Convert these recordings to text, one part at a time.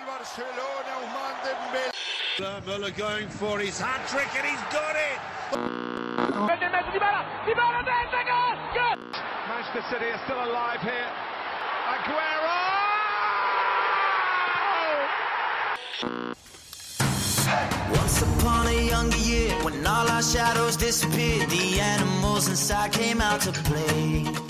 del Barcelona, Ousmane Dembélé. Muller going for his hat trick and he's got it. Manchester City are still alive here. Aguero! Once upon a younger year, when all our shadows disappeared, the animals inside came out to play.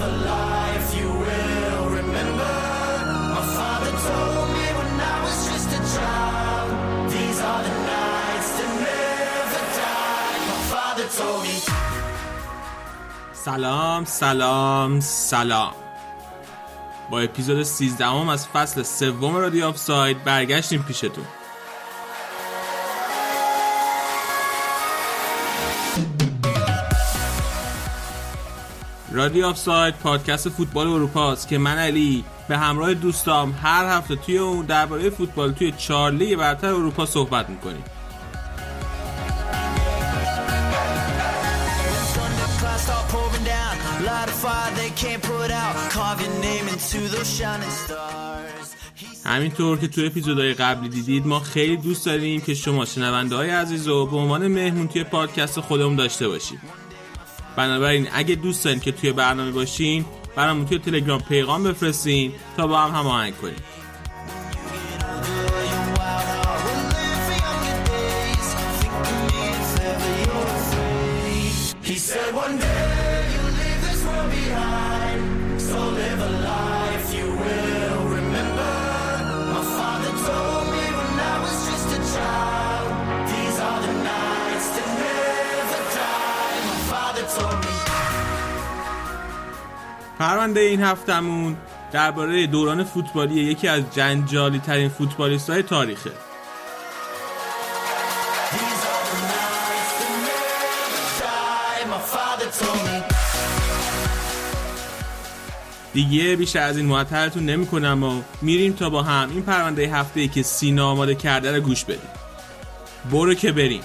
سلام سلام سلام. با اپیزود 13 هم از فصل سوم رادیو آف ساید برگشتیم پیشتون. رادیو آف ساید پادکست فوتبال اروپا است که من علی به همراه دوستام هر هفته توی اون درباره فوتبال توی چهار لیگ برتر اروپا صحبت می‌کنیم. همینطور که تو اپیزودهای قبلی دیدید ما خیلی دوست داریم که شما شنونده های عزیز رو به عنوان مهمون توی پادکست خودمون داشته باشید. بنابراین اگه دوست دارین که توی برنامه باشین برامون توی تلگرام پیغام بفرستین تا با هم هماهنگ کنیم. پرونده این هفتمون درباره دوران فوتبالی یکی از جنجالی ترین فوتبالیست های تاریخه. دیگه بیشتر از این معطلتون نمی کنم و میریم تا با هم این پرونده هفته ای که سینا آماده کرده رو گوش بدیم برو که بریم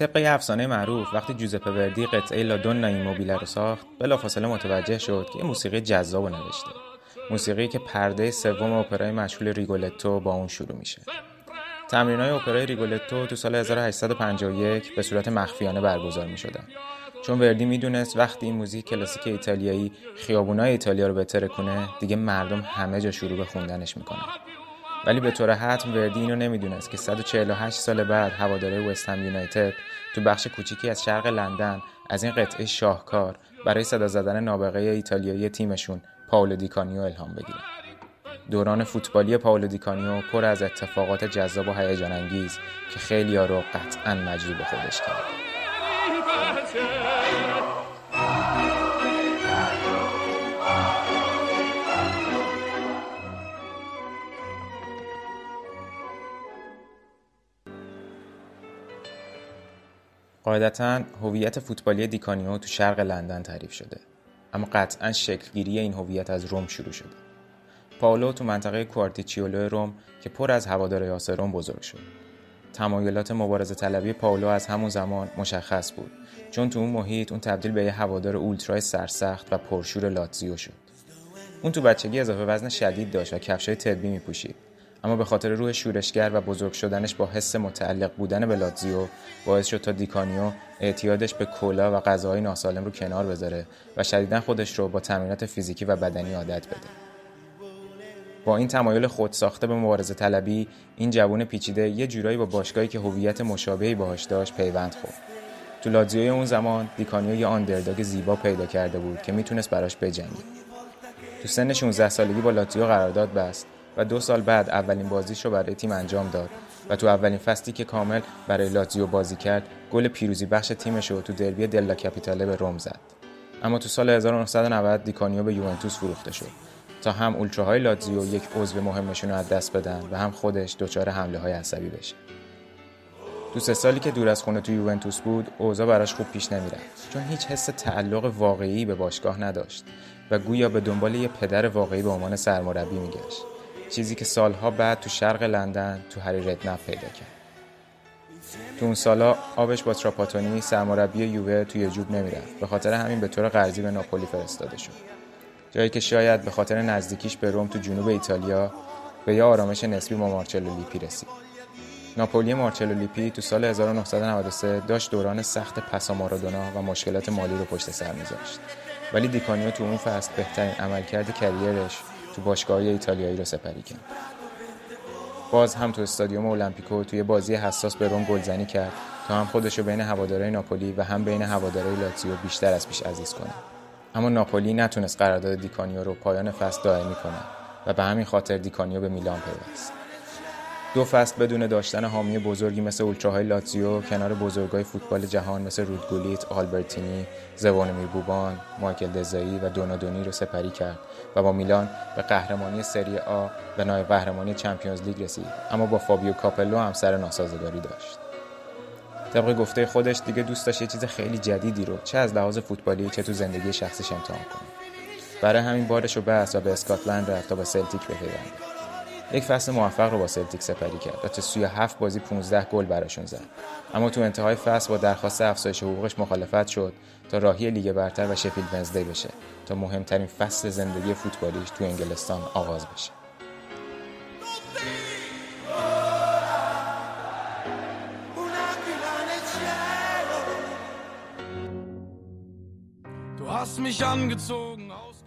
طبق یه افسانه معروف وقتی جوزپه وردی قطعه لادونا این موبیله رو ساخت بلافاصله متوجه شد که یه موسیقی جذاب نوشته. موسیقی که پرده سوم اپرای مشهول ریگولتو با اون شروع میشه. تمرین های اپرای ریگولتو تو سال 1851 به صورت مخفیانه برگزار می شدن. چون وردی می‌دونست وقتی این موزیک کلاسیک ایتالیایی خیابونای ایتالیا رو بهتره کنه دیگه مردم همه جا شروع به خوندنش می‌کنن. ولی به طور حتم وردی اینو نمی‌دونست که 148 سال بعد هواداره وست هم یونایتد تو بخش کوچیکی از شرق لندن از این قطعه شاهکار برای صدا زدن نابغه ایتالیایی تیمشون پاولو دیکانیو الهام بگیرن دوران فوتبالی پاولو دیکانیو پر از اتفاقات جذاب و هیجان انگیز که خیلی رو قطعا مجذوب خودش کرد. قاعدتا هویت فوتبالی دیکانیو تو شرق لندن تعریف شده. اما قطعا شکلگیری این هویت از روم شروع شده. پاولو تو منطقه کوارتیچیولو روم که پر از هوادار یاسر روم بزرگ شد. تمایلات مبارزه طلبی پاولو از همون زمان مشخص بود. چون تو اون محیط اون تبدیل به یه هوادار اولترای سرسخت و پرشور لاتزیو شد. اون تو بچگی اضافه وزن شدید داشت و کفشای طبی میپوشید. اما به خاطر روح شورشگر و بزرگ شدنش با حس متعلق بودن به لاتزیو باعث شد تا دیکانیو اعتیادش به کولا و غذاهای ناسالم رو کنار بذاره و شدیدا خودش رو با تمرینات فیزیکی و بدنی عادت بده. با این تمایل خود ساخته به مبارزه طلبی این جوون پیچیده یه جورایی با باشگاهی که هویت مشابهی باهاش داشت پیوند خورد. تو لاتزیوی اون زمان دیکانیو یه underdog زیبا پیدا کرده بود که می‌تونست براش بجنگه. تو سن 16 سالگی با لاتزیو قرارداد بست. و دو سال بعد اولین بازیش رو برای تیم انجام داد. و تو اولین فصلی که کامل برای لاتزیو بازی کرد گل پیروزی بخش تیمش رو تو دربی دلا کاپیتاله به روم زد. اما تو سال 1990 دیکانیو به یوونتوس فروخته شد. تا هم اولتراهای لاتزیو یک عضو مهمشون رو از دست بدن و هم خودش دچار حمله های عصبی بشه. تو سه سالی که دور از خونه تو یوونتوس بود اوضاع براش خوب پیش نمی‌رفت. چون هیچ حس تعلق واقعی به باشگاه نداشت و گویا به دنبال یه پدر واقعی به عنوان سرمربی میگشت. چیزی که سالها بعد تو شرق لندن تو هری ردنپ پیدا کرد. تو اون سالا آبش با تراپاتونی سرمربی یووه توی جوب نمی‌رفت. به خاطر همین به طور قرضی به ناپولی فرستاده شد. جایی که شاید به خاطر نزدیکیش به روم تو جنوب ایتالیا به یه آرامش نسبی با مارچلو لیپی رسید. ناپولی مارچلو لیپی تو سال 1993 داشت دوران سخت پسا مارادونا و مشکلات مالی رو پشت سر میذاشت. ولی دیکانیو تو اون فصل بهترین عملکرد career ش تو باشگاه ایتالیایی رو سپری کرد. باز هم تو استادیوم المپیکو توی بازی حساس به روم گلزنی کرد تا هم خودش رو بین هوادارهای ناپولی و هم بین هوادارهای لاتزیو بیشتر از پیش عزیز کنه. اما ناپولی نتونست قرارداد دیکانیو رو پایان فصل دائمی کنه و به همین خاطر دیکانیو به میلان پیوست. دو فصل بدون داشتن حامی بزرگی مثل اولتراهای لاتزیو کنار بزرگای فوتبال جهان مثل رود گولیت، آلبرتینی، زوونیمیر بوبان، مایکل دسایی و دونادونی رو سپری کرد. و با میلان به قهرمانی سری آ و نایب قهرمانی Champions League رسید. اما با فابیو کاپلو هم سر ناسازگاری داشت. طبق گفته خودش دیگه دوست داشت یه چیز خیلی جدیدی رو چه از لحاظ فوتبالی چه تو زندگی شخصیش امتحان کنه. برای همین بارش رو بست و به اسکاتلند رفت تا با سلتیک بپیونده یک فصل موفق رو با سلتیک سپری کرد و تو سی و هفت بازی 15 گل براشون زد. اما تو انتهای فصل با درخواست افزایش حقوقش مخالفت شد تا راهی لیگ برتر و شفیلد ونزدی بشه. تا مهمترین فصل زندگی فوتبالیش تو انگلستان آغاز بشه.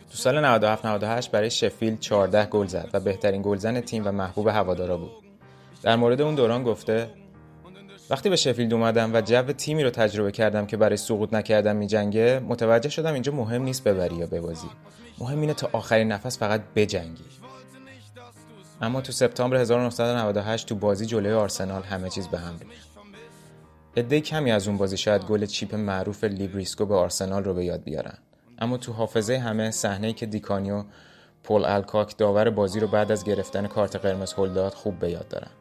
تو سال 97 98 برای شفیلد 14 گل زد و بهترین گلزن تیم و محبوب هوادارا بود. در مورد اون دوران گفته وقتی به شفیلد اومدم و جو تیمی رو تجربه کردم که برای سقوط نکردن میجنگه متوجه شدم اینجا مهم نیست ببری یا ببازی. مهم اینه تا آخرین نفس فقط بجنگی. اما تو سپتامبر 1998 تو بازی جلوی آرسنال همه چیز به هم ریخت. عده کمی از اون بازی شاید گل chip معروف لی بریسکو به آرسنال رو به یاد بیارن. اما تو حافظه همه صحنه که دیکانیو پل الکاک داور بازی رو بعد از گرفتن کارت قرمز هل داد خوب به یاد دارم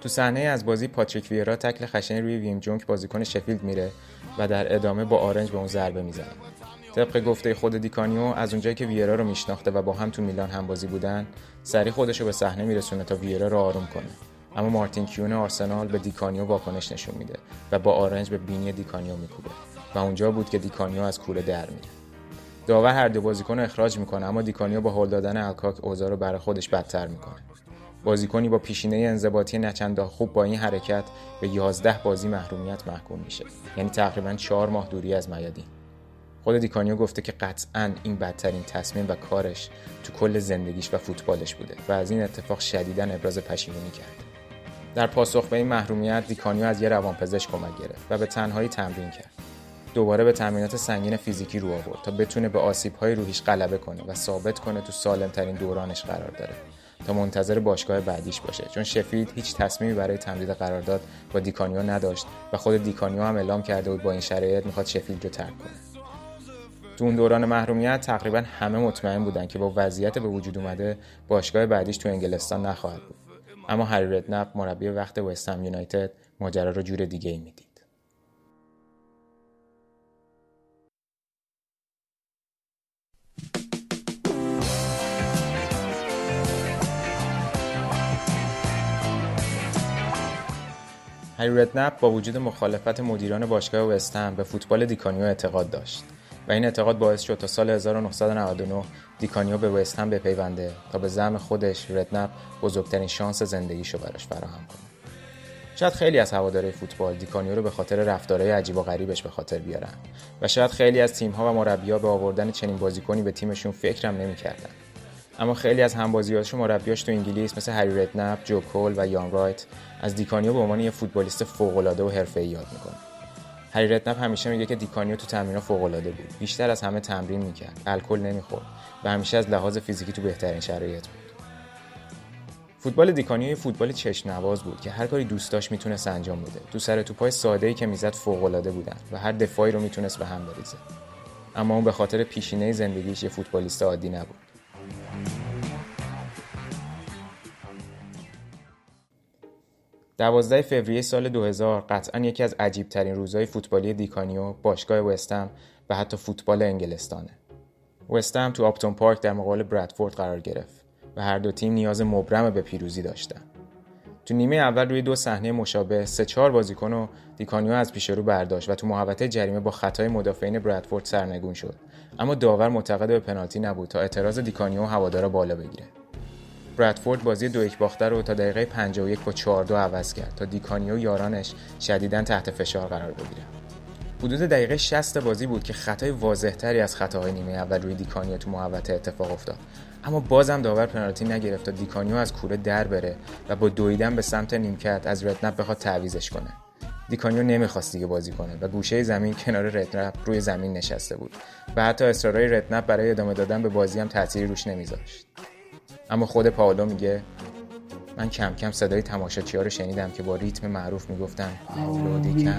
تو صحنه از بازی پاتریک ویرا تکل خشنی روی ویم جونک بازیکن شفیلد میره و در ادامه با آرنج به اون ضربه می‌زنه. طبق گفته خود دیکانیو از اونجایی که ویرا رو میشناخته و با هم تو میلان هم بازی بودن سریع خودش رو به صحنه میرسونه تا ویرا رو آروم کنه. اما مارتین کیون آرسنال به دیکانیو واکنش نشون میده و با آرنج به بینی دیکانیو میکوبه. و اونجا بود که دیکانیو از کوره در میره داور هر دو بازیکن رو اخراج می‌کنه اما دیکانیو با هل دادن الکاک اوضاع رو برای خودش بدتر می‌کنه. بازیکنی با پیشینه انضباطی نه چندان خوب با این حرکت به 11 بازی محرومیت محکوم میشه. یعنی تقریبا 4 ماه دوری از میادین. خود دیکانیو گفته که قطعا این بدترین تصمیم و کارش تو کل زندگیش و فوتبالش بوده و از این اتفاق شدیدا ابراز پشیمونی کرد. در پاسخ به این محرومیت دیکانیو از یه روانپزشک کمک گرفت و به تنهایی تمرین کرد. دوباره به تمرینات سنگین فیزیکی رو آورد تا بتونه به آسیب‌های روحیش غلبه کنه و ثابت کنه تو سالمترین دورانش قرار داره. منتظر باشگاه بعدیش باشه. چون شفیلد هیچ تصمیمی برای تمدید قرارداد با دیکانیو نداشت و خود دیکانیو هم اعلام کرده بود با این شرایط می‌خواد شفیلد رو ترک کنه. تو اون دوران محرومیت تقریبا همه مطمئن بودن که با وضعیت به وجود اومده باشگاه بعدیش تو انگلستان نخواهد بود. اما هری ردنپ مربی وقت وستهم یونایتد ماجرا رو جور دیگه ای می‌دید. هری ردنپ با وجود مخالفت مدیران باشگاه وستهم به فوتبال دیکانیو اعتقاد داشت و این اعتقاد باعث شد تا سال 1999 دیکانیو به وست هم بپیونده تا به زعم خودش ردنپ بزرگترین شانس زندگیشو براش فراهم کنه. شاید خیلی از هوادارای فوتبال دیکانیو رو به خاطر رفتارهای عجیب و غریبش به خاطر بیارن و شاید خیلی از تیم‌ها و مربی‌ها به آوردن چنین بازیکنی به تیمشون فکرم نمی‌کردن. اما خیلی از همبازیاش و مربیاش تو انگلیس مثل هری ردنپ، جو کول و یان رایت از دیکانیو به عنوان یه فوتبالیست فوق‌العاده و حرفه‌ای یاد می‌کنه. هری ردنپ همیشه میگه که دیکانیو تو تمرین فوق‌العاده بود. بیشتر از همه تمرین می‌کرد، الکل نمی‌خورد و همیشه از لحاظ فیزیکی تو بهترین شرایط بود. فوتبال دیکانیو فوتبال چشم نواز بود که هر کاری دوست داشت می‌تونست انجام بده. تو سر توپای ساده‌ای که می‌زد فوق‌العاده بودن و هر دفاعی رو می‌تونست به هم بریزه. اما اون به خاطر پیشینه زندگیش یه فوتبالیست عادی نبود. دوازده فوریه سال 2000 قطعا یکی از عجیب ترین روزهای فوتبالی دیکانیو، باشگاه وستم و حتی فوتبال انگلستانه. وستم تو آپتون پارک در مقابل برادفورد قرار گرفت و هر دو تیم نیاز مبرم به پیروزی داشتن. تو نیمه اول روی دو صحنه مشابه سه چهار بازیکن رو دیکانیو از پیش رو برداشت و تو محوطه جریمه با خطای مدافعین برادفورد سرنگون شد اما داور معتقد به پنالتی نبود تا اعتراض دیکانیو هوادارا بالا بگیره برادفورد بازی دو یک باخته رو تا دقیقه 51 با 4 2 عوض کرد. تا دیکانیو و یارانش شدیدا تحت فشار قرار بگیره. حدود دقیقه 60 بازی بود که خطای واضحتری از خطاهای نیمه اول روی دیکانیو تو محوطه اتفاق افتاد. اما بازم داور پنالتی نگرفت تا دیکانیو از کوره در بره و با دویدن به سمت نیمکت از ردنپ بخواد تعویضش کنه. دیکانیو نمی‌خواست دیگه بازی کنه و گوشه زمین کنار ردنپ روی زمین نشسته بود و حتی اصرارهای ردنپ برای ادامه دادن به بازی هم تأثیری روش نمیذاشت. اما خود پاولو میگه من کم کم صدای تماشاچی ها رو شنیدم که با ریتم معروف می‌گفتن پاولو دیکانیو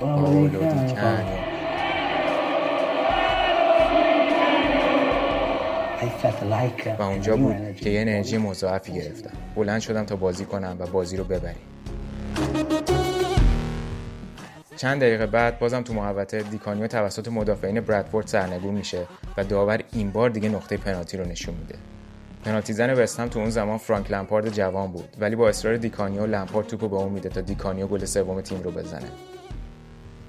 پاولو دیکانیو و اونجا بود که یه انرژی مضاعفی گرفتم بلند شدم تا بازی کنم و بازی رو ببریم. چند دقیقه بعد بازم تو محوطه دیکانیو توسط مدافعین برادفورد سرنگون میشه و داور این بار دیگه نقطه پنالتی رو نشون میده. پنالتی زن وستهم تو اون زمان فرانک لمپارد جوان بود. ولی با اصرار دیکانیو لمپارد توپو به اون میده تا دیکانیو گل سوم تیم رو بزنه.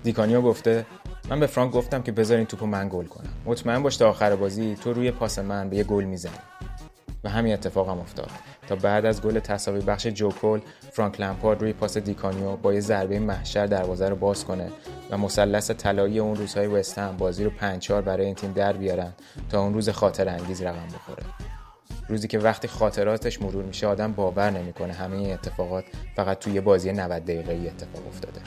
دیکانیو گفته من به فرانک گفتم که بذارین توپو من گل کنم. مطمئن باش تا آخر بازی تو روی پاس من به یه گل می‌زنی. و همین اتفاق هم افتاد. تا بعد از گل تساوی بخش جو کول فرانک لمپارد روی پاس دیکانیو با یه ضربه محشر دروازه رو باز کنه و مثلث طلایی اون روزهای وستهم بازی رو 5 برای این تیم در بیارن تا اون روز خاطر انگیز رقم بخوره. روزی که وقتی خاطراتش مرور میشه آدم باور نمی‌کنه. همه این اتفاقات فقط توی بازی 90 دقیقه‌ای اتفاق افتاده.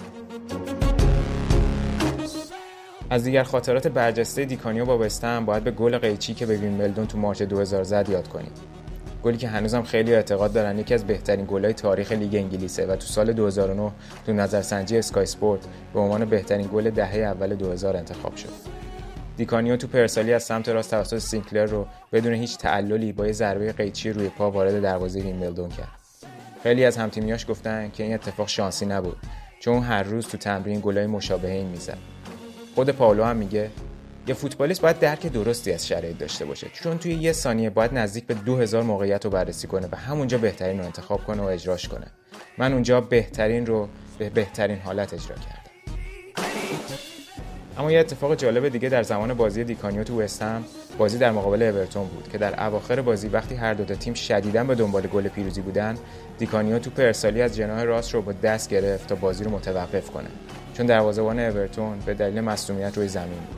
از دیگر خاطرات برجسته دیکانیو با وستهم باید به گل قیچی که به ویمبلدون تو مارچ 2000 زد یاد کنیم. گلی که هنوزم خیلی اعتقاد دارن یکی از بهترین گل‌های تاریخ لیگ انگلیسه و تو سال 2009 تو نظرسنجی اسکای سپورت به عنوان بهترین گل دهه اول 2000 انتخاب شد. دیکانیو توپ ارسالی از سمت راست توسط سینکلر رو بدون هیچ تعللی با یه ضربه قیچی روی پا وارد دروازه ویمبلدون کرد. خیلی از همتیمیاش گفتن که این اتفاق شانسی نبود چون هر روز تو تمرین گلای مشابه این می‌زد. خود پاولو هم میگه یه فوتبالیست باید درک درستی از شرایط داشته باشه چون توی یه ثانیه باید نزدیک به 2000 موقعیت رو بررسی کنه و همونجا بهترین رو انتخاب کنه و اجراش کنه من اونجا بهترین رو به بهترین حالت اجرا کردم اما یه اتفاق جالب دیگه در زمان بازی دیکانیو تو وستهم بازی در مقابل اورتون بود که در اواخر بازی وقتی هر دو تیم شدیدا به دنبال گل پیروزی بودن دیکانیو توپ ارسالی از جناح راست رو با دست گرفت تا بازی رو متوقف کنه چون دروازه‌بان اورتون به دلیل مصدومیت روی زمین بود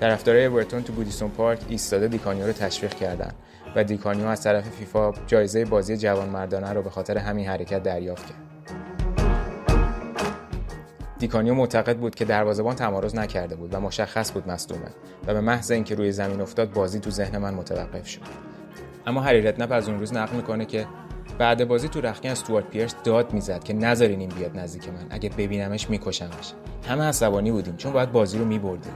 طرفدارای اورتون تو گودیسون پارک ایستاده دیکانیو رو تشویق کردند و دیکانیو از طرف فیفا جایزه بازی جوانمردانه رو به خاطر همین حرکت دریافت کرد. دیکانیو معتقد بود که دروازه‌بان تمارض نکرده بود و مشخص بود مصدومه و به محض اینکه روی زمین افتاد بازی تو ذهن من متوقف شد. اما هری ردنپ از اون روز نقل می‌کنه که بعد بازی تو رختکن استوارت پیرس داد می‌زد که نذارین این بیاد نزدیک من. اگه ببینمش میکشمش. همه عصبانی بودیم چون باید بازی رو میبردیم.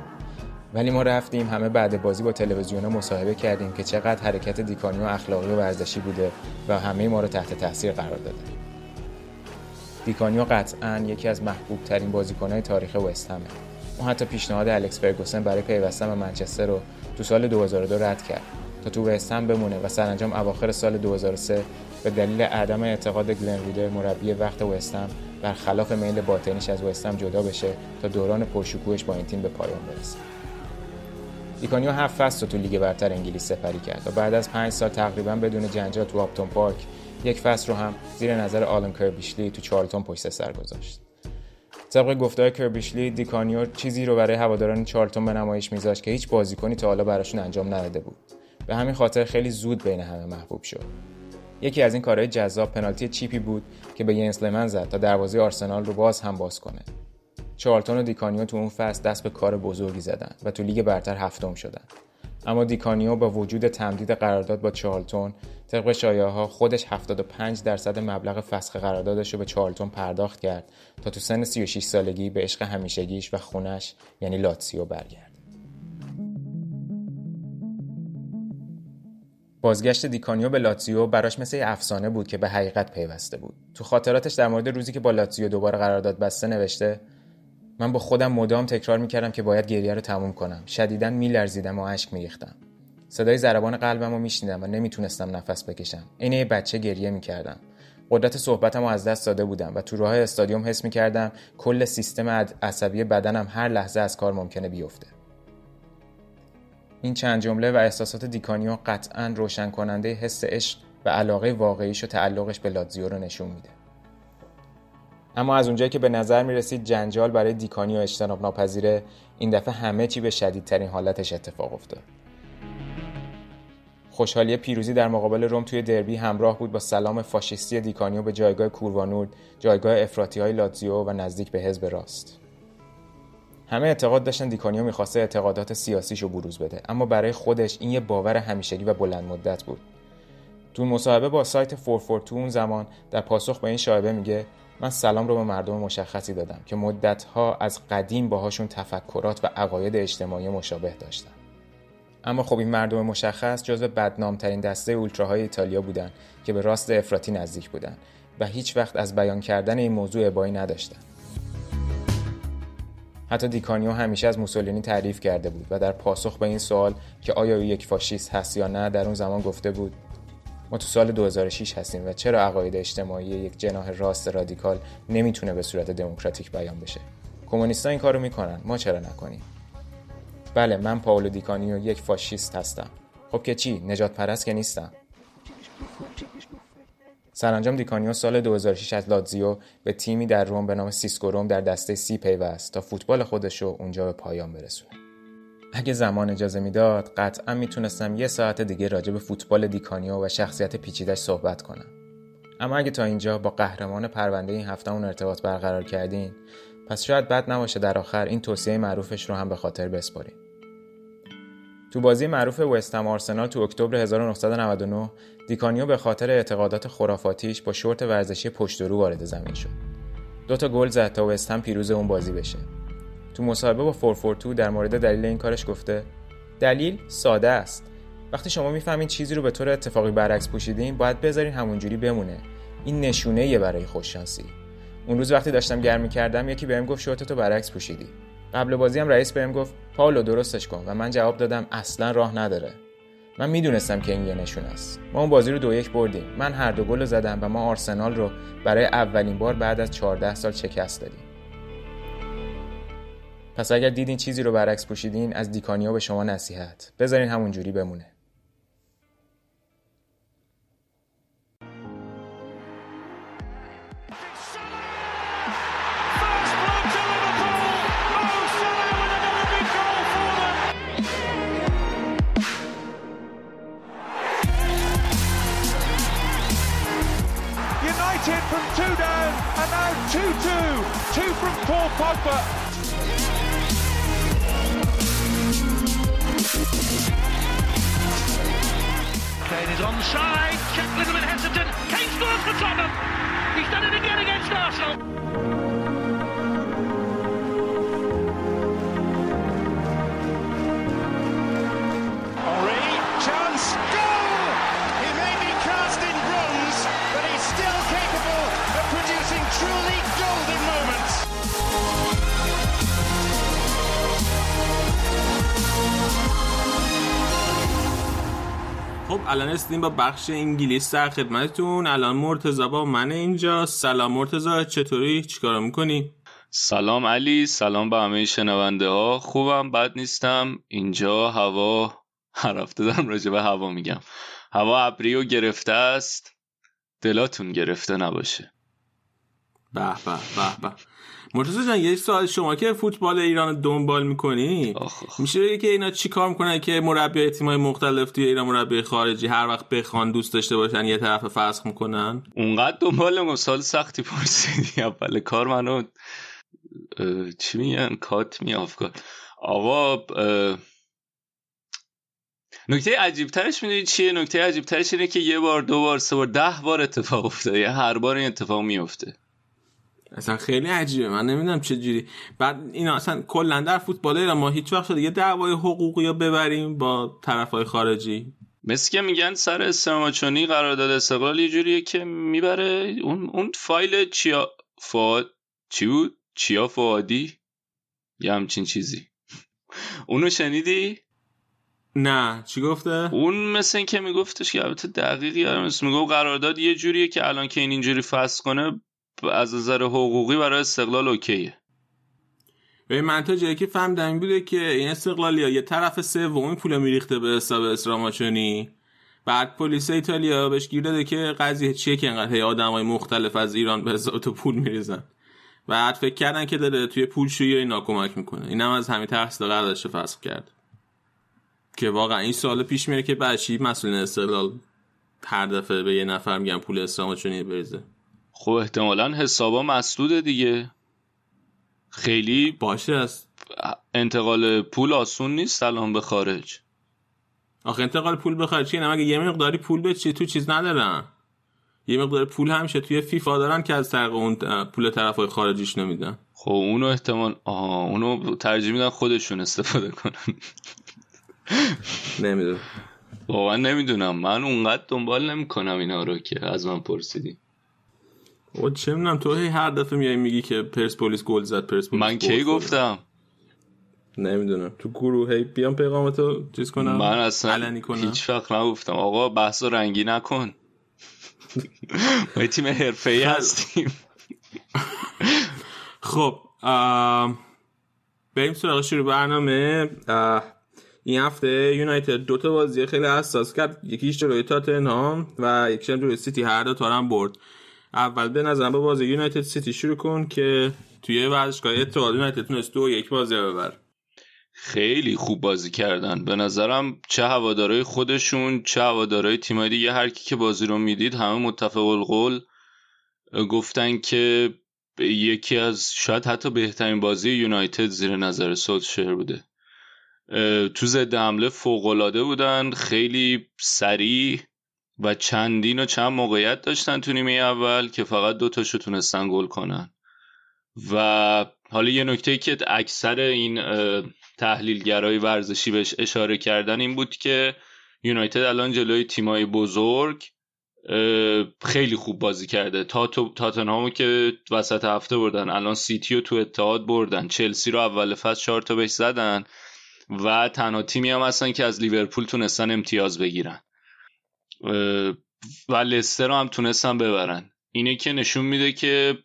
ولی ما رفتیم همه بعد بازی با تلویزیون مصاحبه کردیم که چقدر حرکت دیکانیو اخلاقی و ورزشی بوده و همه ما رو تحت تاثیر قرار داده. دیکانیو قطعا یکی از محبوب ترین بازیکنهای تاریخ وستهمه اون حتی پیشنهاد الکس فرگوسن برای پیوستن به منچستر رو تو سال 2002 رد کرد تا تو وستهم بمونه و سرانجام اواخر سال 2003 به دلیل عدم اعتقاد گلن ریدر مربی وقت وستهم برخلاف میل باطنیش از وستهم جدا بشه تا دوران پرشکوهش با این تیم به پایان برسه. دیکانیو هفت فصل تو لیگ برتر انگلیس سپری کرد و بعد از پنج سال تقریبا بدون جنجال تو آپتون پارک یک فصل رو هم زیر نظر آلن کربیشلی تو چارلتون پشت سر گذاشت. طبق گفتههای کربیشلی دیکانیو چیزی رو برای هواداران چارلتون به نمایش میذاشت که هیچ بازیکنی تا حالا براشون انجام نداده بود. به همین خاطر خیلی زود بین همه محبوب شد. یکی از این کارهای جذاب پنالتی چیپی بود که به ینس لمن زد تا دروازه آرسنال رو باز هم باز کنه. چارلتون و دیکانیو تو اون فصل دست به کار بزرگی زدن و تو لیگ برتر هفتم شدن. اما دیکانیو با وجود تمدید قرارداد با چارلتون طبق ها خودش 75 درصد مبلغ فسخ قراردادش رو به چارلتون پرداخت کرد تا تو سن 36 سالگی به عشق همیشگیش و خونش یعنی لاتسیو برگرده. بازگشت دیکانیو به لاتزیو براش مثل افسانه بود که به حقیقت پیوسته بود. تو خاطراتش در مورد روزی که با لاتزیو دوباره قرارداد بسته نوشته من با خودم مدام تکرار می‌کردم که باید گریه رو تموم کنم. شدیدا میلرزیدم و اشک میریختم. صدای ضربان قلبم رو میشنیدم و نمی‌تونستم نفس بکشم. عین یه بچه گریه می‌کردم. قدرت صحبتم رو از دست داده بودم و تو راه استادیوم حس می‌کردم کل سیستم عصبی بدنم هر لحظه از کار ممکنه بیفته. این چند جمله و احساسات دیکانیو قطعا روشن کننده حس عشق و علاقه واقعیش و تعلقش به لاتزیو رو نشون میده. اما از اونجایی که به نظر می رسید جنجال برای دیکانیو اجتناب ناپذیره این دفعه همه چی به شدیدترین حالتش اتفاق افتاد. خوشحالی پیروزی در مقابل روم توی دربی همراه بود با سلام فاشیستی دیکانیو به جایگاه کوروا نورد، جایگاه افراطی های لاتزیو و نزدیک به حزب راست. همه اعتقاد داشتن دیکانیو می‌خواسته اعتقادات سیاسیشو بروز بده اما برای خودش این یه باور همیشگی و بلند مدت بود تو مصاحبه با سایت 442 اون زمان در پاسخ به این شایبه میگه من سلام رو به مردم مشخصی دادم که مدتها از قدیم باهاشون تفکرات و عقاید اجتماعی مشابه داشتم. اما خب این مردم مشخص جزو بدنامترین دسته اولتراهای ایتالیا بودن که به راست افراطی نزدیک بودن و هیچ وقت از بیان کردن این موضوع ابایی نداشتن. حتی دیکانیو همیشه از موسولینی تعریف کرده بود و در پاسخ به این سوال که آیا او یک فاشیست هست یا نه در اون زمان گفته بود ما تو سال 2006 هستیم و چرا عقاید اجتماعی یک جناح راست رادیکال نمی‌تونه به صورت دموکراتیک بیان بشه؟ کمونیستا این کارو می‌کنن. ما چرا نکنیم؟ بله من پاولو دیکانیو یک فاشیست هستم. خب که چی؟ نژاد پرست که نیستم. سرانجام دیکانیو سال 2006 از لاتزیو به تیمی در روم به نام سیسکو روم در دسته سی پیوست تا فوتبال خودش رو اونجا به پایان برسونه. اگه زمان اجازه می‌داد قطعا می‌تونستم یه ساعت دیگه راجع به فوتبال دیکانیو و شخصیت پیچیدش صحبت کنم. اما اگه تا اینجا با قهرمان پرونده این هفتمون ارتباط برقرار کردین پس شاید بد نباشه در آخر این توصیه معروفش رو هم به خاطر بسپاریم. تو بازی معروف وستهم آرسنال تو اکتبر 1999 دیکانیو به خاطر اعتقادات خرافاتیش با شورت ورزشی پشت رو وارد زمین شد. دو تا گل زد تا وستهم پیروز اون بازی بشه. تو مصاحبه با 442 در مورد دلیل این کارش گفته دلیل ساده است. وقتی شما می‌فهمین چیزی رو به طور اتفاقی برعکس پوشیدین باید بذارین همونجوری بمونه. این نشونه یه برای خوششانسی. اون روز وقتی داشتم گرم می‌کردم یکی بهم گفت شورتتو برعکس پوشیدی. قبل بازی هم رئیس بهم گفت پاولو درستش کن و من جواب دادم اصلا راه نداره من می‌دونستم که این یه نشون است ما اون بازی رو دو یک بردیم من هر دو گل زدم و ما آرسنال رو برای اولین بار بعد از 14 سال شکست دادیم پس اگر دیدین چیزی رو برعکس پوشیدین از دیکانیا به شما نصیحت بذارین همون جوری بمونه United from two down and now 2-2. Two from Paul Pogba. Kane is onside. Check little bit hesitant. Kane scores for Tottenham. He's done it again against Arsenal. خب الان استیم با بخش انگلیس در خدمتتون. الان مرتضی با من اینجا. سلام مرتضی چطوری؟ چیکار می‌کنی؟ سلام علی سلام به همه شنونده ها. خوبم بد نیستم. اینجا هوا هر هفته دارم راجع به هوا میگم. هوا ابری و گرفته است. دلاتون گرفته نباشه. به به به به. مرتضی جان یه سوال. شما که فوتبال ایران دنبال می‌کنی. میشه بگی که اینا چی کار می‌کنن که مربی تیمای مختلف توی ایران مربی خارجی هر وقت بخوان دوست داشته باشن یه طرف فسخ می‌کنن؟ اونقدر دنبال نمی‌کنم. سال سختی پرسیدی. اول کار منو چی میگن؟ کات می آفکار آقا نکته عجیب ترش می‌دونی چیه؟ نکته عجیب ترش اینه که یه بار دو بار سه بار ده بار اتفاق افتاده. یه هر بار این اتفاق میفته اصلا خیلی عجیبه. من نمی‌دونم چه جوری. بعد اینا اصلا کلا در فوتبال ایران ما هیچ وقت شده یه دعوای حقوقی رو ببریم با طرفای خارجی. مثل که میگن سر استراماچونی قرارداد استقلال یه جوریه که می‌بره. اون اون فایل چیا فواد چی بود؟ چیا فوادی؟ یه همچین چیزی. اونو شنیدی؟ نه. چی گفته؟ اون مثل این که میگفتش که البته دقیقی یادم نیست می‌گفت قرارداد یه جوریه که الان که این اینجوری فصل کنه از نظر حقوقی برای استقلال اوکیه. به من تا جایی که فهمیدم بوده که این استقلالیا یه طرف سومی پول میریخته به حساب اسراماچونی بعد پلیس ایتالیا بهش گیر داده که قضیه چیه که انقدر آدمای مختلف از ایران به حساب تو پول میریزن. بعد فکر کردن که داره توی پولشویی اینا کمک می‌کنه. اینم از همین ترس قراردادش فسخ کرد. که واقعا این سوال پیش میره که بعد چی مسئولین استقلال هر دفعه به یه نفر میگن پول اسراماچونی بریزه. خب احتمالا حسابا مسدوده دیگه. خیلی باشه است انتقال پول آسون نیست الان به خارج. آخه انتقال پول بخواد چیه نه مگه یه مقداری پول به چی؟ تو چیز ندارن یه مقدار پول همیشه توی فیفا دارن که از طریق اون پول طرفای خارجیش نمیدن خب اونو احتمال آها اونو ترجیح میدن خودشون استفاده کنن. نمی‌دونم. واقعا نمی‌دونم. من اونقدر دنبال نمی‌کنم اینا رو که از من پرسیدی. او چه می‌دونم تو هی هر دفعه میای میگی که پرسپولیس گل زد پرسپولیس من کی. گفتم؟ نمی‌دونم. تو گروه هی بیام پیغامتو چیز کنم من اصلا علنی کنم. هیچ وقت نگفتم. آقا بحث رنگی نکن. ما تیم حرفه ای هستیم. خب بریم سراغ شروع برنامه. این هفته یونایتد دو تا بازی خیلی حساس کرد. یکیش جلوی تاتنهام و یکیش جلوی سیتی. هر دو تا هم برد. اول به نظرم با بازی یونایتد سیتی شروع کن که توی ورزشگاه اتحاد یونایتد تونست دو یک بازی ببر خیلی خوب بازی کردن. به نظرم چه هوادارای خودشون چه هوادارای تیمای دیگه هر کی که بازی رو می‌دید همه متفق القول گفتن که یکی از شاید حتی بهترین بازی یونایتد زیر نظر سولشر بوده. تو ضد حمله فوق‌العاده بودن خیلی سریع و چندین و چند موقعیت داشتن تو نیمه اول که فقط دو تاشو تونستن گل کنن. و حالا یه نکته که اکثر این تحلیلگرای ورزشی بهش اشاره کردن این بود که یونایتد الان جلوی تیمای بزرگ خیلی خوب بازی کرده. تا تاتنهامو که وسط هفته بردن الان سیتی رو تو اتحاد بردن. چلسی رو اول فصل چهار تا بهش زدن و تنها تیمی هم هستن که از لیورپول تونستن امتیاز بگیرن. و لستر رو هم تونستن ببرن. اینه که نشون میده که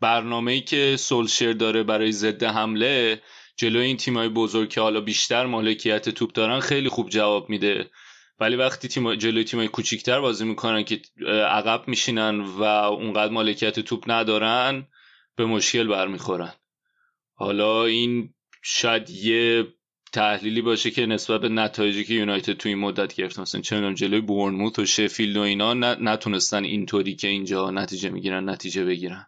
برنامه ای که سولشر داره برای ضد حمله جلوی این تیمای بزرگ که حالا بیشتر مالکیت توپ دارن خیلی خوب جواب میده. ولی وقتی تیم جلوی تیمای کوچیکتر بازی می‌کنن که عقب میشینن و اونقدر مالکیت توپ ندارن به مشکل برمیخورن. حالا این شاید یه تحلیلی باشه که نسبت به نتایجی که یونایتد تو این مدت گرفت. مثلا چه می‌دونم جلوی بورنموث و شفیلد و اینا نتونستن اینطوری که اینجا نتیجه می‌گیرن نتیجه بگیرن.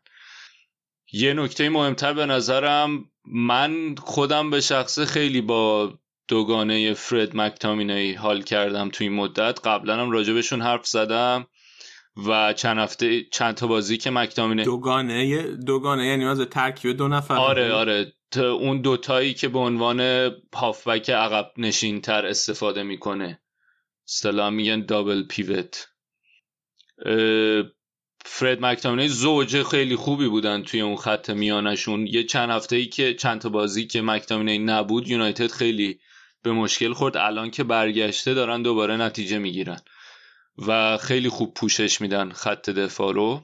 یه نکته مهمتر به نظرم من خودم به شخصه خیلی با دوگانه فرد مکتامینی حال کردم تو این مدت. قبلا هم راجبشون حرف زدم. و چند هفته چند تا بازی که مکتامینی دوگانه دوگانه یعنی از ترکیب دو نفر آره آره. ت- اون دوتایی که به عنوان هافبک عقب نشین تر استفاده می‌کنه. اصطلاح میگن دابل پیوت فرد مکتامینی زوج خیلی خوبی بودن توی اون خط میانشون. یه چند هفته ای که چند تا بازی که مکتامینی نبود یونایتد خیلی به مشکل خورد. الان که برگشته دارن دوباره نتیجه می‌گیرن. و خیلی خوب پوشش میدن خط دفاع رو.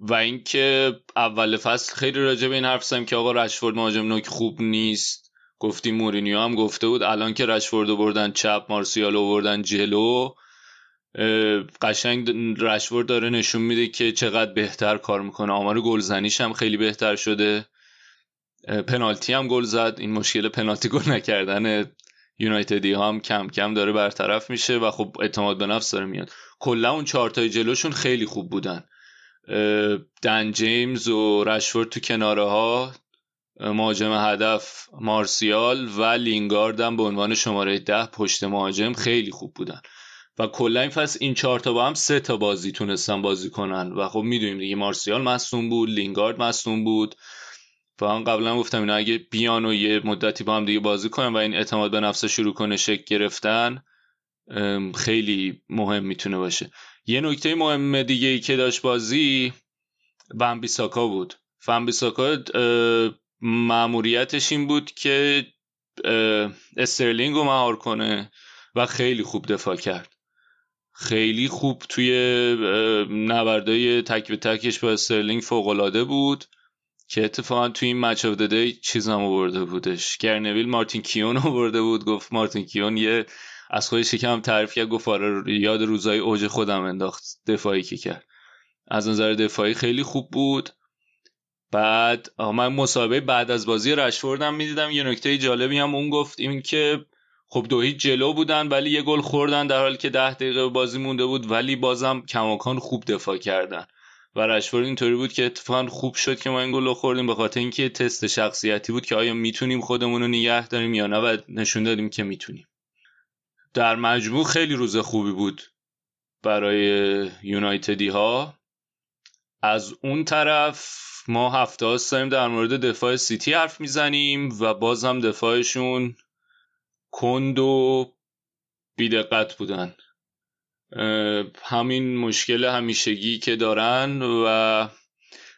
و اینکه اول فصل خیلی راجع به این حرف زدم که آقا رشفورد مهاجم نوک خوب نیست. گفتیم مورینیو هم گفته بود. الان که رشفورد بردن چپ مارسیال بردن جلو قشنگ رشورد داره نشون میده که چقدر بهتر کار می‌کنه. آمار گلزنیش هم خیلی بهتر شده. پنالتی هم گل زد. این مشکل پنالتی گل نکردن یونایتدی ها هم کم کم داره برطرف میشه و خب اعتماد به نفس داره میاد. کلا اون چهارتای جلوشون خیلی خوب بودن. دن جیمز و رشفورد تو کناره ها مهاجم هدف مارسیال و لینگارد هم به عنوان شماره ده پشت مهاجم خیلی خوب بودن. و کلا این فصل این چهار تا با هم سه تا بازی تونستن بازی کنن. و خب می‌دونیم دیگه مارسیال مصوم بود لینگارد مصوم بود. و من قبلا گفتم اینا اگه بیان و یه مدتی با هم دیگه بازی کنن و این اعتماد به نفس شروع کنه شکل گرفتن خیلی مهم می‌تونه باشه. یه نکته مهم دیگه ای که داشت بازی بیساکا بود. بیساکا معموریتش این بود که استرلینگ رو مهار کنه و خیلی خوب دفاع کرد. خیلی خوب توی نبردای تک به تکش با استرلینگ فوقالعاده بود. که اتفاقا توی این Match of the Day چیزم آورده بودش. گرنویل مارتین کیون آورده بود گفت مارتین کیون یه از خودش یکم تعریف کرد گفت آره یاد روزای اوج خودم انداخت دفاعی که کرد. از نظر دفاعی خیلی خوب بود. بعد من مصاحبه بعد از بازی رشفوردم می‌دیدم یه نکته جالبی هم اون گفت این که خب دو هیچ جلو بودن ولی یه گل خوردن در حالی که ده دقیقه بازی مونده بود ولی بازم کماکان خوب دفاع کردن. و رشفورد اینطوری بود که اتفاقا خوب شد که ما این گل رو خوردیم به خاطر اینکه تست شخصیتی بود که آیا می‌تونیم خودمون رو نگه داریم یا نه و نشون دادیم که می‌تونیم. در مجموع خیلی روز خوبی بود برای یونایتدی ها از اون طرف ما هفته هاست در مورد دفاع سیتی حرف می‌زنیم و بازم دفاعشون کند و بیدقت بودن. همین مشکل همیشگی که دارن و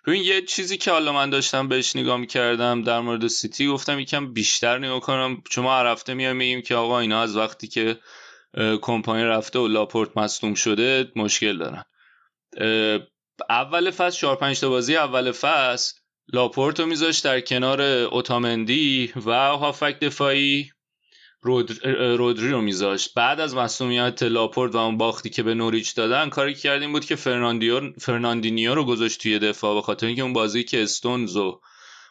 ببین یه چیزی که حالا من داشتم بهش نگاه می‌کردم در مورد سیتی گفتم یکم بیشتر نگاه کنم. چون ما هر هفته میایم میگیم که آقا اینا از وقتی که کمپانی رفته و لاپورت مصدوم شده مشکل دارن. اول فصل 4 5 تا بازی اول فصل لاپورت رو میذاش در کنار اوتامندی و هافک دفاعی. رودری رو میذاشت. بعد از مسئولیت لاپورت و اون باختی که به نوریچ دادن کاری کردیم بود که فرناندیو فرناندینیو رو گذاشت توی دفاع به خاطر اینکه اون بازی که استونز و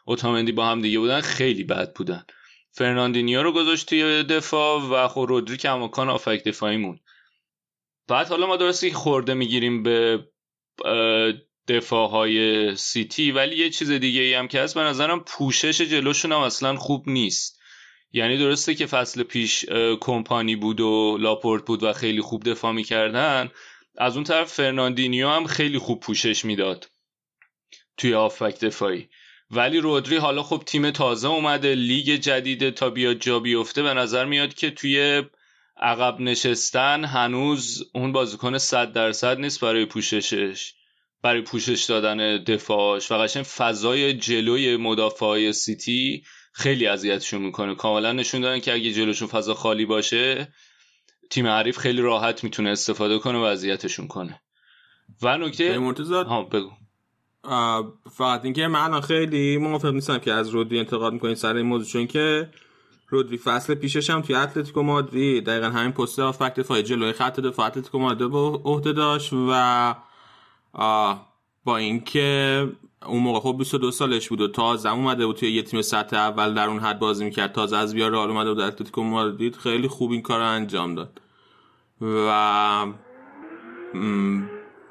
اوتامندی با هم دیگه بودن خیلی بد بودن. فرناندینیو رو گذاشت توی دفاع و خب رودری که امکان هافبک دفاعی مون. بعد حالا ما درستی خرده می‌گیریم به دفاع های سیتی ولی یه چیز دیگه ای هم که هست به نظرم پوشش جلوشون هم اصلا خوب نیست. یعنی درسته که فصل پیش کمپانی بود و لاپورت بود و خیلی خوب دفاع می‌کردن. از اون طرف فرناندینیو هم خیلی خوب پوشش می‌داد توی هافبک دفاعی. ولی رودری حالا خب تیم تازه اومده لیگ جدیده تا بیاد جا بیفته به نظر میاد که توی عقب نشستن هنوز اون بازیکن صد درصد نیست برای پوششش برای پوشش دادن دفاعش. و قشنگ فضای جلوی مدافعای سیتی خیلی اذیتشون می‌کنه. کاملا نشون دادن که اگه جلوشون فضا خالی باشه تیم حریف خیلی راحت می‌تونه استفاده کنه و اذیتشون کنه. و نکته ها بگو. فقط اینکه من خیلی موافق نیستم که از رودری انتقاد می‌کنید سر این موضوع چون که رودری فصل پیشش هم توی اتلتیکو مادرید دقیقا همین پست فکت دفاعی جلوی خط دفاع اتلتیکو مادرید به عهده داشت و با اینکه اون موقع خب 22 سالش بود و تازه اومده بود توی یه تیم سطح اول در اون حد بازی می‌کرد. تازه از بیار رئال اومده بود اتلتیکو مادرید خیلی خوب این کار رو انجام داد. و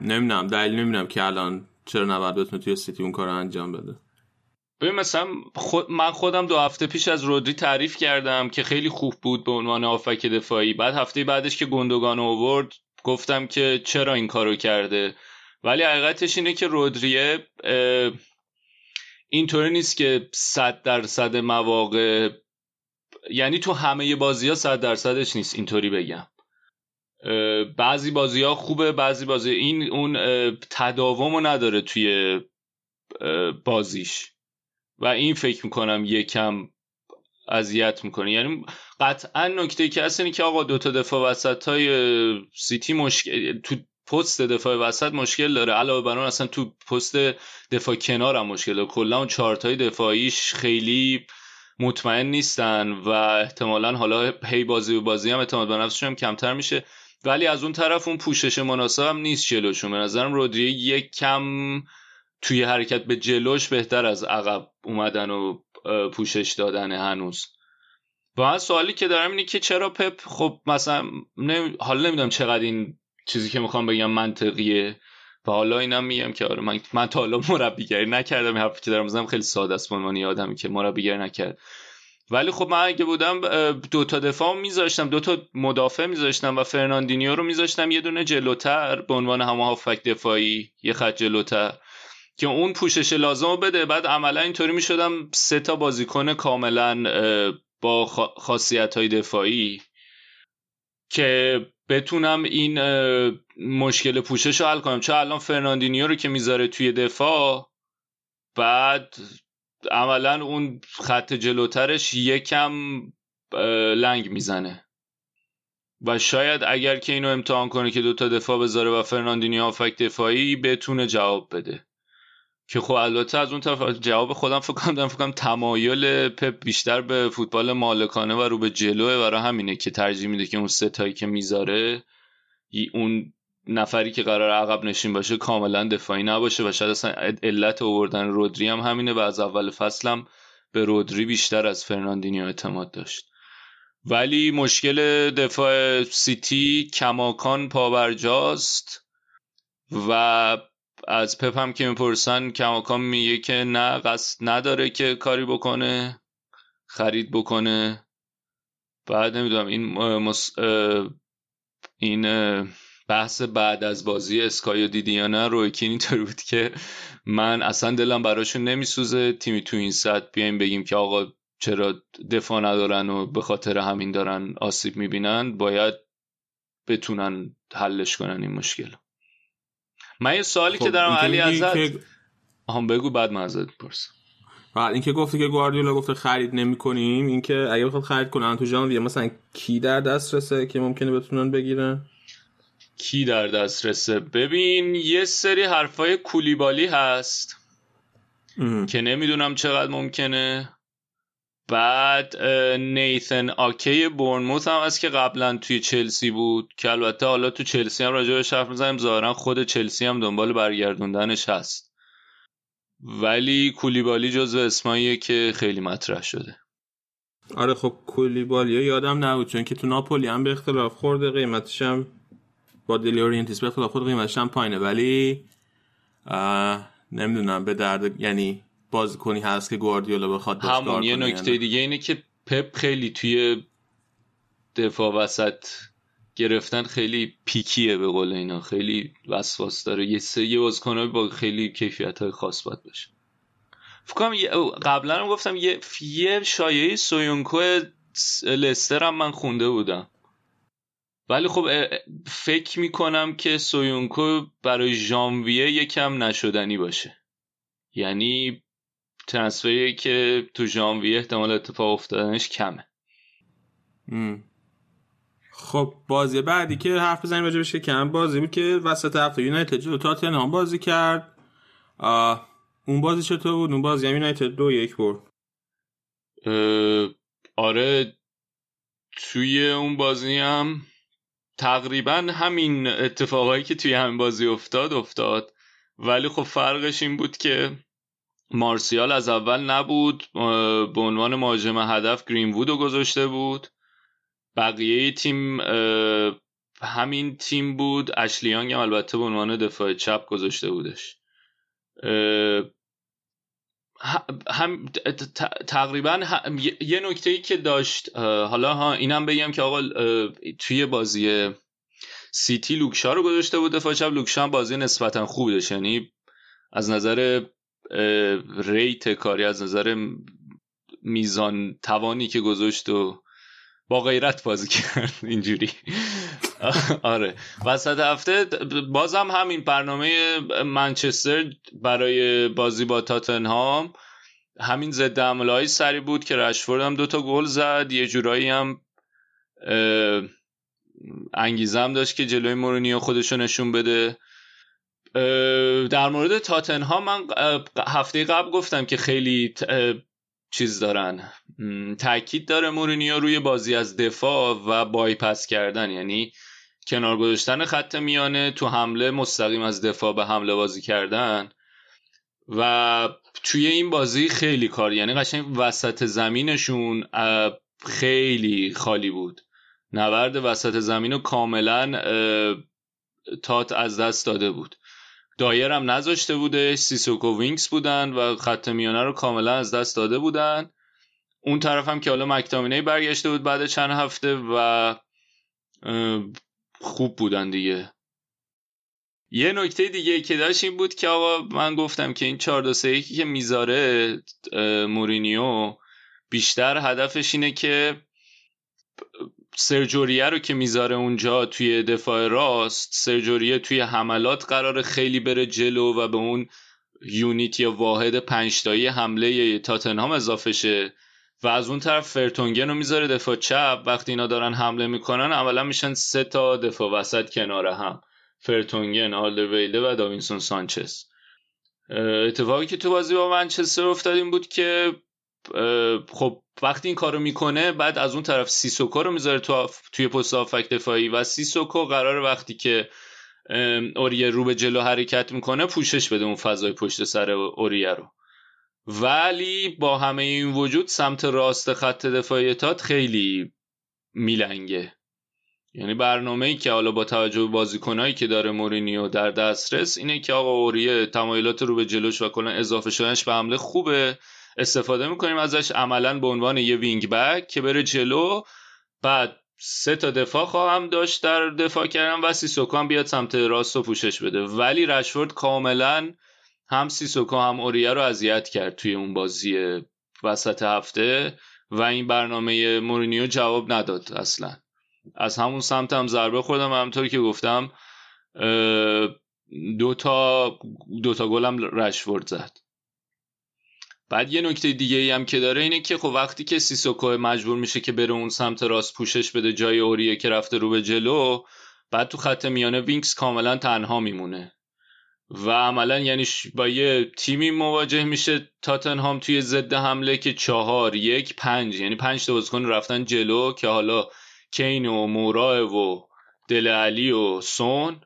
نمی‌دونم دلیل نمی‌دونم که الان چرا نباید بتونه توی سیتی اون کار رو انجام بده. ببین مثلا خود من خودم دو هفته پیش از رودری تعریف کردم که خیلی خوب بود به عنوان آفک دفاعی. بعد هفته بعدش که گندگان اوورد گفتم که چرا این کارو کرده؟ ولی حقیقتش اینه که رودریه اینطوری نیست که صد درصد مواقع یعنی تو همه بازی ها صد درصدش نیست اینطوری بگم. بعضی بازی ها خوبه بعضی بازی این اون تداومو نداره توی بازیش. و این فکر می‌کنم یکم اذیت می‌کنه. یعنی قطعا نکته که هست اینه که آقا دوتا دفاع وسط های سیتی مشکل تو پست دفاع وسط مشکل داره. علاوه بر اون اصلا تو پست دفاع کنار هم مشکل داره. کلا اون چارتای دفاعیش خیلی مطمئن نیستن و احتمالا حالا هی بازی و بازی هم اعتماد به نفسشون هم کمتر میشه. ولی از اون طرف اون پوشش مناسب هم نیست جلوشون. به نظرم رودری یک کم توی حرکت به جلوش بهتر از عقب اومدن و پوشش دادن هنوز. و سوالی که دارم اینه که چرا پپ خب مثلا حالا نمی‌دونم چقدر این چیزی که می‌خوام بگم منطقیه. و حالا اینم میگم که آره من, من تا حالا مربیگری نکردم. این حرفی که دارم می‌زنم خیلی ساده است من آدمی که مربیگری نکرد. ولی خب من اگه بودم دو تا دفاع میذاشتم دو تا مدافع میذاشتم و فرناندینیو رو میذاشتم یه دونه جلوتر به عنوان همه هافک دفاعی یه خط جلوتر که اون پوشش لازم بده. بعد عملا اینطوری می‌شدم سه تا بازیکن کاملا با خاصیت های دفاعی که بتونم این مشکل پوشش رو حل کنم. چه الان فرناندینیو رو که می‌ذاره توی دفاع بعد عملا اون خط جلوترش یکم لنگ می‌زنه. و شاید اگر که اینو امتحان کنه که دوتا دفاع بذاره و فرناندینیو هافبک دفاعی بتونه جواب بده. که خب البته از اون طرف جواب خودم فکر کنم فکر تمایل پپ بیشتر به فوتبال مالکانه و رو به جلوه برای همینه که ترجیح میده که اون سه تایی که می‌ذاره اون نفری که قرار عقب نشین باشه کاملا دفاعی نباشه و شاید اصلا علت آوردن رودری هم همینه و از اول فصلم به رودری بیشتر از فرناندینیو اعتماد داشت. ولی مشکل دفاع سیتی کماکان پابرجاست و از پپ هم که می‌پرسن کماکان میگه که نه قصد نداره که کاری بکنه خرید بکنه. بعد نمی‌دونم این مس... این بحث بعد از بازی اسکایو دیدی یا نه روی کین اینطور بود که من اصلا دلم براشون نمیسوزه. تیمی تو این سطح بیایم بگیم که آقا چرا دفاع ندارن و به خاطر همین دارن آسیب می‌بینن. باید بتونن حلش کنن این مشکل من یه سوالی خب که دارم علی ازت که... هم بگو بعد من ازت پرسم بعد اینکه گفتی که گواردیولا گفته خرید نمی‌کنیم اینکه اگه بخواد خرید کنن تو ژانویه مثلا کی در دست رسه که ممکنه بتونن بگیرن؟ کی در دست رسه ببین یه سری حرفای کولیبالی هست که نمی‌دونم چقدر ممکنه. بعد نیثن آکی بورنموث هم هست که قبلا توی چلسی بود که البته حالا تو چلسی هم راجع بهش حرف می‌زنیم ظاهرا خود چلسی هم دنبال برگردوندنش هست. ولی کولیبالی جزو اسماییه که خیلی مطرح شده. آره خب کولیبالی یادم نبود چون که تو ناپولی هم به اختلاف خورده قیمتش هم با دلی اورینتیس به اختلاف خود قیمتش هم پایینه. ولی نمی‌دونم به درد یعنی بازیکنی هست که گواردیولا بخواد همون یه نکته یعنی. دیگه اینه که پپ خیلی توی دفاع وسط گرفتن خیلی پیکیه به قول اینا. خیلی وسواس داره. یه سه یه بازیکن با خیلی کیفیت های خاص باید باشه. فکرم قبلا هم گفتم یه یه شایعه سویونکو لستر هم من خونده بودم. ولی خب فکر می‌کنم که سویونکو برای ژانویه یکم نشدنی باشه. یعنی ترنسفری که تو ژانویه احتمال اتفاق افتادنش کمه. خب بازی بعدی که حرف بزنیم راجع بهش کم بازی بود که وسط هفته یونایتد جلو تاتنهام بازی کرد. اون بازی چطور بود؟ اون بازی هم یونایتد دو یک برد. آره توی اون بازی هم تقریبا همین اتفاقایی که توی همین بازی افتاد افتاد. ولی خب فرقش این بود که مارسیال از اول نبود به عنوان مهاجم هدف گرین وودو گذاشته بود. بقیه تیم همین تیم بود. اشلیانگ هم البته به عنوان دفاع چپ گذاشته بودش. هم تقریبا یه نکته ای که داشت حالا ها اینم بگم که آقا توی بازی سیتی لوکشا رو گذاشته بود دفاع چپ. لوکشا هم بازی نسبتا خوب داشت یعنی از نظر ریت کاری از نظر میزان توانی که گذاشت و با غیرت بازی کرد اینجوری. آره. وسط هفته بازم همین برنامه منچستر برای بازی با تاتنهام. همین ضد های سری بود که رشفورد هم دوتا گل زد. یه جورایی هم انگیزم داشت که جلوی مورینیو خودشو نشون بده. در مورد تاتنها من هفته قبل گفتم که خیلی چیز دارن. تاکید داره مورینیو روی بازی از دفاع و بایپس کردن. یعنی کنار گذاشتن خط میانه تو حمله مستقیم از دفاع به حمله بازی کردن. و توی این بازی خیلی کار یعنی قشنگ وسط زمینشون خیلی خالی بود. نبرد وسط زمین رو کاملا تات از دست داده بود. دایر هم نذاشته بوده سیسوکو وینکس بودن و خط میانه رو کاملا از دست داده بودن. اون طرف هم که حالا مکتامینه برگشته بود بعد چند هفته و خوب بودن دیگه. یه نکته دیگه که داشت این بود که آقا من گفتم که این 4 2 3 که می‌ذاره مورینیو بیشتر هدفش اینه که سرجوریه رو که می‌ذاره اونجا توی دفاع راست سرجوریه توی حملات قرار خیلی بره جلو و به اون یونیت یا واحد پنجتایی حمله تاتنهام اضافه شه. و از اون طرف فرتونگن رو می‌ذاره دفاع چپ. وقتی اینا دارن حمله می‌کنن اولا میشن سه تا دفاع وسط کنار هم. فرتونگن آلدرویله و داوینسون سانچز. اتفاقی که تو بازی با منچستر افتاد این بود که خب وقتی این کارو می‌کنه بعد از اون طرف سیسوکو رو می‌ذاره تو توی پست هافبک دفاعی و سیسوکو قرار وقتی که اوریه رو به جلو حرکت می‌کنه پوشش بده اون فضای پشت سر اوریه رو. ولی با همه این وجود سمت راست خط دفاعی تات خیلی میلنگه. یعنی برنامه ای که حالا با توجه به بازیکنایی که داره مورینیو در دسترس اینه که آقا اوریه تمایلات رو به جلوش و کلا اضافه شدنش به حمله خوبه. استفاده می‌کنیم ازش عملا به عنوان یه wing back که بره جلو. بعد سه تا دفاع خواهم داشت در دفاع کردن و سیسوکو بیاد سمت راست و پوشش بده. ولی رشفورد کاملا هم سیسوکو هم اوریه رو اذیت کرد توی اون بازی وسط هفته و این برنامه مورینیو جواب نداد اصلا. از همون سمت هم ضربه خوردم همطور که گفتم دو تا دو تا گلم رشفورد زد. بعد یه نکته دیگه ای هم که داره اینه که خب وقتی که سیسوکو مجبور میشه که بره اون سمت راست پوشش بده جای اوریه که رفته رو به جلو بعد تو خط میانه وینکس کاملا تنها میمونه. و عملا یعنی با یه تیمی مواجه میشه تاتنهام توی ضد حمله که چهار یک پنج یعنی پنج تا بازیکن رفتن جلو که حالا کین و مورا و دل علی و سون.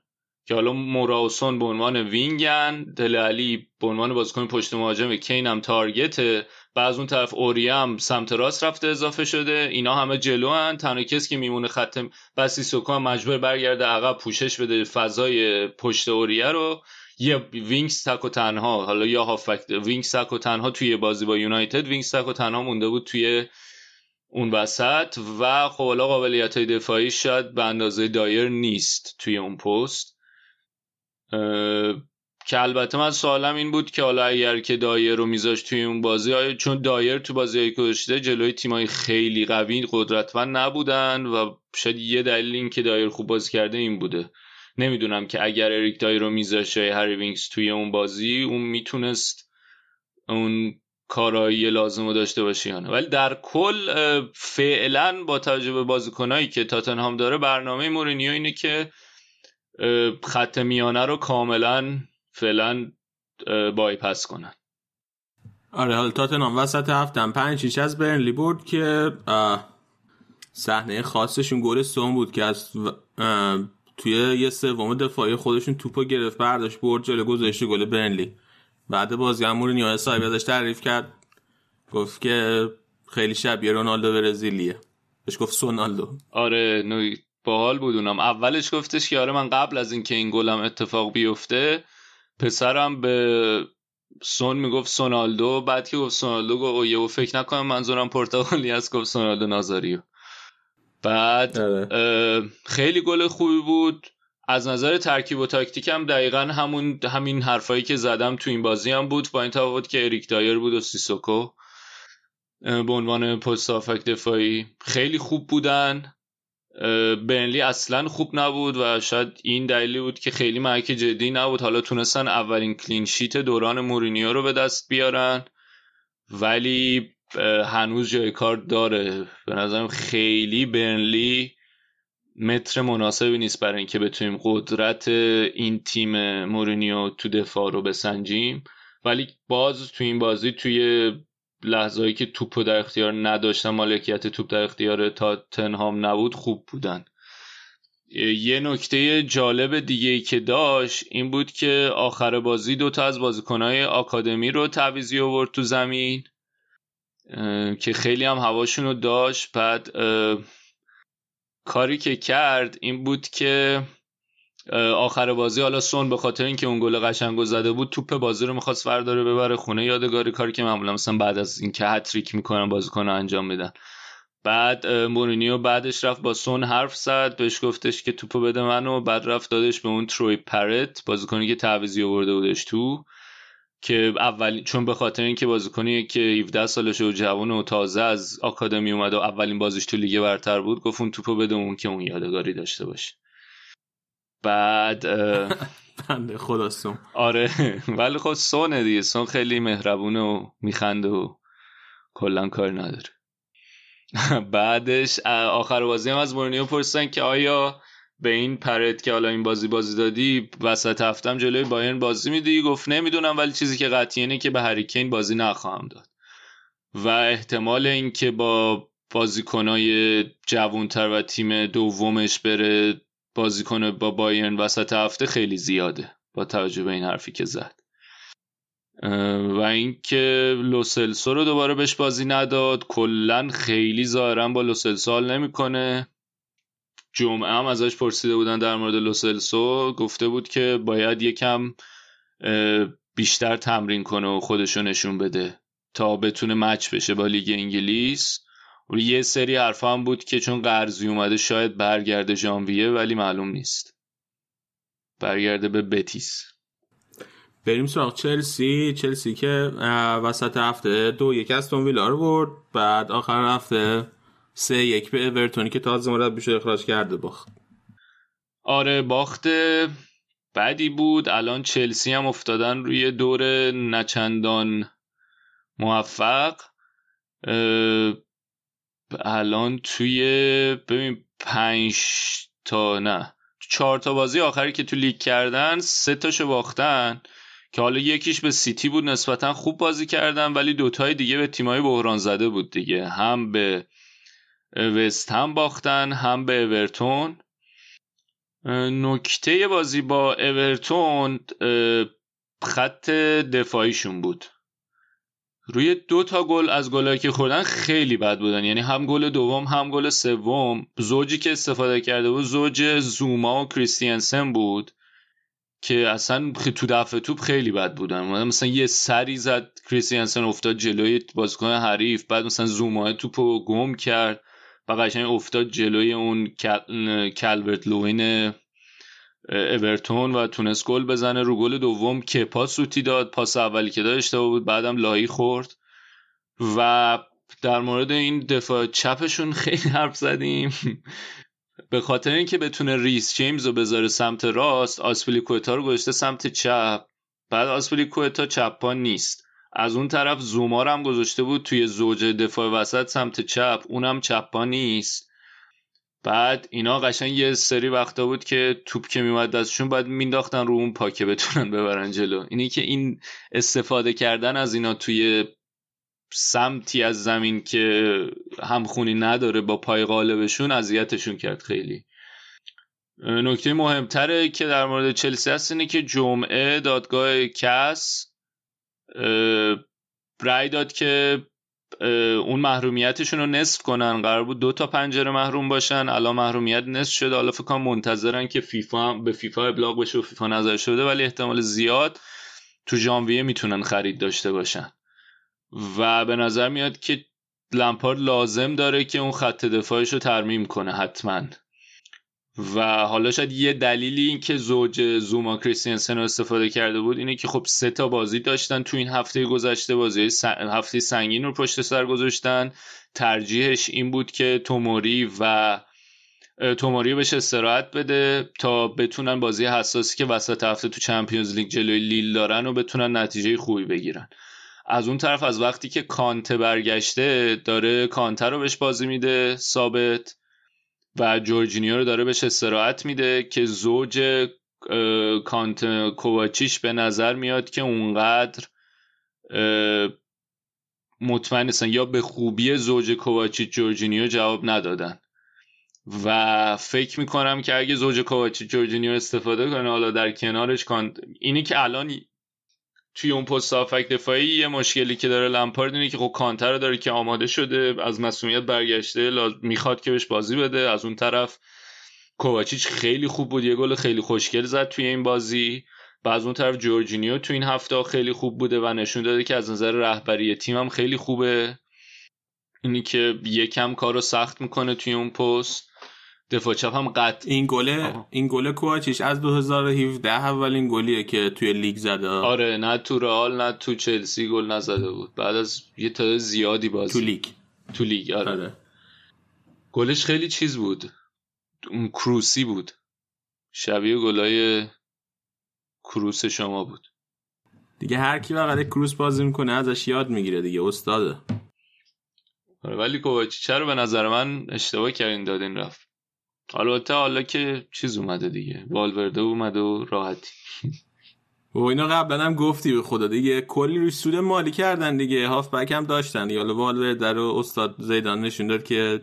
که حالا مورا و سون به عنوان وینگن دل علی به عنوان بازیکن پشت مهاجم کین هم تارگته و از اون طرف اوریم سمت راست رفته اضافه شده. اینا همه جلو هن. تنها کسی که میمونه خط بسی سوکا مجبور برگرده عقب پوشش بده فضای پشت اوریه رو. یه وینگز تک و تنها. حالا یا هافک وینگز تک و تنها توی بازی با یونایتد. وینگز تک و تنها مونده بود توی اون وسط. و خب حالا قابلیت های دفاعی شاید به اندازه دایر نیست توی اون پست. که البته من سوالم این بود که حالا اگر که دایر رو میذاش توی اون بازی های چون دایر تو بازی های کشته جلوی تیمای خیلی قوی قدرتمند نبودن و شاید یه دلیل این که دایر خوب بازی کرده این بوده. نمی‌دونم که اگر اریک دایر رو میذاشه هری وینکس توی اون بازی اون می‌تونست اون کارایی لازم رو داشته باشه یا نه. ولی در کل فعلا با توجه به بازیکنایی که تاتنهام داره برنامه مورینیو اینه که خط میانه رو کاملا فعلا بایپس کنن. آره حالا تاتنهام وسط هفتم. پنج شیش از برنلی برد که صحنه خاصشون گل سوم بود که از توی یه سوم دفاعی خودشون توپو گرفت برداشت برد جلو گذاشت گل برنلی. بعد بازی هم مورینیو صاحب ازش تعریف کرد. گفت که خیلی شبیه رونالدو برزیلیه. بهش گفت سونالدو. آره نوی باحال بود اونم اولش گفتش که آره من قبل از اینکه این گلم اتفاق بیفته پسرم به سون می‌گفت سونالدو بعد که گفت سونالدو گفت یهو فکر نکنم منظورم پرتغالی است گفت سونالدو نازاریو. بعد آره. خیلی گل خوبی بود. از نظر ترکیب و تاکتیک هم دقیقا همون همین حرفایی که زدم تو این بازی هم بود. با این تفاوت که اریک دایر بود و سیسوکو به عنوان پست دفاعی خیلی خوب بودن. برنلی اصلا خوب نبود و شاید این دلیلی بود که خیلی محک جدی نبود. حالا تونستن اولین clean sheet دوران مورینیو رو به دست بیارن ولی هنوز جای کار داره. به نظرم خیلی برنلی متر مناسبی نیست برای اینکه بتونیم قدرت این تیم مورینیو تو دفاع رو بسنجیم. ولی باز تو این بازی توی لحظه‌ای که توپ در اختیار نداشتن مالکیت توپ در اختیار تاتنهام نبود خوب بودن. یه نکته جالب دیگه ای که داشت این بود که آخر بازی دوتا از بازیکنهای آکادمی رو تعویزی آورد تو زمین که خیلی هم هواشون رو داشت. بعد کاری که کرد این بود که آخر بازی حالا سون به خاطر اینکه اون گل قشنگ زده بود توپ بازی رو می‌خواست ورداره ببره خونه یادگاری کاری که معمولا مثلا بعد از اینکه هتریک می‌کنن بازیکن انجام میدن. بعد مورینیو بعدش رفت با سون حرف زد بهش گفتش که توپو بده منو بعد رفت دادش به اون تروی پرت بازیکنی که تعویضی آورده بودش تو که اول چون به خاطر اینکه بازیکنی که 17 سالش و جوان و تازه از آکادمی اومده و اولین بازیش تو لیگ برتر بود گفت اون توپو بده اون که اون یادگاری داشته باشه. بعد بنده خدا سون. آره ولی خب سونه دیگه. سون خیلی مهربونه و میخنده و کلا کار نداره. بعدش آخر بازی هم از مورینیو پرسیدن که آیا به این پرت که حالا این بازی بازی دادی وسط هفتم جلوی بایرن بازی میدی؟ گفت نمی‌دونم ولی چیزی که قطعی اینه که به هریکین بازی نخواهم داد. و احتمال اینکه با بازیکنای جوانتر و تیم دومش بره بازی کنه با بایرن وسط هفته خیلی زیاده با توجه به این حرفی که زد. و اینکه لوسلسو رو دوباره بهش بازی نداد کلا خیلی ظاهرا با لوسلسو حال نمی‌کنه. جمعه هم ازش پرسیده بودن در مورد لوسلسو گفته بود که باید یکم بیشتر تمرین کنه و خودشو نشون بده تا بتونه مچ بشه با لیگ انگلیس. یه سری حرف هم بود که چون قرضی اومده شاید برگرده ژانویه ولی معلوم نیست. برگرده به بتیس. بریم سراغ چلسی. چلسی که وسط هفته دو یک از ویلا رو برد. بعد آخر هفته سه یک به اورتونی که تازه مرد بیشتر اخراج کرده باخت. آره باخت بعدی بود. الان چلسی هم افتادن روی دور نچندان موفق. الان توی ببین پنج تا نه چهار تا بازی آخری که تو لیگ کردن سه تاشو باختن که حالا یکیش به سیتی بود نسبتا خوب بازی کردن ولی دوتای دیگه به تیمای بحران زده بود دیگه. هم به وست هم باختن هم به اورتون. نکته بازی با اورتون خط دفاعیشون بود. روی دو تا گل از گلایی که خوردن خیلی بد بودن. یعنی هم گل دوم هم گل سوم. زوجی که استفاده کرده بود زوج زوما و کریستیانسن بود که اصلا تو دفع توپ خیلی بد بودن. مثلا یه سری زد کریستیانسن افتاد جلوی بازیکن حریف. بعد مثلا زوما توپو گم کرد و قشنگ افتاد جلوی اون کل... کلبرت لوین اورتون و تونست گل بزنه. رو گل دوم که پاس سوتی داد. پاس اولی که داد اشتباه بود بعدم لایی خورد. و در مورد این دفاع چپشون خیلی حرف زدیم. به خاطر اینکه بتونه ریس جیمز رو بذاره سمت راست آسپلی کوتا رو گذاشته سمت چپ. بعد آسپلی کوتا چپ نیست. از اون طرف زوما رو هم گذاشته بود توی زوج دفاع وسط سمت چپ. اونم چپا نیست. بعد اینا قشنگ یه سری وقتا بود که توپ که میومد دستشون باید مینداختن رو اون پاکه بتونن ببرن جلو. اینی که این استفاده کردن از اینا توی سمتی از زمین که همخونی نداره با پای غالبشون اذیتشون کرد خیلی. نکته مهمتره که در مورد چلسی هست اینه که جمعه دادگاه کس رای داد که اون محرومیتشون رو نصف کنن. قرار بود دو تا پنجره محروم باشن. الان محرومیت نصف شده. حالا فکر کنم منتظرن که فیفا به فیفا ابلاغ بشه و فیفا نظر شده. ولی احتمال زیاد تو ژانویه می‌تونن خرید داشته باشن. و به نظر میاد که لمپارد لازم داره که اون خط دفاعش رو ترمیم کنه حتما. و حالا شاید یه دلیلی این که زوج زوما کریستینسن رو استفاده کرده بود اینه که خب سه تا بازی داشتن تو این هفته گذشته بازی هفته سنگین رو پشت سر گذاشتن. ترجیحش این بود که توموری و توموری بهش استراحت بده تا بتونن بازی حساسی که وسط هفته تو چمپیونز لیگ جلوی لیل دارن و بتونن نتیجه خوبی بگیرن. از اون طرف از وقتی که کانته برگشته داره کانته رو بهش بازی میده ثابت. و جورجینیو رو داره بهش استراحت میده که زوج کانت کوواچیش به نظر میاد که اونقدر مطمئن نیستن یا به خوبی زوج کوواچیچ جورجینیو جواب ندادن. و فکر می‌کنم که اگه زوج کوواچیچ جورجینیو استفاده کنه حالا در کنارش کانت اینی که الان توی اون پست هافک دفاعی یه مشکلی که داره لمپارد اینه که خب کانتر رو داره که آماده شده از مسئولیت برگشته می‌خواد که بهش بازی بده. از اون طرف کوواچیچ خیلی خوب بود یه گل خیلی خوشگل زد توی این بازی و از اون طرف جورجینیو تو این هفته خیلی خوب بوده و نشون داده که از نظر رهبری تیمم خیلی خوبه. اینی که یکم کار رو سخت می‌کنه توی اون پست. دفاع چپ هم قط این گله این گل کواچیچ از 2017 اولین گلیه که توی لیگ زده. آره نه تو رئال نه تو چلسی گل نزده بود. بعد از یه تعداد زیادی بازی. تو لیگ. تو لیگ آره, آره. گلش خیلی چیز بود. اون کروسی بود. شبیه گلای کروس شما بود. دیگه هر کی بغل کروس بازی می‌کنه ازش یاد می‌گیره دیگه استاده. آره ولی کوواچی چرا به نظر من اشتباه کردین دادین رفت. البته حالا که چیز اومده دیگه. والورده اومده و راحتی. و اینا قبلا هم گفتی به خدا دیگه کلی روی سود مالی کردن دیگه. هاف بک هم داشتن. حالا والورده رو استاد زیدان نشون داد که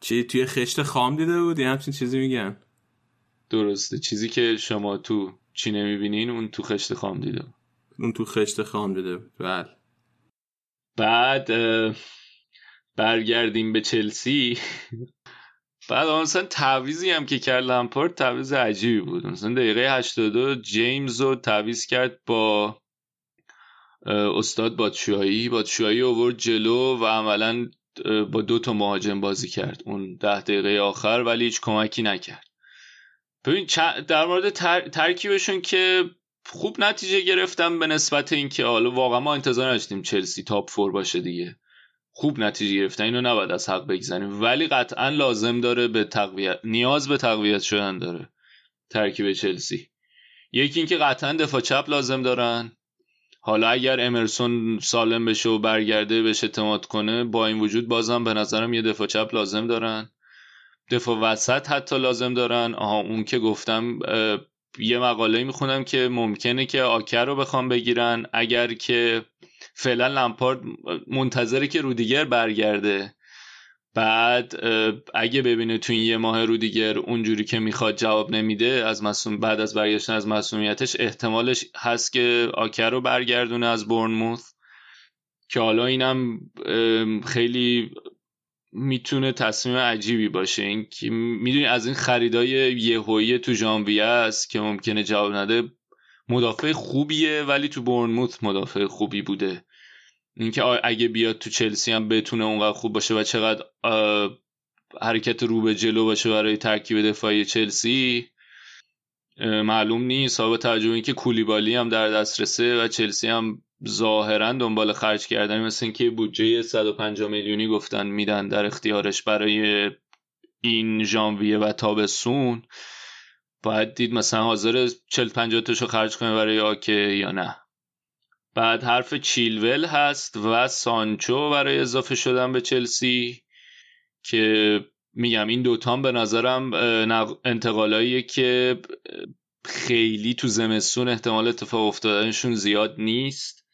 چی توی خشت خام دیده بود یه همچین چیزی میگن. درسته. چیزی که شما تو چی نمی‌بینین اون تو خشت خام دیده اون تو خشت خام دیده بله. بعد برگردیم به چلسی. بعد مثلا تعویزی هم که کرد لمپارد تعویز عجیبی بود. مثلا دقیقه 82 جیمز رو تعویز کرد با استاد بادشاهی بادشاهی اوورد جلو و عملا با دو تا مهاجم بازی کرد. اون ده دقیقه آخر ولی هیچ کمکی نکرد. ببین در مورد ترکیبشون که خوب نتیجه گرفتم به نسبت اینکه حالا واقعا ما انتظار نداشتیم چلسی تاپ فور باشه دیگه. خوب نتیجه گرفتن اینو نباید از حق بگذاریم. ولی قطعا لازم داره به تقویت نیاز به تقویت شدن داره ترکیب چلسی. یکی اینکه قطعا دفاع چپ لازم دارن. حالا اگر امرسون سالم بشه و برگرده بهش اعتماد کنه با این وجود بازم به نظرم یه دفاع چپ لازم دارن. دفاع وسط حتی لازم دارن. آها اون که گفتم یه مقاله می‌خونم که ممکنه که آکر رو بخوام بگیرن. اگر که فعلا لمپارد منتظره که رودیگر برگرده. بعد اگه ببینه تو این یه ماه رودیگر اونجوری که می‌خواد جواب نمیده از مسئول بعد از برگشتن از مسئولیتش احتمالش هست که آکر رو برگردونه از بورنموث که حالا اینم خیلی می‌تونه تصمیم عجیبی باشه. این که می‌دونی از این خریدای یهویی تو ژانویه است که ممکنه جواب نده مدافع خوبیه ولی تو بورنموث مدافع خوبی بوده. اینکه اگه بیاد تو چلسی هم بتونه اونقدر خوب باشه و چقدر حرکت رو به جلو باشه برای ترکیب دفاعی چلسی معلوم نیست. با توجه اینکه کولیبالی هم در دسترسه و چلسی هم ظاهرا دنبال خرج کردن مثل اینکه بودجه 150 میلیونی گفتن میدن در اختیارش برای این ژانویه و تابستون. باید دید مثلا حاضر 40 50 تاشو خرج کنه برای آکه یا نه. بعد حرف چیلول هست و سانچو برای اضافه شدن به چلسی که میگم این دوتام به نظرم انتقالاییه که خیلی تو زمستون احتمال اتفاق افتادنشون زیاد نیست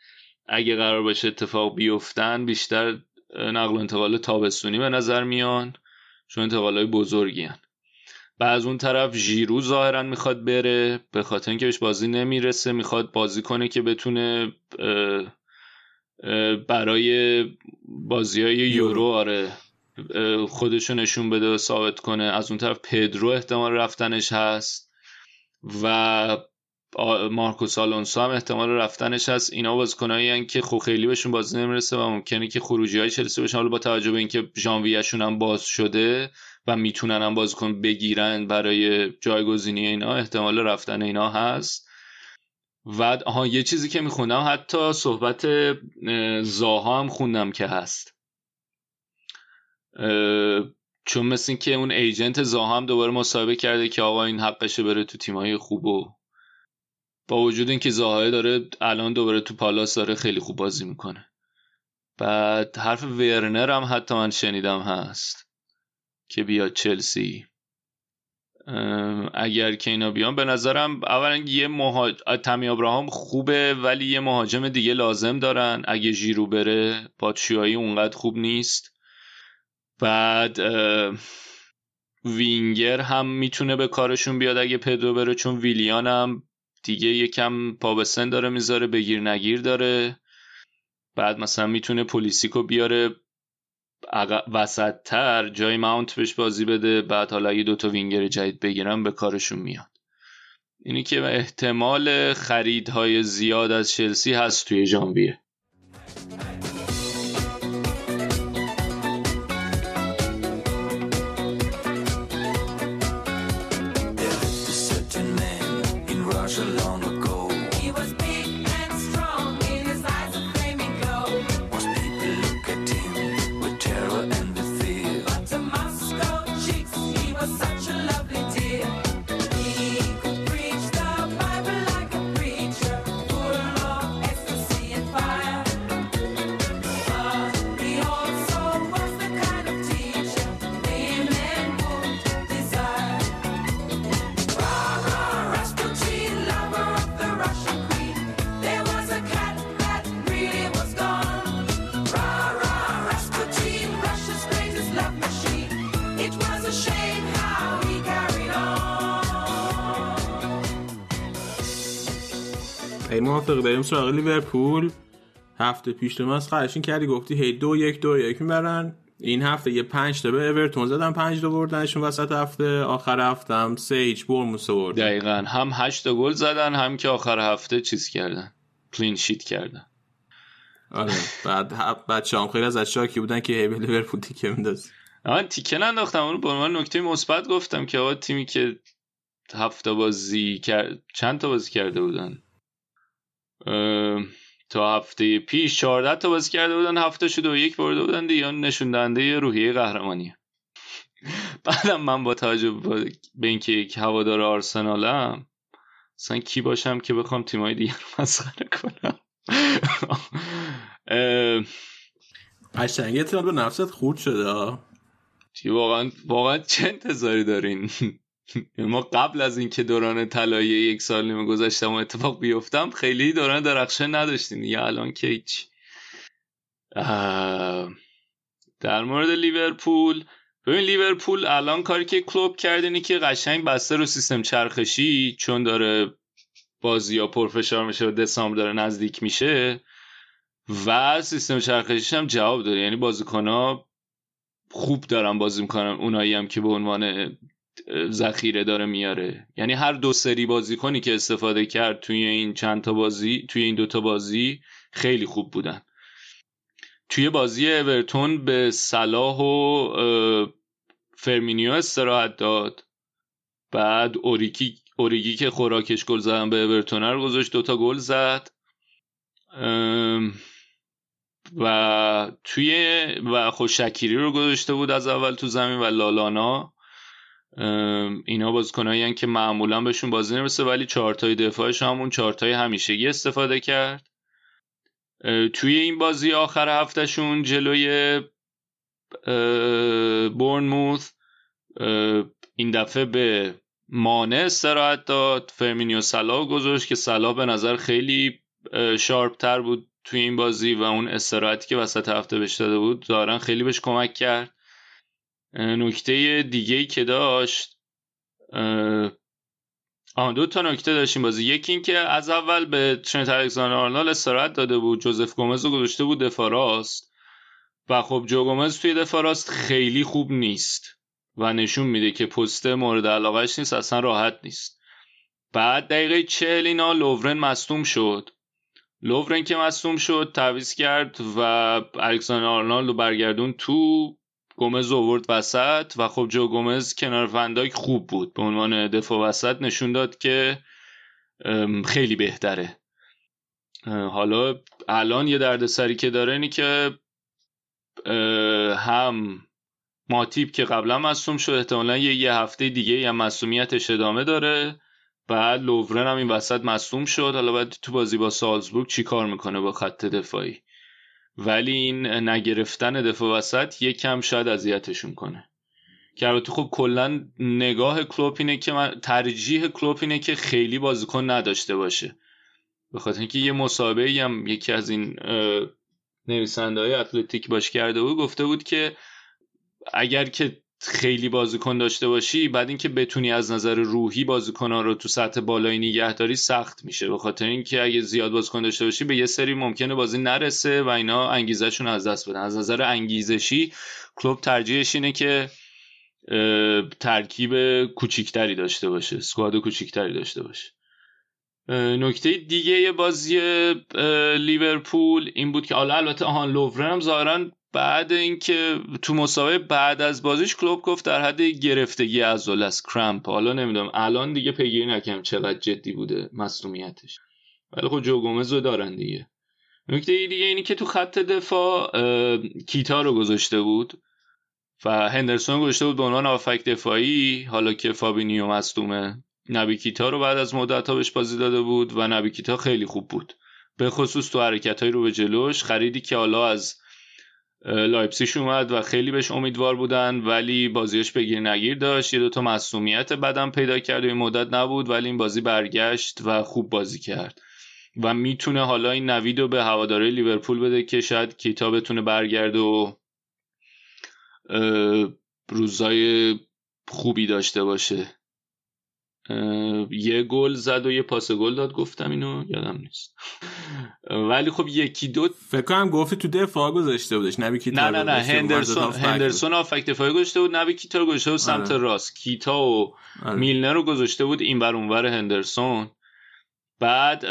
اگه قرار باشه اتفاق بیفتن بیشتر نقل و انتقال تابستونی به نظر میان چون انتقالای بزرگی هن. و از اون طرف ژیرو ظاهرا می‌خواد بره به خاطر اینکه بهش بازی نمی‌رسه می‌خواد بازی کنه که بتونه برای بازی های یورو. آره خودشو نشون بده و ثابت کنه. از اون طرف پدرو احتمال رفتنش هست و مارکوس آلونسو هم احتمال رفتنش هست. اینا بازیکنایی که خب خیلی بهشون بازی نمی‌رسه و ممکنه که خروجی های چلسی بشن حالا با توجه به اینکه ژانویهشون هم باز شده و می‌تونن هم بازیکن بگیرن برای جایگزینی اینا احتمال رفتن اینا هست. و آها یه چیزی که میخوندم حتی صحبت زاها هم خوندم که هست. چون مثل این که اون ایجنت زاها هم دوباره مصاحبه کرده که آقا این حقشه بره تو تیمای خوب و با وجود اینکه زاهای داره الان دوباره تو پالاس داره خیلی خوب بازی می‌کنه. بعد حرف ورنر هم حتی من شنیدم هست. که بیاد چلسی. اگر که اینا بیان به نظرم اولا یه مهاج... تمی ابراهام خوبه ولی یه مهاجم دیگه لازم دارن. اگه ژیرو بره پادشاهی اونقدر خوب نیست. بعد وینگر هم می‌تونه به کارشون بیاد اگه پدرو بره چون ویلیان هم دیگه یکم پا به سن داره می‌ذاره بگیر نگیر داره. بعد مثلا می‌تونه پلیسیکو بیاره. وسط تر جای ماونت بهش بازی بده بعد حالا اگه دوتا وینگر جدید بگیرن به کارشون میاد. اینی که احتمال خریدهای زیاد از چلسی هست توی ژانویه. موافق داریم. سراغ لیورپول. هفته پیش تو از خرشین کردی گفتی هی دو یک دو یک می‌برن. این هفته یه پنج تا به اورتون زدن پنج تا بردنشون وسط هفته. آخر هفته هم سه هیچ برموس برد دقیقا. هم هشت گل زدن هم که آخر هفته چیز کردن. کلین شیت کردن. آره. بعد بچه هم خیلی از شاکی بودن که هی به لیورپول تیکه مینداز من تیکه ننداختم. اونو به عنوان نکته مثبت گفتم که آقا تیمی که هفته بازی کرد چند تا بازی کرده بودن؟ تا هفته پیش 14 تا بازی کرده بودن هفته شده و یک برده بودن دیگه. نشون دهنده روحیه قهرمانی بعدم من با توجه به اینکه یک هوادار آرسنالم مثلا کی باشم که بخوام تیمای دیگه رو مسخره کنم؟ قشنگ اعتماد به نفست خورد شده واقعا واقعا چه انتظاری دارین؟ ما قبل از اینکه دوران طلایی یک سال نیمه گذشتم و اتفاق بیفتم خیلی دوران درخشان نداشتیم یا الان که هیچ. در مورد لیورپول ببین لیورپول الان کاری که کلوب کرد اینه که قشنگ بسته رو سیستم چرخشی چون داره بازی یا پرفشار میشه و دسامبر داره نزدیک میشه و سیستم چرخشیش هم جواب داره. یعنی بازیکن خوب دارن بازی می‌کنن. اونایی هم که به عنوان ذخیره داره میاره. یعنی هر دو سری بازیکنی که استفاده کرد توی این چند تا بازی توی این دوتا بازی خیلی خوب بودن. توی بازی اورتون به صلاح و فرمینیو استراحت داد. بعد اوریکی اوریگی که خوراکش گل زدن به اورتون رو گذاشت دوتا گل زد. و توی و خوشکیری رو گذاشته بود از اول تو زمین و لالانا. اینا بازیکنایی که معمولا بهشون بازی نمی‌رسه ولی چهارتای دفاعش همون چهارتای همیشگی استفاده کرد. توی این بازی آخر هفتهشون جلوی بورنموث این دفعه به مانع استراحت داد. فرمینیو سلا گذاشت که سلا به نظر خیلی شارپ تر بود توی این بازی و اون استراحتی که وسط هفته بهش داده بود دارن خیلی بهش کمک کرد. نکته دیگه ای که داشت آن دو تا نکته داشتیم بازی. یکی این که از اول به ترنت الکساندر آرنال استراحت داده بود. جوزف گومز رو گذاشته بود دفاع راست. و خب جو گومز توی دفاع راست خیلی خوب نیست و نشون میده که پست مورد علاقهش نیست اصلا راحت نیست. بعد دقیقه چهل اینا لوورن مصدوم شد. لوورن که مصدوم شد تعویض کرد و الکساندر آرنالد رو برگردون تو گومز اوورد وسط و خب جو گومز کنار فنداک خوب بود. به عنوان دفاع وسط نشون داد که خیلی بهتره. حالا الان یه دردسری که داره اینی که هم ماتیب که قبلا مصوم شد احتمالا یه, یه هفته دیگه یا مصومیتش ادامه داره. بعد لوورن هم این وسط مصوم شد. حالا باید تو بازی با سالزبورگ چی کار می‌کنه با خط دفاعی؟ ولی این نگرفتن دفاع وسط کم شاید اذیتشون کنه. که البته خب کلا نگاه کلوپ اینه که من ترجیح کلوپ اینه که خیلی بازیکن نداشته باشه. به خاطر اینکه یه مسابقه هم یکی از این نویسنده های اتلتیک باش کرده بود گفته بود که اگر که خیلی بازیکن داشته باشی بعد اینکه بتونی از نظر روحی ها رو تو سطح بالایی نگهداری سخت میشه. به خاطر اینکه اگه زیاد بازیکن داشته باشی به یه سری ممکنه بازی نرسه و اینا انگیزشون از دست بدن. از نظر انگیزشی کلوب ترجیحش اینه که ترکیب کوچیکتری داشته باشه سکواد کوچیکتری داشته باشه. نکته دیگه بازی لیورپول این بود که حالا البته آهان لوورن هم ظاهرا بعد اینکه تو مسابقه بعد از بازیش کلوب گفت در حد گرفتگی از از کرامپ. حالا نمی‌دونم. الان دیگه پیگیری نکنم چقدر جدی بوده مصومیتش ولی خب جو گومز رو دارن دیگه. نکته دیگه اینی که تو خط دفاع کیتا رو گذاشته بود و هندرسون گذاشته بود به عنوان هافبک دفاعی. حالا که فابینیو مصدومه نبی کیتا رو بعد از مدت بهش بازی داده بود و نبی کیتا خیلی خوب بود. به خصوص تو حرکت های رو به جلوش خریدی که حالا از لایپزیش اومد و خیلی بهش امیدوار بودن ولی بازیش بگیر نگیر داشت. یه دوتا مصدومیت بدم پیدا کرد و این مدت نبود ولی این بازی برگشت و خوب بازی کرد. و می‌تونه حالا این نوید رو به هواداره لیورپول بده که شاید کیتا بتونه برگرده و روزای خوبی داشته باشه. یه گل زد و یه پاس گل داد گفتم اینو یادم نیست. ولی خب یکی دو فکر کنم گفتی تو دفاع گذاشته بودش نبی کیتا نه نه نه هندرسون هندرسون آفک دفاعی گذاشته بود نبی کیتا رو گذاشته بود سمت آره. راست. کیتا و آره. میلنر رو گذاشته بود این بر اونور هندرسون. بعد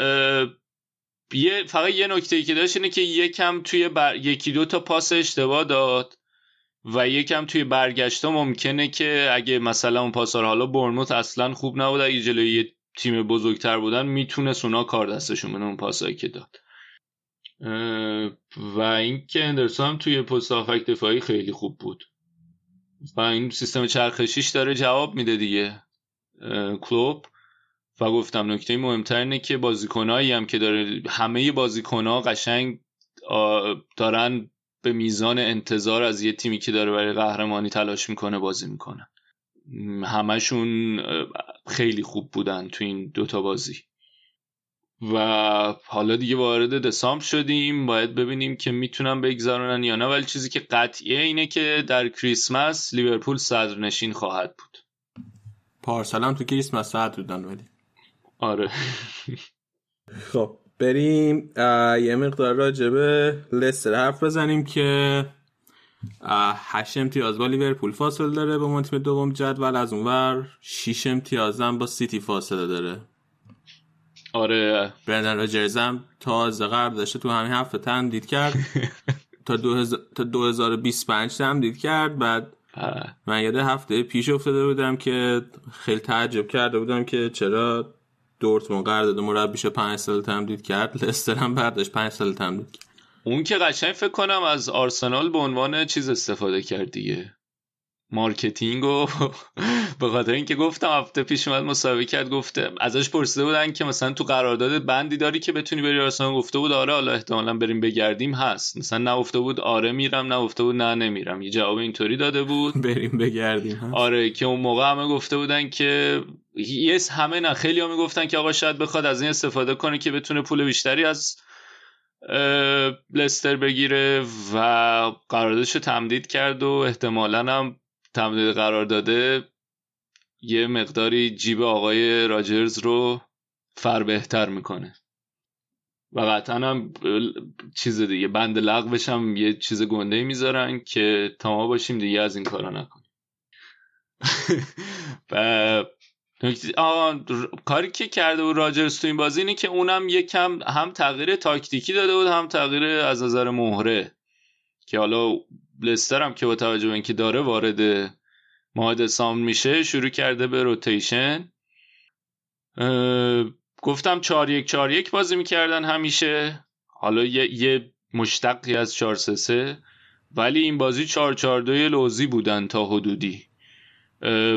یه فقط یه نکته ای که داشت اینه که یکم توی بر... یکی دو تا پاس اشتباه داد. و یکم توی برگشته ممکنه که اگه مثلا اون پاسار حالا برنوت اصلا خوب نبود اگه جلوی یه تیم بزرگتر بودن می‌تونه سونا کار دستشون بده اون پاسایی که داد. و اینکه اندرسون هم توی پست آفک دفاعی خیلی خوب بود. و این سیستم چرخشیش داره جواب میده دیگه. کلوب. و گفتم نکته مهمتر اینه که بازیکنایی هم که داره همه بازیکنها قشنگ دارن به میزان انتظار از یه تیمی که داره برای قهرمانی تلاش می‌کنه بازی می‌کنن. همشون خیلی خوب بودن تو این دوتا بازی. و حالا دیگه وارد دسامبر شدیم. باید ببینیم که می‌تونن بگذارنن یا نه. ولی چیزی که قطعیه اینه که در کریسمس لیورپول صدرنشین خواهد بود. پارسال هم تو کریسمس صدر بودن ولی. آره. خب. بریم یه مقدار راجبه لستر حرف بزنیم که هشت امتیاز با لیورپول فاصله داره به تیم دوم جدول از اونور شیش امتیاز هم با سیتی فاصله داره. آره. برندن راجرز هم تازه قرب داشته تو همین هفته تمدید کرد. تا, تا 2025 تمدید کرد بعد من یاده هفته پیش افتاده بودم که خیلی تعجب کرده بودم که چرا دورتموند قرارداد مربیش 5 سال تمدید کرد لستر هم برداشت 5 سال تمدید کرد. اون که قشنگ فکر کنم از آرسنال به عنوان چیز استفاده کرد دیگه. marketing و به خاطر اینکه گفتم هفته پیش اومد مصاحبه کرد گفته ازش پرسیده بودن که مثلا تو قرارداد بندی داری که بتونی بری آرسنال؟ گفته بود آره حالا احتمالا بریم بگردیم هست. مثلا نه گفته بود آره میرم نه گفته بود نه نمیرم. یه جواب اینطوری داده بود. بریم بگردیم هست. آره که اون موقع همه گفته بودن که یس همه نه خیلی ها می‌گفتن که آقا شاید بخواد از این استفاده کنه که بتونه پول بیشتری از لستر بگیره و قراردادش تمدید کرد و احتمالا هم تمدید قرار داده یه مقداری جیب آقای راجرز رو فر بهتر می‌کنه. و قطعا هم چیز دیگه بند لغوش هم یه چیز گنده می‌ذارن که تا ما باشیم دیگه از این کارا نکنیم. و کاری که کرده بود راجرز تو این بازی اینه که اونم یکم هم تغییر تاکتیکی داده بود هم تغییر از نظر مهره. که حالا لستر هم که با توجه به اینکه داره وارد ماه دسامبر میشه شروع کرده به روتیشن گفتم چار یک چار یک بازی می‌کردن همیشه. حالا یه, یه مشتقی از چار سه ولی این بازی چار چار دوی لوزی بودن تا حدودی.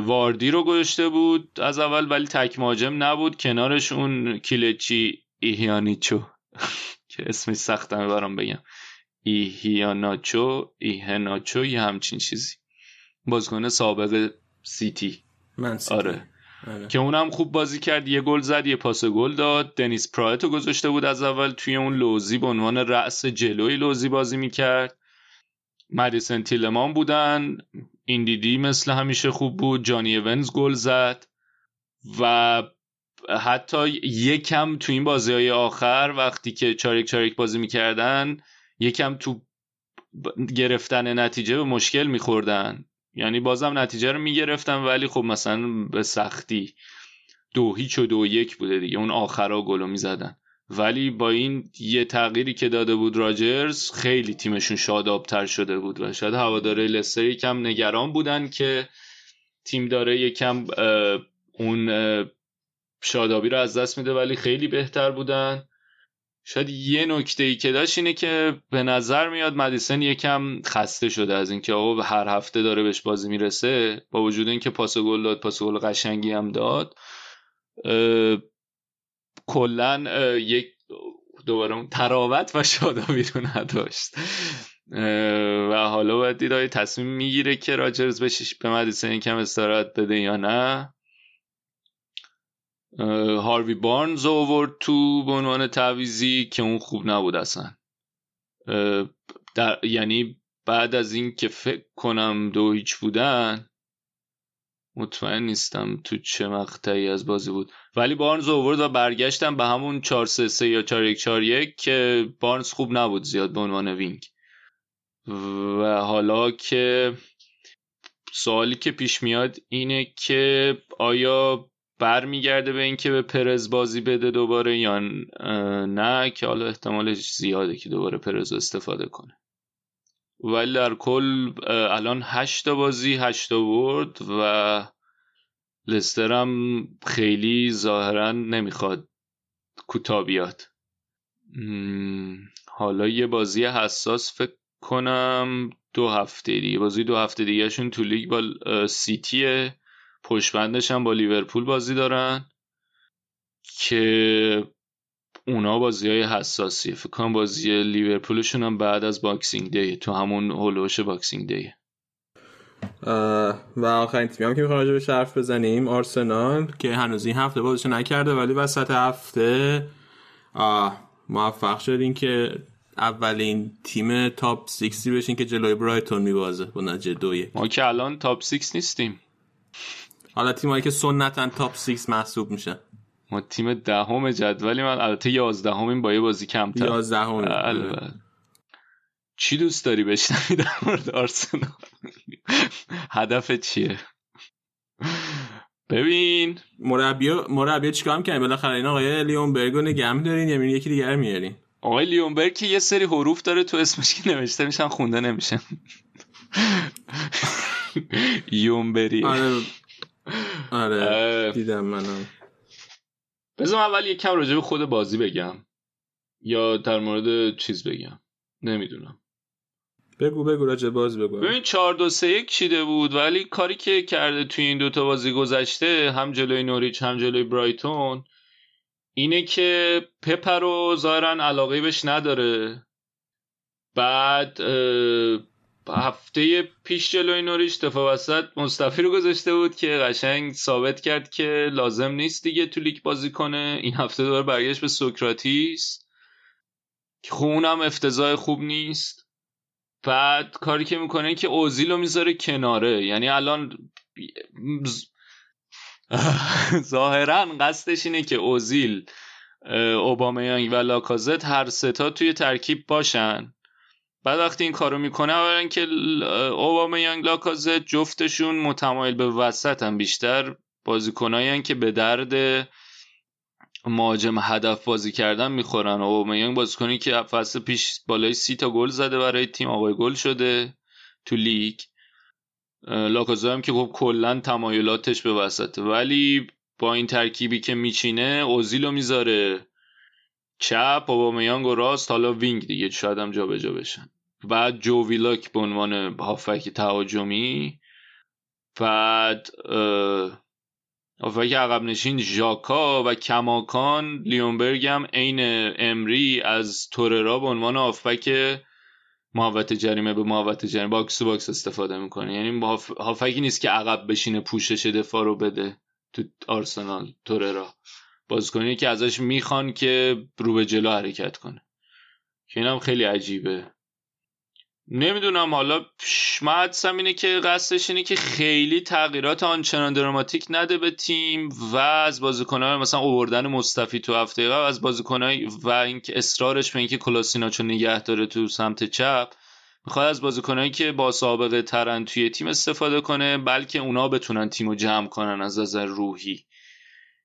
واردی رو گذاشته بود از اول ولی تک مهاجم نبود. کنارش اون کیلچی ایهیانیچو که اسمش سختمه برام بگم. ایهیاناچو ایهناچو یه همچین چیزی. بازیکن سابق سیتی. من سیتی. آره. که اونم خوب بازی کرد. یه گل زد یه پاس گل داد. دنیس پرایت رو گذاشته بود از اول توی اون لوزی. به عنوان رأس جلوی لوزی بازی می‌کرد. مدیسن تیلمان بودن. این دیدی مثل همیشه خوب بود. جانی ونز گل زد. و حتی یکم تو این بازی های آخر وقتی که چاریک چاریک بازی می‌کردن یکم تو گرفتن نتیجه به مشکل میخوردن. یعنی بازم نتیجه رو می‌گرفتن ولی خب مثلا به سختی دو هیچ و دو یک بوده دیگه. اون آخرا گلو می‌زدن. ولی با این یه تغییری که داده بود راجرز خیلی تیمشون شادابتر شده بود. و شاید هواداره لستر یکم نگران بودن که تیم داره یکم اون شادابی رو از دست میده ولی خیلی بهتر بودن. شاید یه نکته ای که داشت اینه که به نظر میاد مدیسن یکم خسته شده از اینکه آقا هر هفته داره بهش بازی می‌رسه با وجود اینکه پاس گل داد پاس گل قشنگی هم داد کلا یک دوباره اون تراوت و شادابی رو نداشت. و حالا باید دید تصمیم می‌گیره که راجرز بهش به مدیسن یکم استراحت بده یا نه. هاروی بارنز اوورد تو به عنوان تعویزی که اون خوب نبود اصلا. در یعنی بعد از این که فکر کنم دو هیچ بودن مطمئن نیستم تو چه مقطعی از بازی بود. ولی بارنز اوورد و برگشتم به همون 4 3 3 یا 4 1 4 1 که بارنز خوب نبود زیاد به عنوان وینگ. و حالا که سوالی که پیش میاد اینه که آیا برمیگرده به اینکه به پرز بازی بده دوباره یا نه که حالا احتمالش زیاده که دوباره پرز استفاده کنه. ولی در کل الان هشتا بازی هشتا برد و لسترم خیلی ظاهرا نمی‌خواد کوتاه حالا یه بازی حساس فکر کنم دو هفته دیگه. بازی دو هفته دیگه شون تو لیگ با سیتیه. پشتبندش هم با لیورپول بازی دارن که اونا بازی های حساسیه. فکر کنم بازی لیورپولشون هم بعد از Boxing Day تو همون حول و حوش Boxing Day و آخرین تیمی هم که می‌خوایم به حرف بزنیم آرسنال که هنوز این هفته بازیشو نکرده ولی وسط هفته موفق شدین که اولین تیم تاپ 6 بشین که جلوی برایتون میبازه با نتیجه دویه. ما که الان تاپ 6 نیستیم. حالا تیمایی که سنتا تاپ 6 محسوب میشن ما تیم دهم جدولی من البته 11 همین با یه بازی کمتر. 11 همین چی دوست داری بشنوی در مورد آرسنال؟ هدف چیه؟ ببین. مربی مربی چیکار می‌کنین بالاخره این آقای لیون برگو نگه دارین یا یکی دیگر میارین. آقای لیونبرگ که یه سری حروف داره تو اسمش که نوشته میشن خونده نمیشن. یونبری. آره. آره دیدم منم. بذار اول یه کم راجع به خود بازی بگم. یا در مورد چیز بگم. نمی‌دونم. بگو بگو راجع بازی بگو. ببین 4 2 3 1 چیده بود ولی کاری که کرده توی این دوتا بازی گذشته هم جلوی نوریچ هم جلوی برایتون اینه که پپر رو ظاهرا علاقه بهش نداره. بعد هفته پیش جلوی نوریش دفاع وسط مصطفی رو گذاشته بود که قشنگ ثابت کرد که لازم نیست دیگه تو لیگ بازی کنه. این هفته داره برگشت به سوکراتیس که خب اونم افتضاح خوب نیست. بعد کاری که می‌کنه که اوزیل رو می‌ذاره کناره. یعنی الان ظاهرا قصدش اینه که اوزیل اوبامیانگ و لاکازت هر ستا توی ترکیب باشن. بعد وقتی این کارو می‌کنه اولا که اوبامیانگ لاکازت جفتشون متمایل به وسط هم بیشتر بازیکنایی که به درد مهاجم هدف بازی کردن می‌خورن. اوبامیانگ بازیکنی که فصل پیش بالای سی تا گل زده برای تیم آقای گل شده تو لیگ. لاکازا هم که خب کلا تمایلاتش به وسطه. ولی با این ترکیبی که میچینه اوزیلو می‌ذاره. چپ اوبامیانگ و راست حالا wing دیگه شاید هم جابجا بشن. بعد جو ویلاک به عنوان هافبک تهاجمی. بعد هافبک عقب نشین ژاکا و کماکان لیونبرگ هم عین امری از توررا به عنوان هافبک محوطه جریمه به محوطه جریمه box to box استفاده می‌کنه. یعنی هافبکی نیست که عقب بشینه پوشش دفاع رو بده تو آرسنال توررا. بازیکنی که ازش می‌خوان که رو به جلو حرکت کنه. که اینم خیلی عجیبه. نمی‌دونم حالا حدسم اینه که قصدش اینه که خیلی تغییرات آنچنان دراماتیک نده به تیم و از بازیکنهای مثلا اووردن مصطفی تو هفته قبل از بازیکنهای و اینکه اصرارش به اینکه کلاشیناتسو نگه داره تو سمت چپ می‌خواد از بازیکنهایی که با سابقه ترن توی تیم استفاده کنه بلکه اونا بتونن تیم رو جمع کنن از نظر روحی.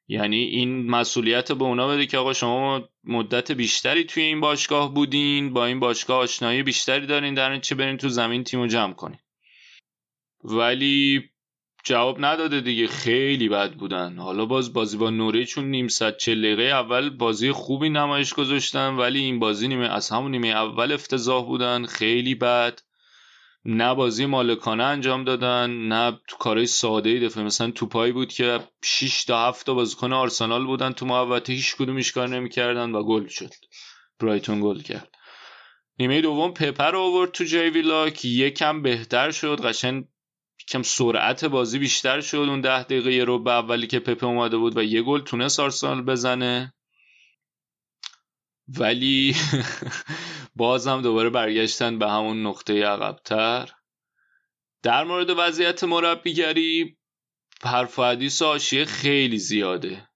یعنی این مسئولیت به اونا بده که آقا شما مدت بیشتری توی این باشگاه بودین با این باشگاه آشنایی بیشتری دارین در چه برین تو زمین تیم رو جمع کنین. ولی جواب نداده دیگه خیلی بد بودن. حالا باز بازی با نوره چون نیم ساعت چه دقیقه اول بازی خوبی نمایش گذاشتن ولی این بازی نیمه از همون نیمه اول افتضاح بودن خیلی بد. نه بازی مالکانه انجام دادن نه تو کارهای ساده ای دفعه مثلا توپایی بود که 6 تا 7 تا بازیکن آرسنال بودن تو محوطه هیچ کدومش کار نمی‌کردن و گل شد. برایتون گل کرد. نیمه دوم پپر رو آورد تو جای ویلاک یکم بهتر شد قشنگ کم سرعت بازی بیشتر شد. اون ده دقیقه رو به اولی که پپ اومده بود و یه گل تونست آرسنال بزنه. ولی بازم دوباره برگشتن به همون نقطه عقبتر. در مورد وضعیت مربیگری حرف و حدیث خیلی زیاده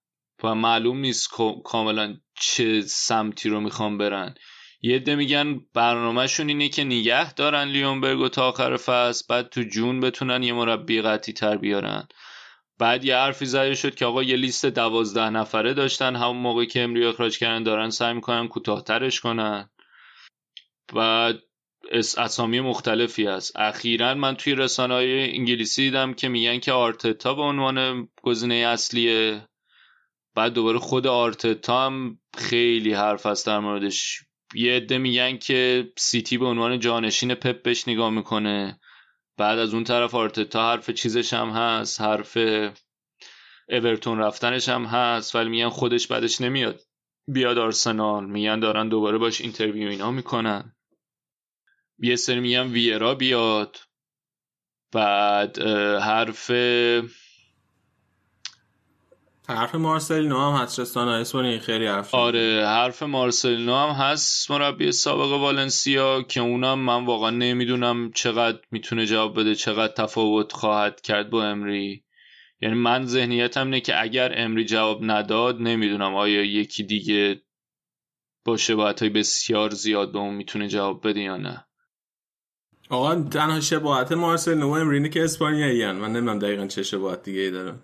و معلوم نیست کاملا چه سمتی رو می‌خوام برن. یه عده میگن برنامهشون اینه که نگه دارن لیونبرگ تا آخر فصل بعد تو جون بتونن یه مربی قطعی تر بیارن. بعد یه حرفی زده شد که آقا یه لیست دوازده نفره داشتن همون موقع که امری اخراج کردن دارن سعی می‌کنن کوتاهترش کنن. و اسامی مختلفی هست. اخیرا من توی رسانه های انگلیسی دیدم که میگن که آرتتا به عنوان گزینه اصلیه. بعد دوباره خود آرتتا هم خیلی حرف هست در موردش. یه عده میگن که سیتی به عنوان جانشین پپ بهش نگاه می‌کنه. بعد از اون طرف آرتتا حرف چیزش هم هست. حرف اورتون رفتنش هم هست. ولی میگن خودش بعدش نمیاد. بیاد آرسنال. میگن دارن دوباره باش اینترویو اینا می‌کنن. یه سری میگن ویرا بیاد. بعد حرف حرف مارسلینو هم هست رستان خیلی حرف آره حرف مارسلینو هم هست. مربی سابق والنسیا که اونم من واقعا نمی‌دونم چقدر می‌تونه جواب بده چقدر تفاوت خواهد کرد با امری. یعنی من ذهنیتم اینه که اگر امری جواب نداد نمی‌دونم آیا یکی دیگه با شباهت های بسیار زیاد به اون می‌تونه جواب بده یا نه. آقا تنها شباهت مارسلینو و امرینه که اسپانیایی من نمی‌دونم دقیقا چه شباهت دیگه ای داره.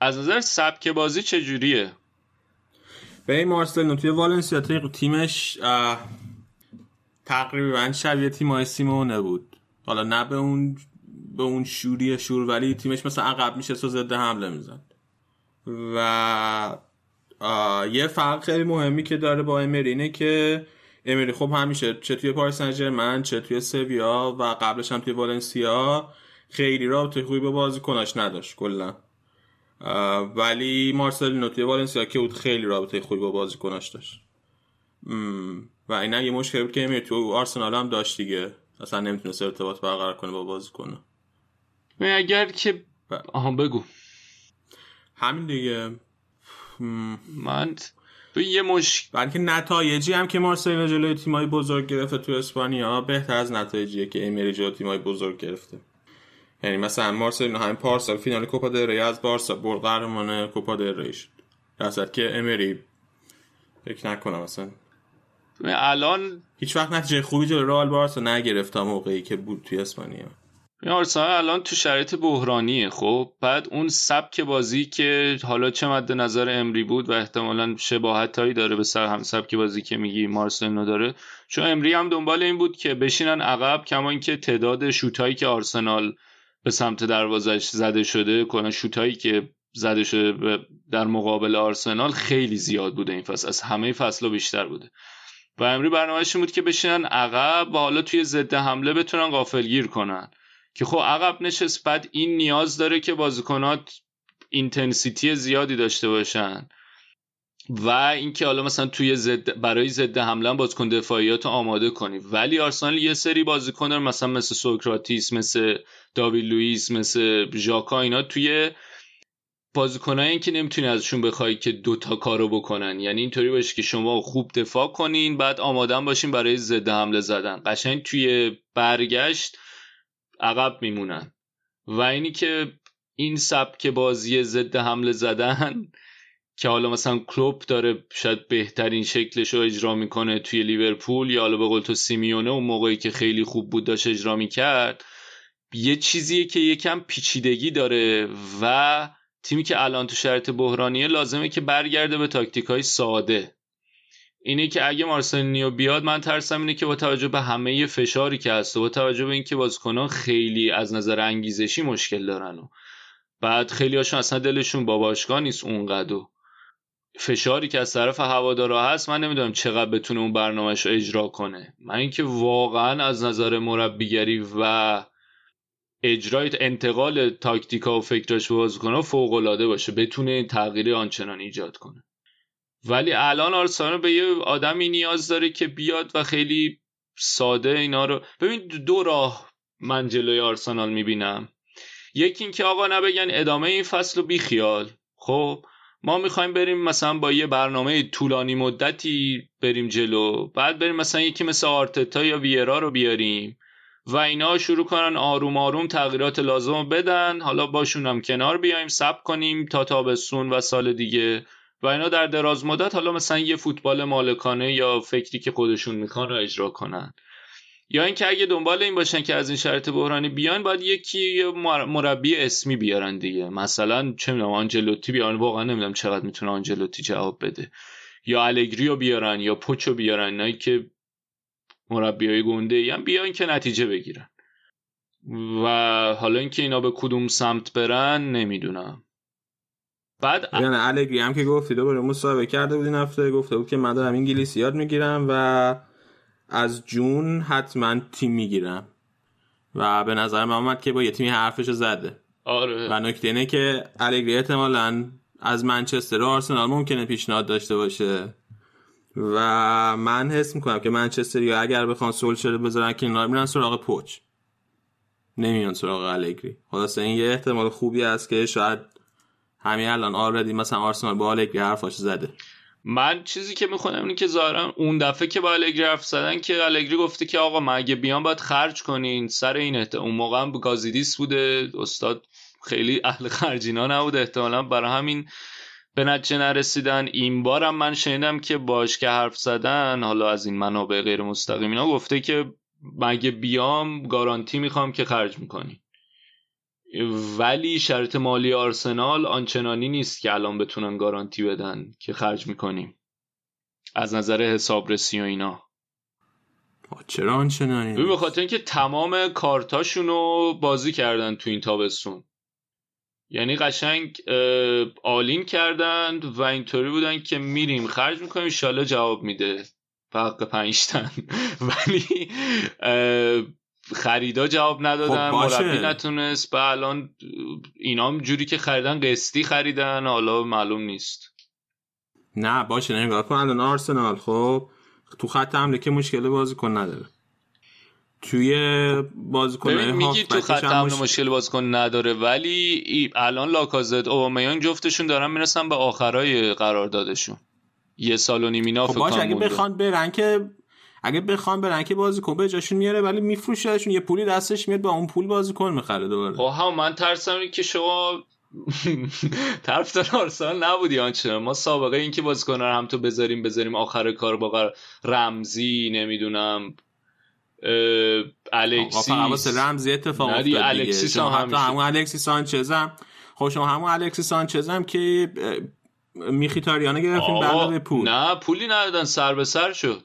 از نظر سبک بازی چجوریه به این مارسلینو توی والنسیا تیمش تقریبا شبیه تیم سیمونه بود. حالا نه به اون به اون شوری شور ولی تیمش مثلا عقب میشه و ضد حمله می‌زد. و یه فرق خیلی مهمی که داره با امری اینه که امری خب همیشه چه توی پاریس سن چه توی سویا و قبلش هم توی والنسیا خیلی رابطه خوبی با بازیکناش نداشت کلا. ولی مارسلینو توی والنسیا که بود خیلی رابطه خوبی با بازیکناش داشت. و اینا یه مشکل بود که امیر تو آرسنال هم داشت دیگه. اصلا نمی‌تونست ارتباط برقرار کنه با بازیکن اگر که آها بگو. همین دیگه. من تو یه مش بلکه نتایجی هم که مارسلینو جلوی تیمای بزرگ گرفته تو اسپانیا بهتر از نتایجیه که ایمری جلوی تیمای بزرگ گرفته. یعنی مثلا مارسلینو همین پارسال فینال کوپا دل ری از بارسا برد قهرمان کوپا دل ری شد. درصد که امری فکر نکنم مثلا. الان هیچ وقت نتیجه خوبی جلوی رئال بارسا نگرفت موقعی که بود توی اسپانیا. آرسنال الان تو شرایط بحرانیه. خب بعد اون سبک بازی که حالا چه مد نظر امری بود و احتمالا شباهت هایی داره به سر هم سبک بازی که میگی مارسلینو داره. چون امری هم دنبال این بود که بشینن عقب کما اینکه تعداد شوتایی که آرسنال به سمت دروازش زده شده کلا شوتایی که زده شده در مقابل آرسنال خیلی زیاد بوده این فصل. از همه فصل بیشتر بوده. و امری برنامهش بود که بشینن عقب و حالا توی ضد حمله بتونن غافلگیر کنن. که خب عقب نشست بعد این نیاز داره که بازیکنات intensity زیادی داشته باشن. و اینکه حالا مثلا توی ضد برای ضد حمله بازیکن دفاعیات آماده کنی. ولی آرسنال یه سری بازیکن مثلا مثل سوکراتیس مثل داوید لوئیس مثل ژاکا اینا توی بازیکنایی که نمی‌تونی ازشون بخوای که دوتا کارو بکنن. یعنی اینطوری باشه که شما خوب دفاع کنین بعد آمادن باشین برای ضد حمله زدن. قشنگ توی برگشت عقب میمونن. و اینی که این سبک بازی ضد حمله زدن که حالا مثلا کلوب داره شاید بهترین شکلش رو اجرا می‌کنه توی لیورپول یا حالا به قول تو سیمیونه اون موقعی که خیلی خوب بود داشت اجرا می‌کرد یه چیزیه که یکم پیچیدگی داره و تیمی که الان تو شرط بحرانیه لازمه که برگرده به تاکتیک های ساده. اینه که اگه مارسلینیو بیاد من ترسم اینه که با توجه به همه فشاری که هست و با توجه به اینکه بازیکنان خیلی از نظر انگیزشی مشکل دارن و بعد خیلی هاشون اصلا دلشون با باشگاه نیست اونقدر فشاری که از طرف هوادارا هست من نمی‌دونم چقدر بتونه اون برنامهش اجرا کنه. من اینکه واقعا از نظر مربیگری و اجرای انتقال تاکتیکا و فکراش به بازیکن‌ها باشه بتونه تغییر آنچنان ایجاد کنه. ولی الان آرسنال به یه آدمی نیاز داره که بیاد و خیلی ساده اینا رو ببین دو راه من جلوی آرسنال می‌بینم. یکی اینکه آقا نبگن ادامه این فصل رو بیخیال. خب ما می‌خوایم بریم مثلا با یه برنامه طولانی مدتی بریم جلو بعد بریم مثلا یکی مثل آرتتا یا ویرا رو بیاریم و اینا شروع کنن آروم آروم تغییرات لازم بدن. حالا باشون هم کنار بیایم سب کنیم تا تابستون و سال دیگه و اینا در دراز مدت حالا مثلا یه فوتبال مالکانه یا فکری که خودشون می‌خوان رو اجرا کنن. یا اینکه اگه دنبال این باشن که از این شرط بحرانی بیان باید یکی مربی اسمی بیارن دیگه. مثلا چه می‌دونم آنجلوتی بیارن. واقعا نمی‌دونم چقدر می‌تونه آنجلوتی جواب بده. یا الگریو بیارن یا پوچو بیارن. نه که مربی های گنده هم بیان که نتیجه بگیرن. و حالا اینکه اینا به کدوم سمت برن نمی‌دونم. بعد یعنی الگری هم که گفتی دوباره مصاحبه کرده بود این هفته گفته بود که من دارم انگلیسی یاد می‌گیرم و از جون حتما تیم می‌گیرم. و به نظر من آمد که با یه تیمی حرفش زده. آره. و نکته اینه که الگری احتمالا از منچستر و آرسنال ممکنه پیشنهاد داشته باشه. و من حس می‌کنم که منچستر یا اگر بخوان سولشر بذارن کنار میرن سراغ پوچ. نمیان سراغ الگری خلاص این یه احتمال خوبی است که شاید همین الان آردی مثلا آرسنال با الگری حرفاش زده. من چیزی که می‌خونم اینه که ظاهرا اون دفعه که با الگری حرف زدن که الگری گفته که آقا من اگه بیام باید خرج کنین سر این احت... اون موقع هم گازیدیس بوده. استاد خیلی اهل خرجینا نبوده. احتمالا برای همین به نتیجه نرسیدن. این بارم من شنیدم که باش که حرف زدن حالا از این منابع غیر مستقیم اینا گفته که مگه بیام گارانتی می‌خوام که خرج می‌کنی. ولی شرط مالی آرسنال آنچنانی نیست که الان بتونن گارانتی بدن که خرج می‌کنیم. از نظر حسابرسی و اینا. چرا آنچنانی به خاطر اینکه تمام کارتاشون رو بازی کردن تو این تابستون. یعنی قشنگ آلین کردند و اینطوری بودن که میریم خرج می‌کنیم شاله جواب میده. حق پنجتن ولی خریدا جواب ندادن خب مربی نتونست. و الان اینا جوری که خریدن قسطی خریدن حالا معلوم نیست. نه باشه نگاه کن الان آرسنال. خب تو خط حمله که مشکل بازیکن نداره. توی بازیکن میگی تو خط حمله مشکل بازیکن نداره ولی الان لاکازت اوبامیان جفتشون دارن می‌رسن به آخرای قراردادشون. یه سال و نیم اینا خب باشه اگه بخوان برن که اگه بخوان برن که بازیکن به جاشون میاره ولی میفروشهشون یه پولی دستش میاد با اون پول بازیکن می‌خره دوباره. خب من ترسم که شما طرفدار آرسنال نبودی آنچنان. ما سابقه این که بازیکن رو هم تو بذاریم بذاریم آخر کار با رمزی نمی‌دونم الکسی رمزی اتفاق افتاد الکسی حتی همون الکسی سانچز هم خب شما همون الکسی سانچز هم که میخیتاریانه گرفتیم بعد به پول. نه پولی ندادن سر به سر شد.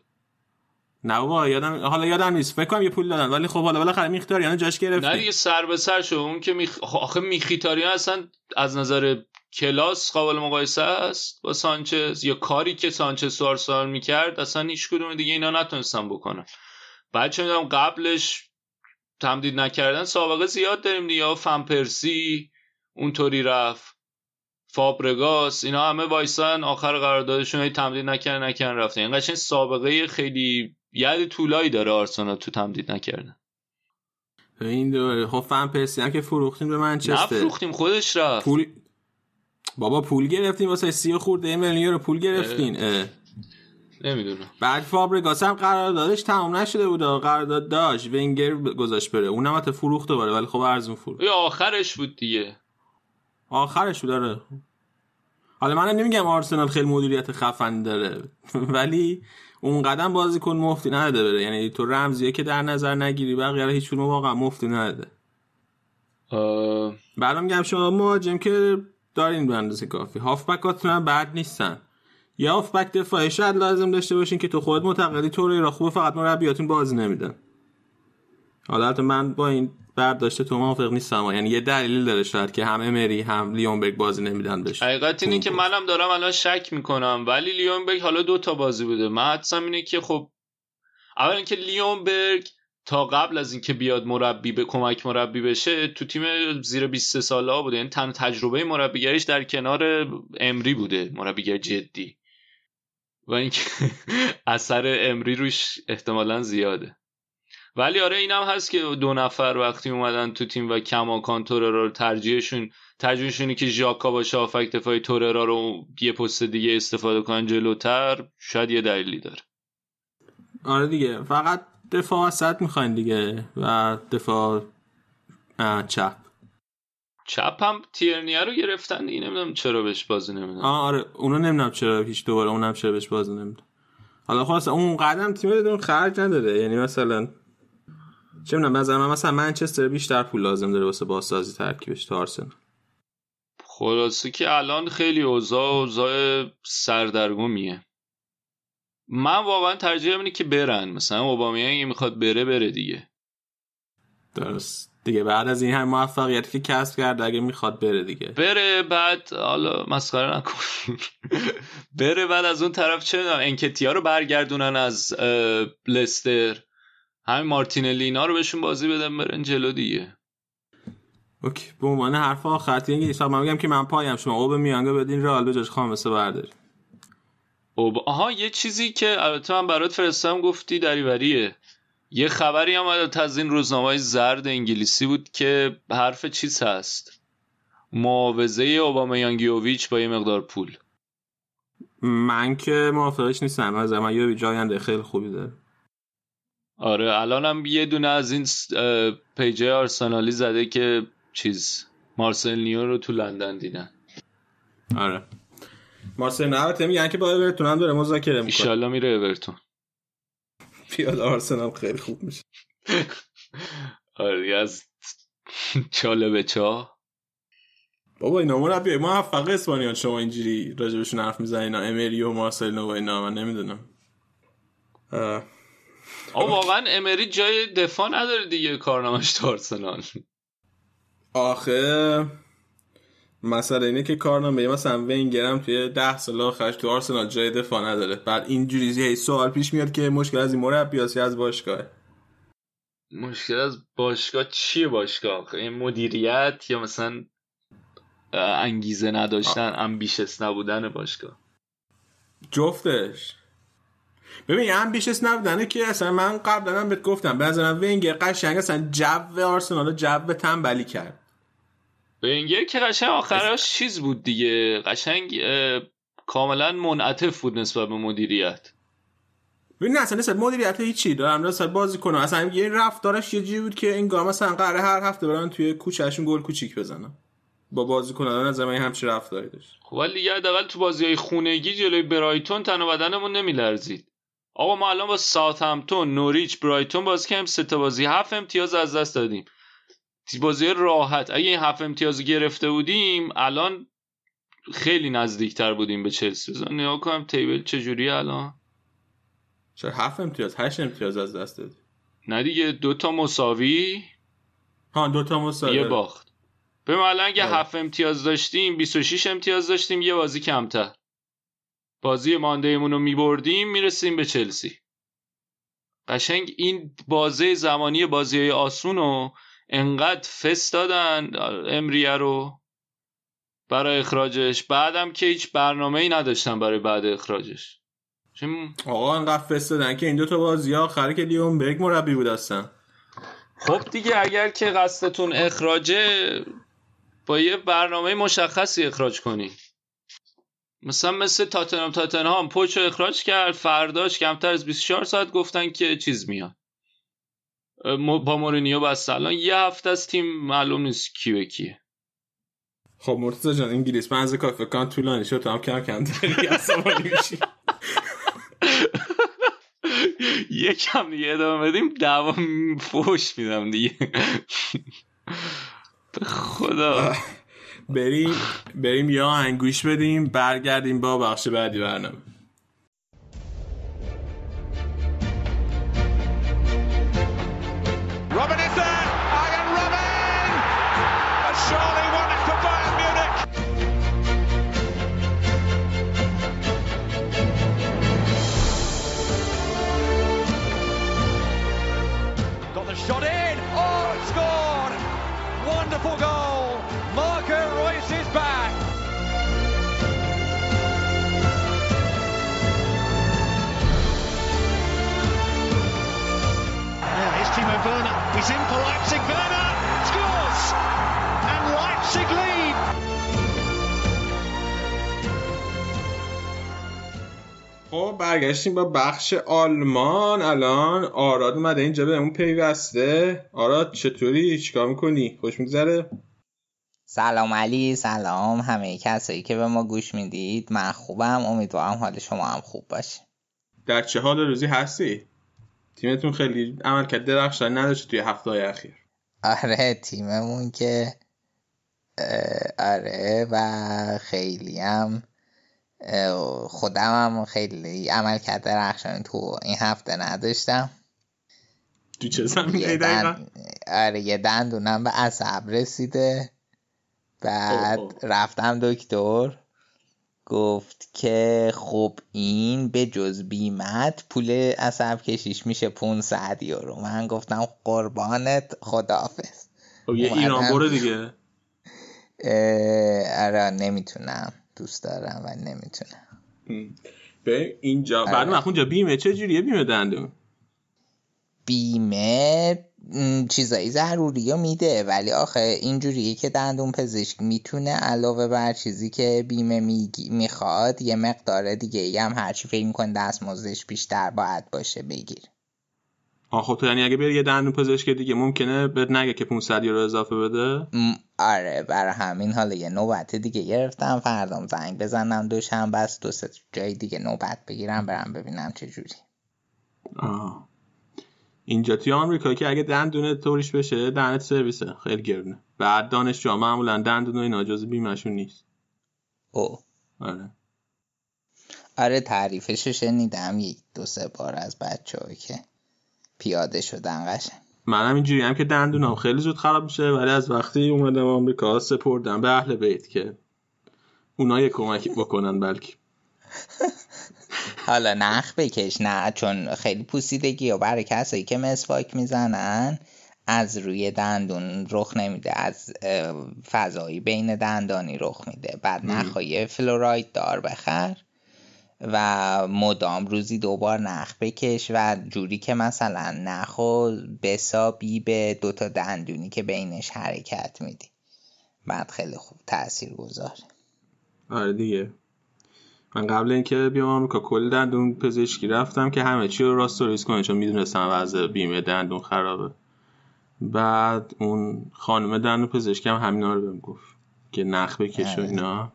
نه بابا یادم حالا یادم نیست. فکر کنم یه پول دادن ولی خب حالا بالاخره میخیتاریان جاش گرفت نه دیگه سر به سر شد اون که میخ... آخه میخیتاریان اصلا از نظر کلاس قابل مقایسه است. با سانچز یا کاری که سانچز سوار سال می‌کرد اصلا هیچ کدوم دیگه اینا نتونستن بکنن. بعد چه می‌دونم قبلش تمدید نکردن سابقه زیاد داریم دیگه. فن پرسی اونطوری رفت. فابرگاس اینا همه وایسان آخر قراردادشون تمدید نکردن نکردن رفتن. این قشنگ سابقه خیلی ید طولایی داره آرسنال تو تمدید نکردن این دوره خب فن پرسی هم که فروختیم به منچستر. نفروختیم خودش رفت. پول بابا پول گرفتیم واسه سی خورده میلیون یورو پول گرفتین. اه. نمی‌دونم. بعد فابرگاس هم قراردادش تمام نشده بود قرارداد داشت. ونگر گذاشت بره. اونم حتی فروخته باره ولی خب ارزون فروخت آخرش بود دیگه. آخرش بود داره حالا من نمیگم آرسنال خیلی مدیریت خفن داره. ولی اون قدم بازیکن مفتی نده بره. یعنی تو رمزیه که در نظر نگیری بقیه رو هیچ واقعا مفتی نده آه... بعدم میگم شما مهاجم که دارین به اندازه کافی. هافبکاتون هم بد نیستن. یا هافبک دفاعی شاید لازم داشته باشین که تو خود معتقدی تو را خوبه فقط مربیاتون بازی نمیدن. حالا من با این برداشت تو موافق نیستم. یعنی یه دلیل داره شاید که هم امری هم لیونبرگ بازی نمیدن بشه حقیقت اینه که منم دارم الان شک می‌کنم. ولی لیونبرگ حالا دو تا بازی بوده. من حدسم اینه که خب اول اینکه لیونبرگ تا قبل از اینکه بیاد مربی به کمک مربی بشه تو تیم زیر 23 ساله ها بوده. یعنی تن تجربه مربیگریش در کنار امری بوده. مربیگر جدی. و اینکه اثر امری روش احتمالا زیاده. ولی آره اینم هست که دو نفر وقتی اومدن تو تیم و کماکان توررا رو ترجیحشون ترجیحشونی که ژاکا باشه آفک دفاعی توررا رو یه پست دیگه استفاده کنن جلوتر شاید یه دلیلی داره. آره دیگه. فقط دفاع وسط می‌خواین دیگه و دفاع چپ. چپ هم تیرنیه رو گرفتن دیگه نمی‌دونم چرا بهش بازی نمی‌دونم آه آره اونو نمی‌دونم چرا هیچ دوباره اونم چرا بهش بازی نمی‌دونم حالا خلاص اون قدم تیم بدون خرج نداره. یعنی مثلا چه می‌دونم مثلا مثلا منچستر بیشتر پول لازم داره واسه بازسازی ترکیبش تا آرسنال. خلاصه که الان خیلی اوضاع اوضاع سردرگمیه. من واقعا ترجیح اینه که برن. مثلا اوبامیانگ می‌خواد بره بره دیگه. درست. دیگه بعد از این هم موفقیتی که کسب کرد اگه می‌خواد بره دیگه. بره بعد حالا مسخره نکن بره بعد از اون طرف چه انکتیا رو برگردونن از لستر. همین مارتینلی اینا رو بهشون بازی بدن برن جلو دیگه. اوکی به عنوان حرف آخر دیگه من میگم که من پایم شما اوب میانگه بدین رئال به جاش خامسه بردارید اوب آها یه چیزی که البته من برات فرستم گفتی دریوریه. یه خبری هم از این روزنامه زرد انگلیسی بود که حرف چیز هست؟ معاوضه اوباما یانگیوویچ با یه مقدار پول. من که موافقش نیستم از من یه جاینده خیلی خوبی داره. آره الانم یه دونه از این پیجه آرسنالی زده که چیز مارسل نیو رو تو لندن دیدن. آره. مارسل نیو میگن که با اورتون هم داره مذاکره می‌کنه. ان میره اورتون. پیاد آرسنال خیلی خوب میشه. آره از چاله به چاه بابا اینا مربی موفق اسپانیان شما اینجوری راجبشون حرف می‌زنین اینا امری و مارسل نو اینا من نمی‌دونم. آقا واقعا امری جای دفاع نداره دیگه کارنامش تو آرسنال. آخه مسئله اینه که کارنامه مثلا وینگرم توی ده سال آخرش تو آرسنال جای دفاع نداره. بعد اینجوری یه سوال پیش میاد که مشکل از این مربی از باشگاه؟ مشکل از باشگاه چیه باشگاه این مدیریت یا مثلا انگیزه نداشتن امبیشس نبودن باشگاه؟ جفتش. ببین امبیشس نبودنه که اصلا من قبلا هم بهت گفتم. به نظرم ونگر قشنگ اصلا جو آرسنال جو تنبلی کرد. ونگر که قشنگ آخرش چیز بود دیگه. قشنگ کاملا منعطف بود نسبت به مدیریت. ببین اصلا نسبت مدیریت هیچی. دارم نسبت بازی کنم. اصلا یه رفتارش یه جوری بود که این گام مثلا قراره هر هفته برن توی کوچهشون گل کوچیک بزنن. با بازی کنن. از من همچی رفتاری داشت خب ولی دیگه حداقل تو بازی های خونگی جلوی برایتون تن و بدنمون نمیلرزید. آقا ما الان با ساوثهمپتون نوریچ برایتون بازی کردیم. سه تا بازی هفت امتیاز از دست دادیم. بازی راحت. اگه این هفت امتیاز گرفته بودیم الان خیلی نزدیکتر بودیم به چلسی. بزن نگاه کنم تیبل چجوری الان. چرا هفت امتیاز؟ هشت امتیاز از دست دادی. نه دیگه دوتا مساوی. ها دوتا مساوی. یه باخت. به الان اگه هفت امتیاز داشتیم 26 امتیاز داشتیم یه بازی کمتر. بازی ماندهمون رو میبردیم می‌رسیم به چلسی. قشنگ این بازه زمانی بازی های آسون رو انقدر فست دادن امریه رو برای اخراجش. بعدم که هیچ برنامه ای نداشتم برای بعد اخراجش. چون آقا انقدر فست دادن که این دو تا بازی آخر که لیون برگ مربی بود هستن خب دیگه اگر که قصدتون اخراجه با یه برنامه مشخصی اخراج کنی مثلا مثل تاتنهام تاتنهام پوچ رو اخراج کرد فرداش کمتر از 24 ساعت گفتن که چیز میاد. با مورینیو بس الان یه هفته از تیم معلوم نیست کی به کیه. خب مرتضی جان انگلیس من از فکر کنم طولانی شد تو هم کم کم داری عصبانی میشی. یکم دیگه ادامه بدیم دعوا فوش میدم دیگه. به خدا. بریم بریم یا انگوش بدیم برگردیم با بخش بعدی برنامه. خب برگشتیم با بخش آلمان. الان آراد اومده اینجا به اون پیوسته. آراد چطوری؟ چیکار می‌کنی؟ خوش میگذره؟ سلام علی سلام همه کسایی که به ما گوش می‌دید. من خوبم. امیدوارم حال شما هم خوب باشه. در چه حال روزی هستی؟ تیمتون خیلی عمل کرد درخشان نداشت توی هفته های اخیر. آره تیممون که آره و خیلی هم خودم هم خیلی عمل کرد درخشان تو این هفته نداشتم. تو چه زمینه دقیقا. آره یه دندونم به عصب رسیده. بعد اوه. رفتم دکتر. گفت که خب این به جز بیمت پول عصب کشیش میشه 500 یورو. من گفتم قربانت خداحافظ. خب یه. ایران برو دیگه. اه، آره نمی‌تونم. دوست دارم و نمی‌تونم. به اینجا آره. بعد من اونجا بیمه چه جوریه؟ بیمه دندون. بیمه چیزایی ضروری رو میده ولی آخه اینجوریه که دندون پزشک می‌تونه علاوه بر چیزی که بیمه می‌خواد یه مقدار دیگه هم هرچی فکر می‌کنه دستمزدش بیشتر باید باشه بگیر. آه خب تو یعنی اگه بری یه دندون پزشک دیگه ممکنه بهت نگه که 500 یورو اضافه بده؟ آره برای همین حالا یه نوبت دیگه گرفتم. فردام زنگ بزنم دوشنبه است. دو سه جای دیگه نوبت بگیرم برم ببینم چه جوری. آه. اینجا توی آمریکا که اگه دندون توریش بشه دهنت سرویسه. خیلی گرونه. بعد دانشجو معمولا دندون و اینا جز بیمهشون نیست. او. آره. آره تعریفشو شنیدم. یک دو سه بار از بچه که پیاده شدن قشنگ. منم اینجوری هم که دندونم خیلی زود خراب میشه ولی از وقتی اومدم آمریکا سپردم به اهل بیت که اونا یه کمکی بکنن بلکه. حالا نخ بکش نه چون خیلی پوسیدگی و برای کسایی که مسواک می‌زنن از روی دندون رخ نمیده از فضایی بین دندانی رخ میده. بعد نخهای فلوراید دار بخر. و مدام روزی دوبار نخ بکش و جوری که مثلا نخو بسابی به دوتا دندونی که بینش حرکت میدی. بعد خیلی خوب تأثیر گذاره. آره دیگه. من قبل اینکه بیام آمریکا کل دندون پزشکی رفتم که همه چی رو راست و ریز کنه چون می‌دونستم وضع بیمه دندون خرابه. بعد اون خانم دندون پزشکی هم همینا رو بهم گفت که نخ بکش و آره. اینا.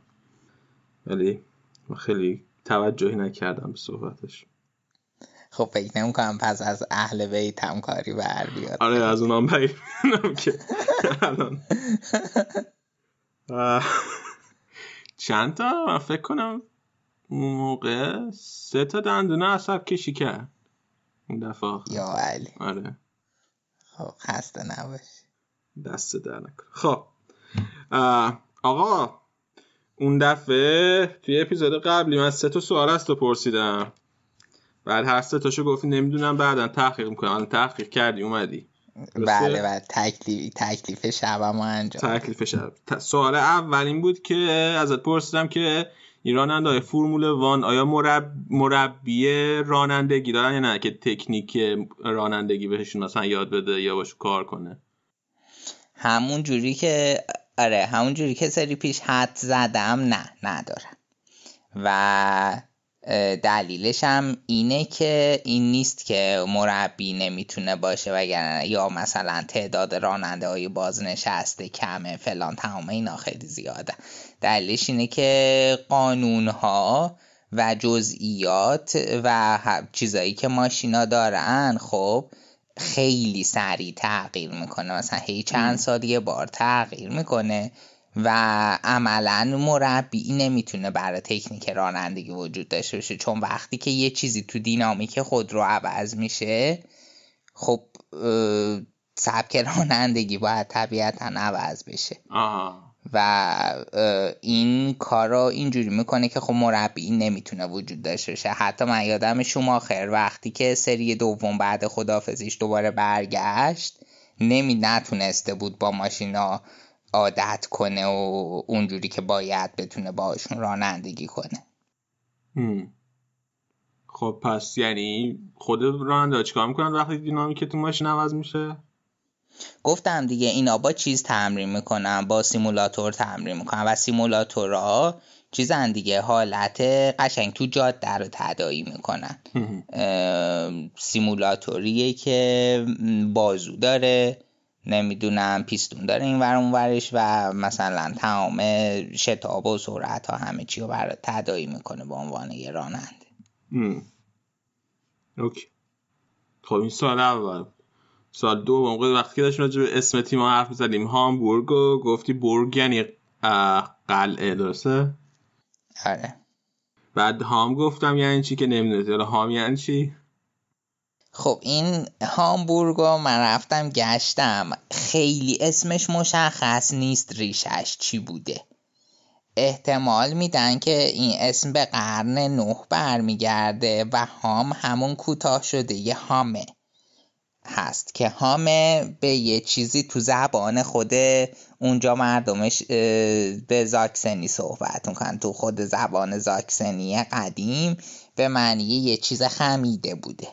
ولی خیلی توجهی نکردم به صحبتش. خب فکر نمی کنم پس از اهل بیت هم کاری بر بیاد. آره از اونام می‌دونم که. الان. چند تا؟ من فکر کنم اون موقع سه تا دندون عصب کشی کرد. اون دفعه. یا علی. آره. خب خسته نباش دست در نکنه. خب. آقا اون دفعه توی اپیزود قبلی من سه تا سوال از تو پرسیدم. بعد هر سه تاشو گفتی نمی‌دونم بعدا تحقیق می‌کنم الان تحقیق کردی اومدی. بله بله. تکلیف تکلیف شبم انجام. تکلیف شب. سوال اول این بود که ازت پرسیدم که این راننده فرمول وان آیا مرب... مربی رانندگی دارن یا نه؟ که تکنیک رانندگی بهشون اصلا یاد بده یا باش کار کنه. همون جوری که آره همون جوری که سری پیش حد زدم نه ندارم. و دلیلش هم اینه که این نیست که مربی نمی‌تونه باشه وگرنه یا مثلا تعداد راننده های بازنشسته کمه فلان تمام اینا خیلی زیاده. دلیلش اینه که قانون ها و جزئیات و چیزایی که ماشینا دارن خب خیلی سریع تغییر می‌کنه. مثلا هی چند سال یه بار تغییر می‌کنه و عملا مربی نمی‌تونه برای تکنیک رانندگی وجود داشته باشه. چون وقتی که یه چیزی تو دینامیک خود رو عوض میشه خب سبک رانندگی باید طبیعتا عوض بشه. و این کار رو اینجوری می‌کنه که خب مربی نمی‌تونه وجود داشته باشه. حتی من یادم شماخر وقتی که سری دوم بعد خدافزیش دوباره برگشت نمی نتونسته بود با ماشینا عادت کنه و اونجوری که باید بتونه باشون رانندگی کنه. خب پس یعنی خود راننده چیکار می‌کنن وقتی دینامیک تو ماشین عوض میشه؟ گفتم دیگه اینا با چیز تمرین می‌کنن با سیمولاتور تمرین می‌کنن و سیمولاتورها چیزن دیگه حالت قشنگ تو جاده رو تدایی می‌کنن. سیمولاتوریه که بازو داره نمی‌دونم پیستون داره این ور ورش و مثلا تمام شتاب و سرعت ها همه چی رو برای تدایی می‌کنه به عنوان یه راننده. اوکی. خب این سال اول. سال دو موقع وقتی که داشتیم راجع به اسم تیم حرف زدیم هامبورگ و گفتی برگ یعنی قلعه درسته؟ آره. بعد هام گفتم یعنی چی که نمی‌دونی هام یعنی چی؟ خب این هامبورگ رو من رفتم گشتم. خیلی اسمش مشخص نیست ریشش چی بوده. احتمال میدن که این اسم به قرن نه برمیگرده و هام همون کوتاه شده یه هامه. هست که هامه به یه چیزی تو زبان خود اونجا مردمش به زاکسنی صحبت می‌کنن. تو خود زبان زاکسنی قدیم به معنی یه چیز خمیده بوده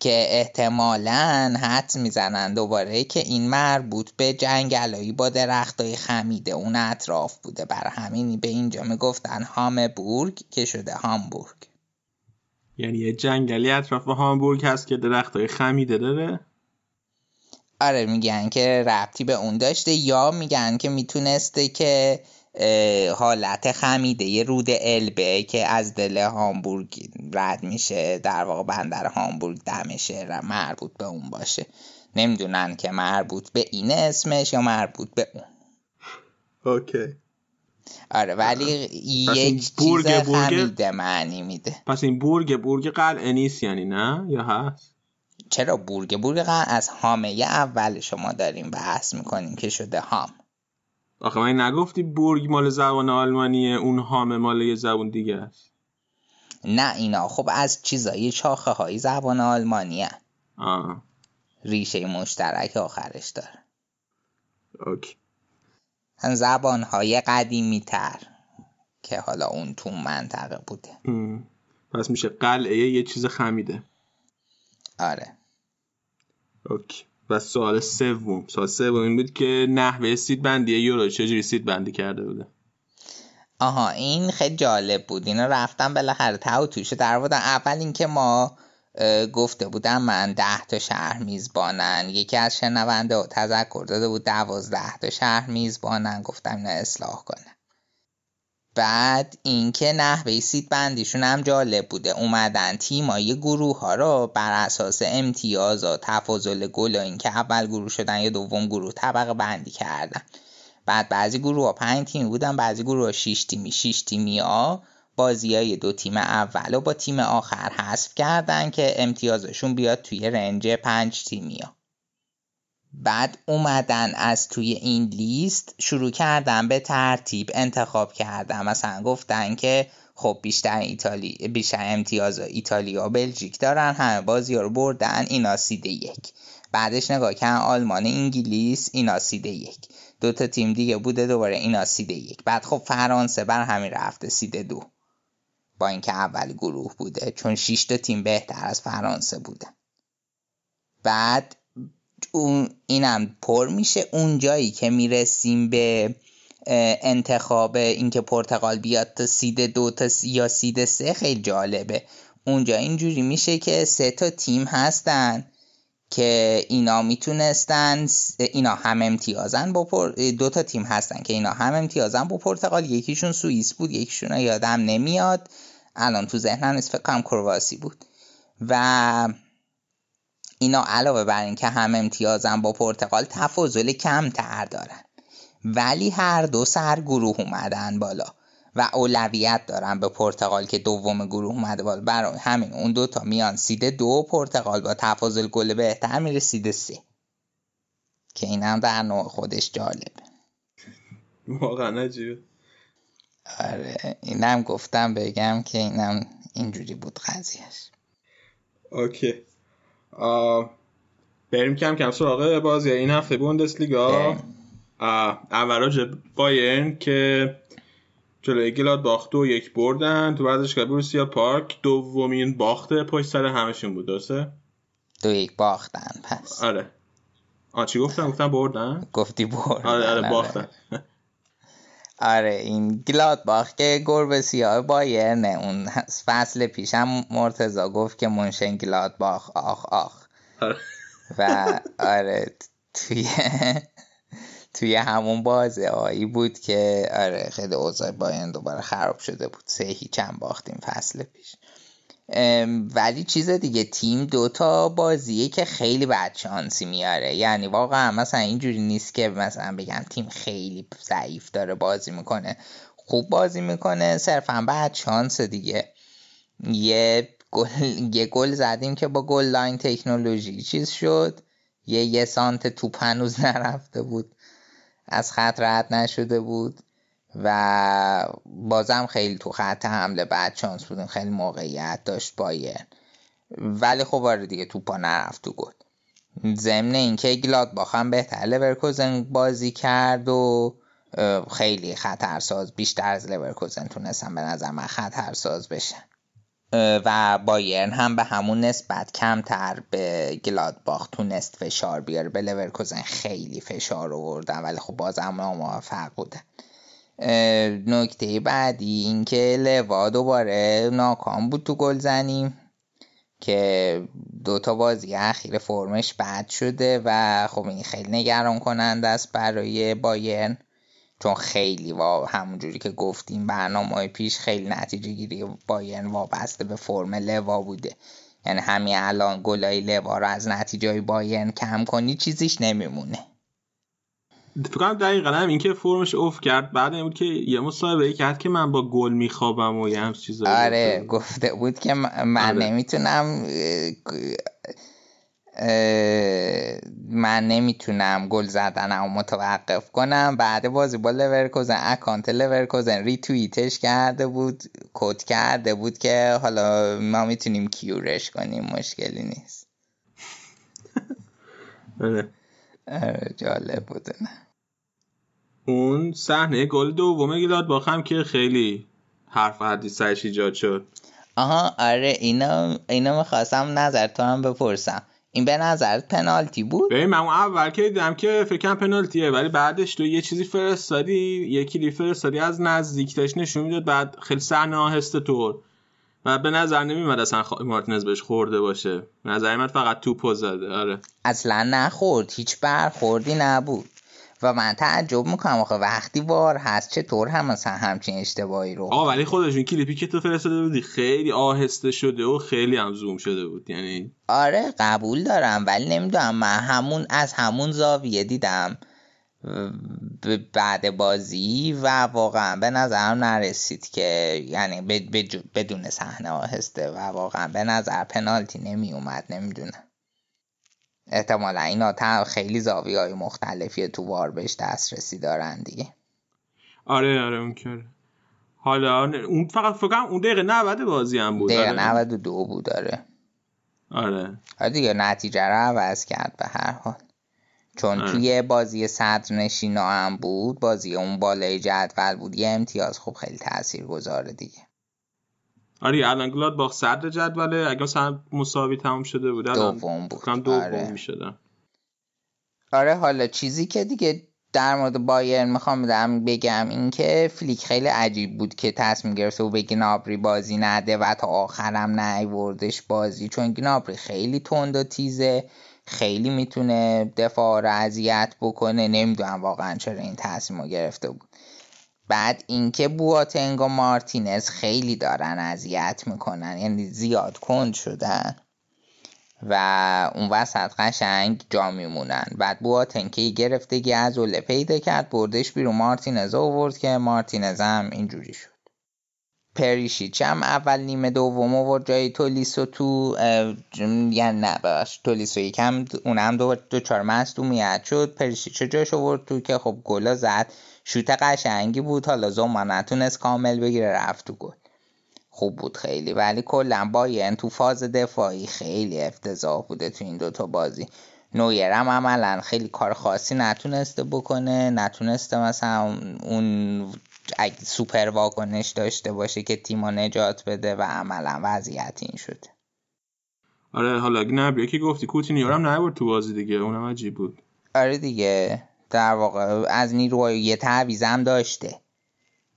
که احتمالا حد می‌زنن دوباره که این مربوط به جنگلایی با درختای خمیده. اون اطراف بوده. بر همینی به اینجا می‌گفتن هامبورگ که شده هامبورگ. یعنی یه جنگلی اطراف هامبورگ هست که درختای خمیده داره؟ آره میگن که ربطی به اون داشته یا میگن که می‌تونسته که حالت خمیده یه رود البه که از دل هامبورگ رد میشه در واقع بندر هامبورگ دمشه مربوط به اون باشه. نمی‌دونن که مربوط به این اسمش یا مربوط به اون. اوکی. آره ولی یک چیز خمیده معنی میده. پس این بورگ بورگ قلعه نیست یعنی نه؟ یا هست؟ چرا بورگ بورگ قلعه؟ از هامه اول شما داریم بحث می‌کنیم که شده هام آخه من نگفتی بورگ مال زبان آلمانیه اون هام مال یه زبان دیگه است. نه اینا خب از چیزایی چاخه های زبان آلمانی آه. ریشه مشترک آخرش داره. OK. زبان های قدیمی تر که حالا اون تو منطقه بوده. پس میشه قلعه یه چیز خمیده. آره. OK. و سوال سوم. سوال سوم این بود که نحوه seed بندی یورو چجوری seed بندی کرده بوده؟ آها این خیلی جالب بود. اینا رفتم بالاخره تو توشه در بودن اول اینکه ما گفته بودم من ده تا شهر میزبانن. یکی از شنونده تذکر داده بود دوازده تا شهر میزبانن. گفتم اینا اصلاح کنه بعد اینکه نحوه سید بندیشون هم جالب بوده. اومدن تیمای گروه ها رو بر اساس امتیاز و تفاضل گل و اینکه اول گروه شدن یا دوم گروه طبقه بندی کردن. بعد بعضی گروه ها پنج تیم بودن بعضی گروه ها شیش تیمی. شیش تیمی ها بازی های دو تیم اول و با تیم آخر حذف کردن که امتیازشون بیاد توی رنج پنج تیمی ها. بعد اومدن از توی این لیست شروع کردن به ترتیب انتخاب کردن. مثلا گفتن که خب بیشتر ایتالی بیشتر امتیاز ایتالیا و بلژیک دارن همه بازی رو بردن اینا سیده یک. بعدش نگاه کردن آلمان انگلیس اینا سیده یک. دو تا تیم دیگه بوده دوباره اینا سیده یک. بعد خب فرانسه بر همین رفته سیده دو. اینکه اول گروه بوده چون 6 تا تیم بهتر از فرانسه بوده. بعد اون اینم پر میشه. اون جایی که می‌رسیم به انتخاب اینکه پرتغال بیاد تا سید دو تا یا سید سه خیلی جالبه. اونجا اینجوری میشه که سه تا تیم هستن که اینا می‌تونستن اینا هم امتیازن با پر... دو تا تیم هستن که اینا هم امتیازن با پرتغال. یکیشون سوئیس بود یکیشون یادم نمیاد. الان تو ذهنم نیست فکر کرواسی بود. و اینا علاوه بر اینکه هم امتیازن با پرتغال تفاضل کمتر دارن. ولی هر دو سر گروه اومدن بالا و اولویت دارن به پرتغال که دوم گروه اومده بالا. برای همین اون دوتا میان سید دو پرتغال با تفاضل گل بهتر میره سید سه. که این هم در نوع خودش جالبه. واقعا عجیبه. آره اینم گفتم بگم که اینم اینجوری بود قضیهش. اوکی. آه. بریم کم کم سراغ بازی این هفته بوندسلیگا. اول بایرن که جلوی گلاد باخت دو یک بردن. تو ورزشگاه بروسیا پارک دومین باخت پشت سر همشون بود درسته؟ دو یک باختن پس. آره. آ چی گفتم؟ گفتم بردن؟ گفتی بردن. آره آره باختن. آره این گلاد باخت که گربه سیاه بایرنه اون فصل پیشم مرتزا گفت که منشن گلاد باخ آخ آخ. آره. و آره توی توی همون بازه آیی بود که آره خیلی اوضاع باین دوباره خراب شده بود. سه هیچ هم باختیم فصل پیش. ولی چیز دیگه تیم دوتا بازیه که خیلی بد شانسی میاره. یعنی واقعا مثلا اینجوری نیست که مثلا بگم تیم خیلی ضعیف داره بازی می‌کنه. خوب بازی می‌کنه صرفا بعد شانس دیگه. یه گل یه گل زدیم که با goal line technology چیز شد. یه یه سانت توپ هنوز نرفته بود. از خط رد نشده بود. و بازم خیلی تو خط حمله بدشانس بودیم خیلی موقعیت داشت بایر ولی خب آره دیگه توپا نرفت تو گل. ضمن اینکه گلادباخم بهتر. لورکوزن بازی کرد و خیلی خطرساز بیشتر از لورکوزن تونستن به نظر من خطرساز بشن. و بایرن هم به همون نسبت کمتر به گلادباخ تونست فشار بیاره. به لورکوزن خیلی فشار آوردن ولی خب بازم ناموفق بودن. نکته بعدی اینکه لوا دوباره ناکام بود تو گل زنیم که دوتا بازی اخیر فرمش بد شده و خب این خیلی نگران کننده است برای بایرن. چون خیلی و همونجوری که گفتیم برنامه پیش خیلی نتیجه گیری بایرن وابسته به فرم لوا بوده. یعنی همین الان گلای لوا رو از نتیجه بایرن کم کنی چیزیش نمیمونه. فکر کنم دقیقا هم این که فرمش افت کرد بعد این بود که یه مصاحبه کرد که من با گل میخوابم و یه همچین چیزایی آره گفته بود که من آره. نمی‌تونم من نمی‌تونم گل زدنم متوقف کنم بعد بازی با لورکوزن account لورکوزن ری توییتش کرده بود کد کرده بود که حالا ما می‌تونیم کیورش کنیم مشکلی نیست آره. آره جالب بوده نه اون صحنه گل دوم گلاد باخم که خیلی حرف حدیث سرش ایجاد شد. آها آره اینا اینا می‌خواستم نظر تو هم بپرسم. این به نظر پنالتی بود؟ ببین من اول که دیدم که فکرم پنالتیه ولی بعدش تو یه چیزی فرستادی یه کلی فرستادی از نزدیک داشت نشون می‌داد بعد خیلی صحنه آهسته طور. و به نظر نمیمد اصلا خ... مارتینز بهش خورده باشه. نظر من فقط توپو زده آره. اصلا نخورد هیچ برخوردی نبود. و من تعجب می‌کنم. آخه وقتی وار هست چطور هم مثلا همچین اشتباهی رو؟ آه ولی خودشون کلیپی که تو فرستاده بودی خیلی آهسته شده و خیلی هم زوم شده بود یعنی آره قبول دارم ولی نمی‌دونم. من همون از همون زاویه دیدم. بعد بازی و واقعا به نظرم نرسید که یعنی بدون صحنه آهسته و واقعا به نظر پنالتی نمی اومد نمی‌دونم. احتمالا. اینا خیلی زاویه های مختلفی تو وار بهش دسترسی دارن دیگه. آره آره اون حالا اون فقط فکرم اون دقیقه 90 بازی هم بود. دقیقه 92 بود داره آره. آره دیگه نتیجه رو عوض کرد به هر حال. چون آره. توی بازی صدر نشینا هم بود بازی اون بالای جدول بود یه امتیاز. خب خیلی تأثیر گذاره دیگه. آره الان گلادباخ صدر جدوله. اگه مثلا مساوی تموم شده بود الان دوم بود. دوم آره. می‌شدن. آره حالا چیزی که دیگه در مورد بایرن می‌خوام بدم بگم این که فلیک خیلی عجیب بود که تصمیم گرفته و به گنابری بازی نده و تا آخرم نیوردش بازی. چون گنابری خیلی تند و تیزه خیلی می‌تونه دفاع رو اذیت بکنه. نمی‌دونم واقعا چرا این تصمیم رو گرفته بود. بعد اینکه بواتنگ و مارتینز خیلی دارن اذیت می‌کنن یعنی زیاد کند شدن و اون وسط قشنگ جا میمونن. بعد بواتنگ که گرفتگی از اوله پیدا کرد بردش بیرون مارتینز آورد که مارتینز هم اینجوری شد. پریشیچ هم اول نیمه دوم آورد جای تولیسو تو یعنی نه ببخش تولیسو یکم اونم دو, دو چهار مصدومیت شد. پریشیچ جاش آورد تو که خب گلا زد. شوت قشنگی بود. حالا زوما نتونست کامل بگیره رفت تو گل. خوب بود خیلی. ولی کلا بایرن تو فاز دفاعی خیلی افتضاح بوده تو این دوتا بازی. نویر هم عملا خیلی کار خاصی نتونسته بکنه. نتونسته مثلا اون اگه سوپر واکنش داشته باشه که تیما نجات بده و عملا وضعیت این شده. آره حالا گنبری که گفتی کوتینیو هم نیورد تو بازی دیگه. اونم عجیب بود. آره دیگه. در واقع از نیروهای یه تعویزم داشته.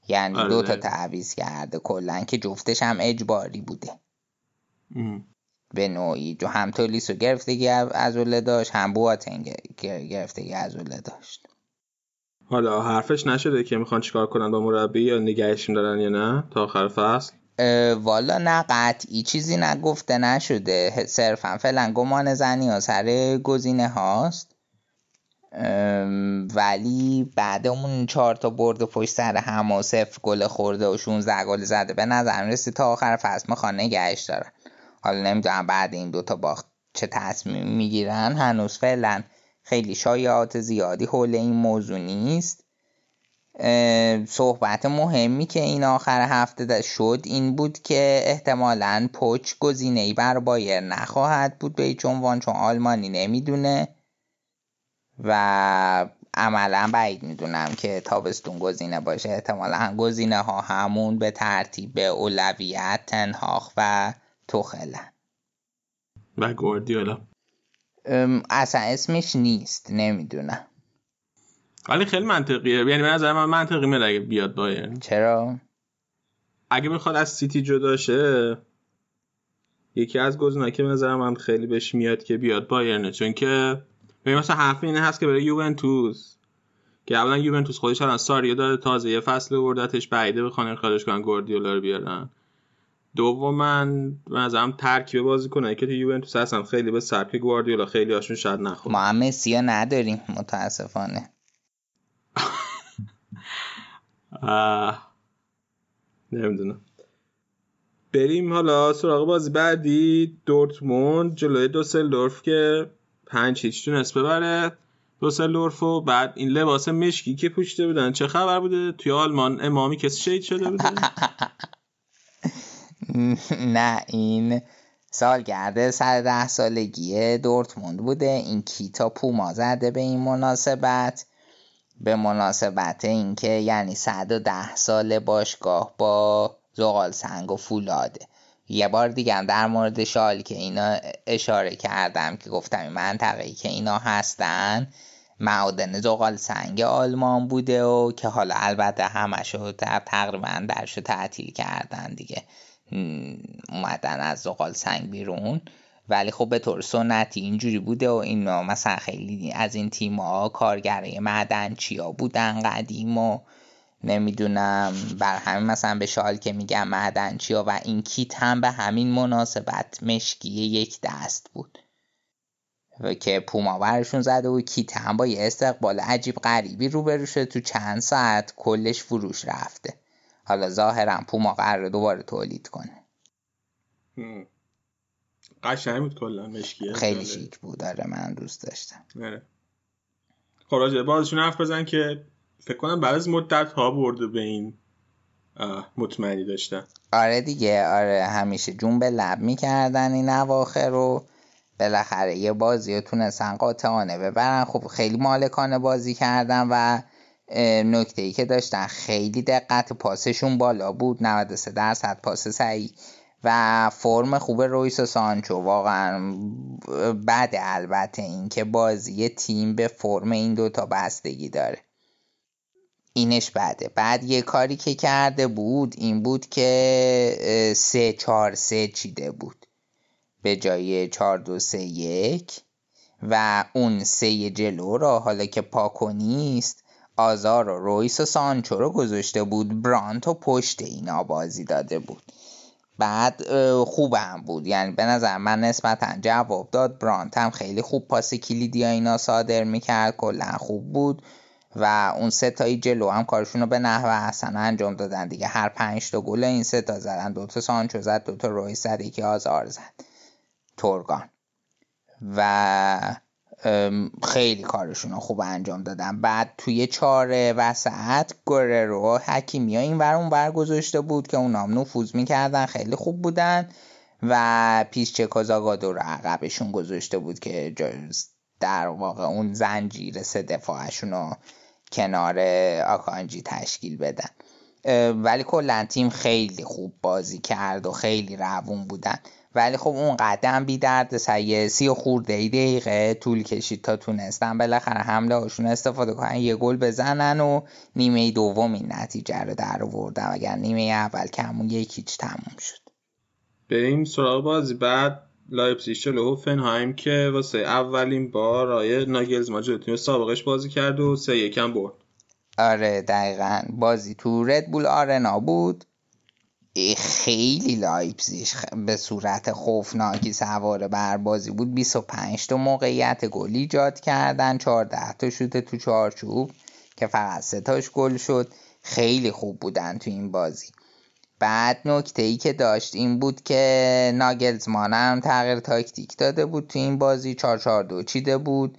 یعنی آره. دو تا تعویز کرده. کلا که جفتش هم اجباری بوده. ام. به نوعی. جو هم تولیسو گرفتگی از اوله داشت هم بواتنگ گر- گرفتگی از اوله داشت. حالا حرفش نشده که می‌خوان چیکار کنن با مربی یا نگهش دارن یا نه تا آخر فصل؟ والا نه قطعی چیزی نگفته نشده. صرفا فعلا گمان زنی ها سر گزینه هاست. ولی بعد اون چهار تا برد پشت سر هم و صفر گل خورده و 16 گل زده. به نظر رسید تا آخر فصل می‌خوان نگهش دارن. حالا نمی‌دونم بعد این دوتا باخت چه تصمیم می‌گیرن. هنوز فعلا خیلی شایعات زیادی حول این موضوع نیست. صحبت مهمی که این آخر هفته شد این بود که احتمالا پوچ گزینه ای بر بایر نخواهد بود به هیچ عنوان چون آلمانی نمی‌دونه. و عملا بعید می‌دونم که تابستون گزینه باشه. احتمالا گزینه ها همون به ترتیب اولویت تنهاخ و توخلن و گواردیولا. اصلا اسمش نیست. نمی‌دونم. ولی خیلی منطقیه. یعنی به نظر من منطقی میاد اگه بیاد بایرن چرا؟ اگه بخواد از سیتی جدا شه یکی از گزینه‌ها که به نظر من خیلی بهش میاد که بیاد بایرن چون که مثلا حرف اینه هست که برای یوونتوس. که اولا یوونتوس خودش الان ساریو داره تازه یه فصل وردتش بعیده بخوان خارج کنن گواردیولا رو بیارن. دوما به نظرم ترکیب بازی کنه که تو یوونتوس هستن خیلی به سبک گواردیولا خیلی هاشون شاید نخوره ما هم مسی رو نداریم متاسفانه. نمی‌دونم. بریم حالا سراغ بازی بعدی دورتموند جلوی دوسلدورف که پنج هیچ تونست ببره. دوسلدورف و بعد این لباس مشکی که پوشیده بودن. چه خبر بوده؟ توی آلمان امامی کسی شهید شده بوده؟ نه این سالگرد سر ده سالگی دورتموند بوده. این کیتا پوما زده به این مناسبت. به مناسبت اینکه یعنی 110 سال باشگاه با زغال سنگ و فولاده یه بار دیگه هم در مورد شال که اینا اشاره کردم که گفتم این منطقه که اینا هستن معادن زغال سنگ آلمان بوده و که حالا البته همشو در تقریبا درشو تعطیل کردن دیگه. اومدن از زغال سنگ بیرون. ولی خب به طور سنتی اینجوری بوده و اینا مثلا خیلی از این تیم‌ها کارگره معدنچیا بودن قدیم و نمی‌دونم. بر همین مثلا به شال که میگم معدنچیا و این کیت هم به همین مناسبت مشکی یک دست بود. و که پوما برشون زده و کیت هم با یه استقبال عجیب غریبی روبرو شده تو چند ساعت کلش فروش رفته. حالا ظاهرا پوما قرار دوباره تولید کنه. قشنگ بود کلا مشکیه خیلی شیک بود. داره من دوست داشتم. آره. خب راجع به بازشون حرف بزن که فکر کنم بعد از مدت ها برده به این مطمئنی داشتن. آره دیگه آره همیشه جون به لب می‌کردن این اواخر رو بالاخره یه بازی رو تونستن قاطعانه ببرن. خب خیلی مالکانه بازی کردن و نکته ای که داشتن خیلی دقت پاسشون بالا بود 93 درصد پاس سعی و فرم خوب رویس و سانچو. واقعا بعد البته اینکه بازی تیم به فرم این دوتا بستگی داره. اینش بعده. بعد یه کاری که کرده بود این بود که سه چهار سه چیده بود. به جای چهار دو سه یک و اون سه جلو را حالا که پاکو نیست آزار و رویس و سانچو رو گذاشته بود برانت و پشت اینا بازی داده بود. بعد خوب هم بود. یعنی به نظر من نسبتا جواب داد. برانت هم خیلی خوب پاس کلیدی اینا صادر می‌کرد. کلا خوب بود. و اون سه تایی جلو هم کارشون رو به نحو احسن انجام دادن دیگه. هر پنج تا گل این سه تا زدن. دوتا سانچو زد دوتا روی زد یکی آزار زد. تورگان. و خیلی کارشون رو خوب انجام دادن. بعد توی چهار وسط گره رو حکیمی ها این اون ور گذاشته بود که اونام نفوذ می‌کردن. خیلی خوب بودن. و پیش چه کازاگادو رو عقبشون گذاشته بود که در واقع اون زنجیر سه دفاعشون رو کنار آکانجی تشکیل بدن. ولی کلا تیم خیلی خوب بازی کرد و خیلی روون بودن. ولی خب اون قدم بی درد سیه سی و خورده ای دقیقه طول کشید تا تونستن بالاخره حمله هاشون استفاده کنن. یه گل بزنن و نیمه دوم این نتیجه رو در آوردن. اگر نیمه اول کمون یکیچ تموم شد. بریم سراغ بازی. بعد لایپزیگ جلو هوفنهایم که واسه اولین بار آقای ناگلزمان جلو تیم سابقش بازی کرد و سه یکم برد. آره دقیقا. بازی تو ردبول آرنا بود. خیلی لایپزیگ به صورت خوفناکی سوار بر بازی بود. 25 تا موقعیت گل ایجاد کردن 14 تا شوت تو چارچوب که فقط سه تاش گل شد. خیلی خوب بودن تو این بازی. بعد نکته ای که داشت این بود که ناگلزمان هم تغییر تاکتیک داده بود تو این بازی 442 چیده بود.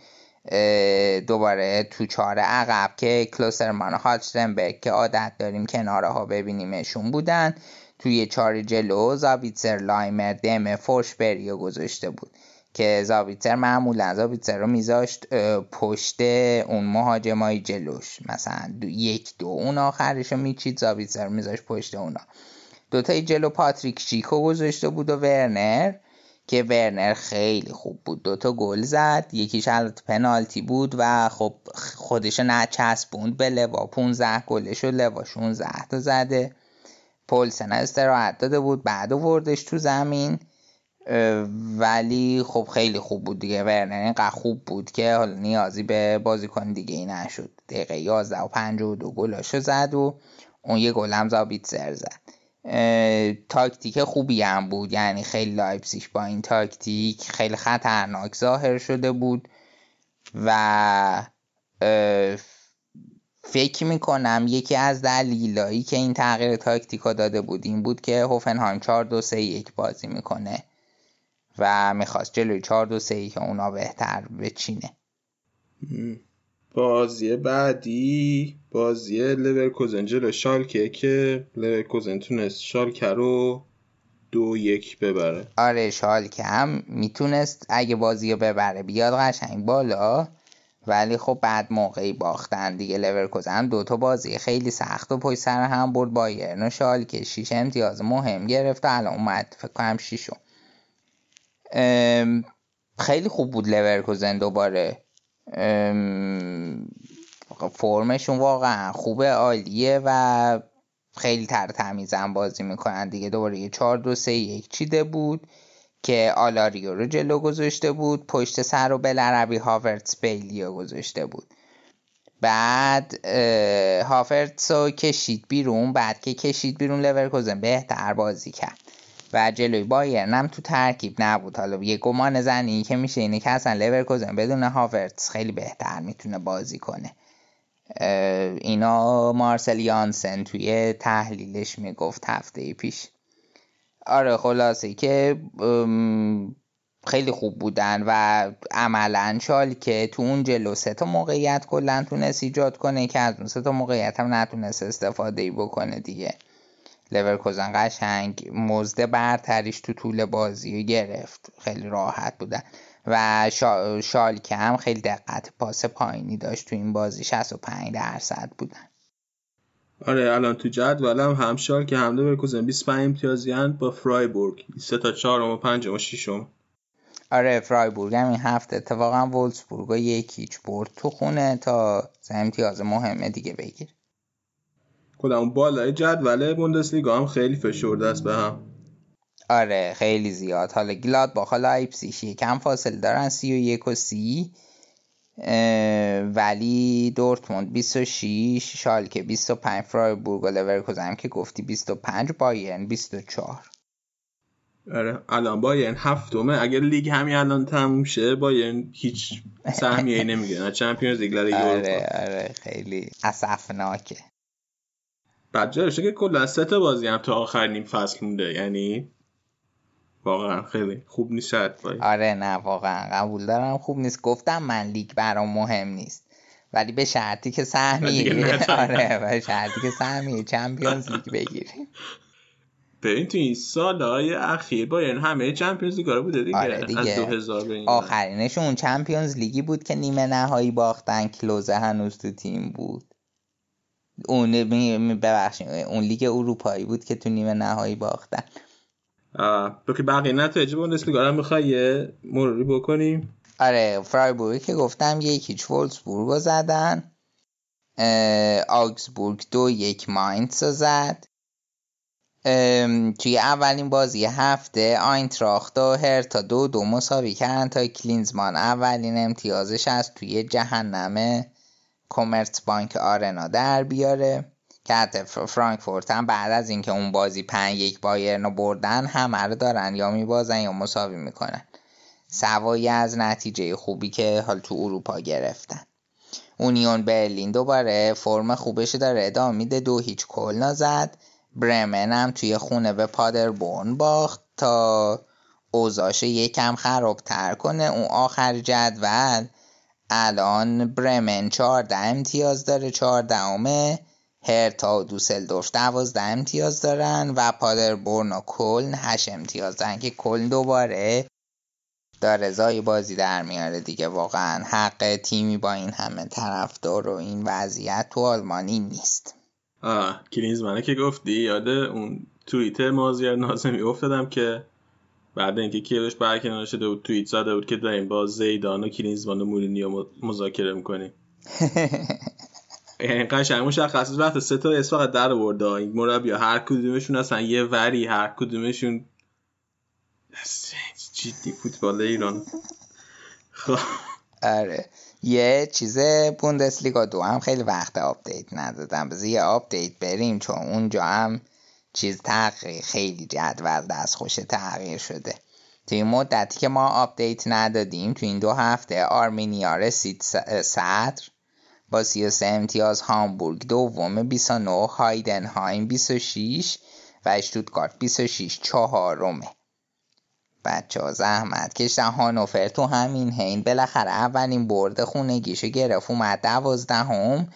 دوباره تو چهار عقب که کلوسرمان و هالشتنبرگ که عادت داریم کناره ها ببینیمشون بودن. توی چهار جلو زابیتسر لایمر دم فورشبری گذاشته بود. که زابیتسر معمولا زابیتسر رو میذاشت پشت اون مهاجمای جلوش. مثلا دو یک دو اون آخرش رو میچید زابیتسر میذاشت پشت اونا. دوتای جلو پاتریک شیکو گذاشته بود و ورنر که ورنر خیلی خوب بود. دوتا گل زد یکیش البته پنالتی بود و خب خودش نچسبوند به لوا. 15 گلش و لوا 16 تا زده. پولسن استراحت داده بود بعد وردش تو زمین. ولی خب خیلی خوب بود دیگه. ورنر اینقدر خوب بود که حالا نیازی به بازیکن دیگه ای نشد. دقیقه 11 و 52 گلاشو زد و اون یه گل هم زابیتزر زد. تاکتیک خوبی هم بود. یعنی خیلی لایپزیگ با این تاکتیک خیلی خطرناک ظاهر شده بود و فکر می‌کنم یکی از دلیلایی که این تغییر تاکتیکا داده بود این بود که هوفنهایم 4 2 3 1 بازی می‌کنه. و می‌خواست جلوی 4 2 3 1 اونا بهتر بچینه بازی بعدی بازی لورکوزن جلو شالکه که لورکوزن تونست شالکه رو دو یک ببره. آره شالکه هم می‌تونست اگه بازی رو ببره بیاد قشنگ بالا ولی خب بد موقعی باختن دیگه لورکوزن دو تا بازی خیلی سخت و پشت سر هم برد. بایرن و شالکه شیش امتیاز مهم گرفت و الان اومد فکر کنم شیشو خیلی خوب بود لورکوزن دوباره. فرمشون واقعا خوبه عالیه و خیلی تر تمیز بازی می‌کنن دیگه. دوباره یه چهار دو سه یک چیده بود که آلاریو رو جلو گذاشته بود پشت سر رو بلعربی هاورتس بیلی و گذاشته بود. بعد هاورتس رو کشید بیرون بعد که کشید بیرون لورکوزن بهتر بازی کرد. و جلوی بایرن هم تو ترکیب نبود. حالا یه گمان زنی که میشه اینه که اصلا لورکوزن بدون هاورتس خیلی بهتر می‌تونه بازی کنه. اینا مارسل یانسن توی تحلیلش می‌گفت هفته پیش. آره خلاصه که خیلی خوب بودن و عملا شال که تو اون جلو سه تا موقعیت کلا تونست ایجاد کنه که از اون سه تا موقعیت هم نتونست استفاده ای بکنه دیگه. لورکوزن قشنگ مزد برتریش تو طول بازی گرفت. خیلی راحت بودن. و شا... شالکه هم خیلی دقت پاس پایینی داشت تو این بازی. 65 درصد بودن. آره الان تو جدولم هم شالکه هم لورکوزن 25 امتیازی با فرایبورگ. 3 تا 4 و 5 و 6 آره فرایبورگ هم این هفته اتفاقا وولسبورگ یک هیچ برد تو خونه تا امتیاز مهمه دیگه بگیر خودم بالای جدول بوندسلیگا هم خیلی فشرده است به هم. آره خیلی زیاد. حالا گلادباخ حالا لایپزیگ یکم فاصله دارن سی و یک و سی. ولی دورتموند 26 شالکه 25 فرایبورگ و لورکوزن که گفتی 25 بایرن 24 آره الان بایرن هفتمه. اگر لیگ همین الان تموم شه بایرن هیچ سهمیه نمی‌گیره. نه چمپیونز لیگ آره آره خیلی اسفناکه. بعد جالشه که کلا سه تا بازی هم تا آخر نیم فصل مونده. یعنی واقعا خیلی خوب نیست شاید آره نه واقعا. قبول دارم. خوب نیست. گفتم من لیگ برام مهم نیست. ولی به شرطی که سهمیه. آره به شرطی که سهمیه. چمپیونز لیگ بگیریم. ببین تو این سالهای اخیر با یعنی همه چمپیونز لیگ بوده دیگه, آره دیگه. از 2000 به آخرینشون چمپیونز لیگی بود که نیمه نهایی باختن. کلوزه هنوز تو تیم بود. اون ببخشید اون لیگ اروپایی بود که تو نیمه نهایی باختن. تو که بقیه نتایج بوندسلیگا رو می‌خوای یه مروری بکنیم آره فرایبورگ که گفتم یکیچ وولسبورگ زدن آگزبورگ دو یک ماینتس زد. توی اولین بازی هفته آینتراخت و هرتا دو دو مساوی کردن تا کلینزمان اولین امتیازش از توی جهنم کومرت بانک آرنا در بیاره. که حتی فرانکفورت هم بعد از اینکه اون بازی پنج یک بایرن رو بردن همه رو دارن یا میبازن یا مساوی می‌کنن. سوایی از نتیجه خوبی که حال تو اروپا گرفتن. اونیون برلین دوباره فرم خوبش داره ادامه میده. دو هیچ کل نزد. برمن هم توی خونه به پادربورن باخت تا اوزاش یکم خرابتر کنه. اون آخر جدول الان برمن 14 امتیاز داره 14 امه هرتا و دوسلدورف 12 امتیاز دارن و پادربورن و کلن 8 امتیاز دارن که کلن دوباره داره زای بازی در میاره دیگه. واقعا حق تیمی با این همه طرفدار و این وضعیت تو آلمانی نیست. آه منه که گفتی. یاد اون توییتر مازیار نازمی افتادم که بعد اینکه کیروش برکنار شده بود توییت زده بود که داریم با زیدان و کلینزمان و مورینیو مذاکره می‌کنیم یعنی قشنگ مشخص وقت سه تا اسم فقط در آورده این مربی هر کدومشون اصلا یه وری هر کدومشون جدی فوتبال ایران. خب. آره. یه چیز بوندسلیگا دو هم خیلی وقت update ندادم. بذار یه update بریم چون اونجا هم چیز تغییر خیلی جدول دست خوش تغییر شده. تو این مدتی که ما update ندادیم تو این دو هفته آرمینیا رسید صدر با 33 امتیاز هامبورگ دوم 29 هایدنهایم 26 و اشتوتگارت 26 چهارمه بچه ها زحمت کشتن هانوفر تو همین حین بالاخره اولین برد خونگیشو گرفت اومد دوازدهم.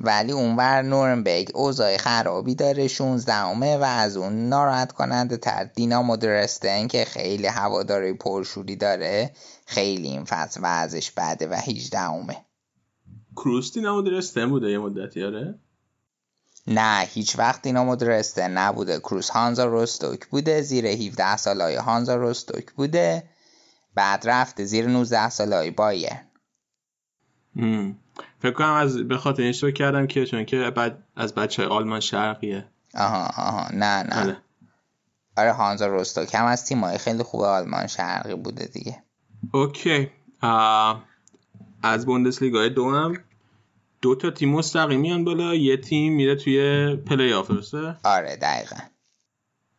ولی اونور نورنبرگ اوضاع خرابی داره 16 همه و از اون ناراحت کننده تر. دینامو درستن که خیلی هواداری پرشوری داره خیلی این فصل ازش بده و 18 همه کروس دینامو درستن بوده یه مدتی آره؟ نه هیچ وقت دینامو درستن نبوده. کروس هانزا روستوک بوده زیر 17 سالای هانزا روستوک بوده. بعد رفته زیر 19 سالای بایر فکر کنم از به خاطر این کردم که چون که بعد از بچه های آلمان شرقیه. آها آها. نه نه. آره, آره هانزا روستوک هم از تیمای خیلی خوب آلمان شرقی بوده دیگه. okay. از بوندسلیگا دو هم دو تا تیم مستقیم میان بالا. یه تیم میره توی پلی آف آره دقیقا.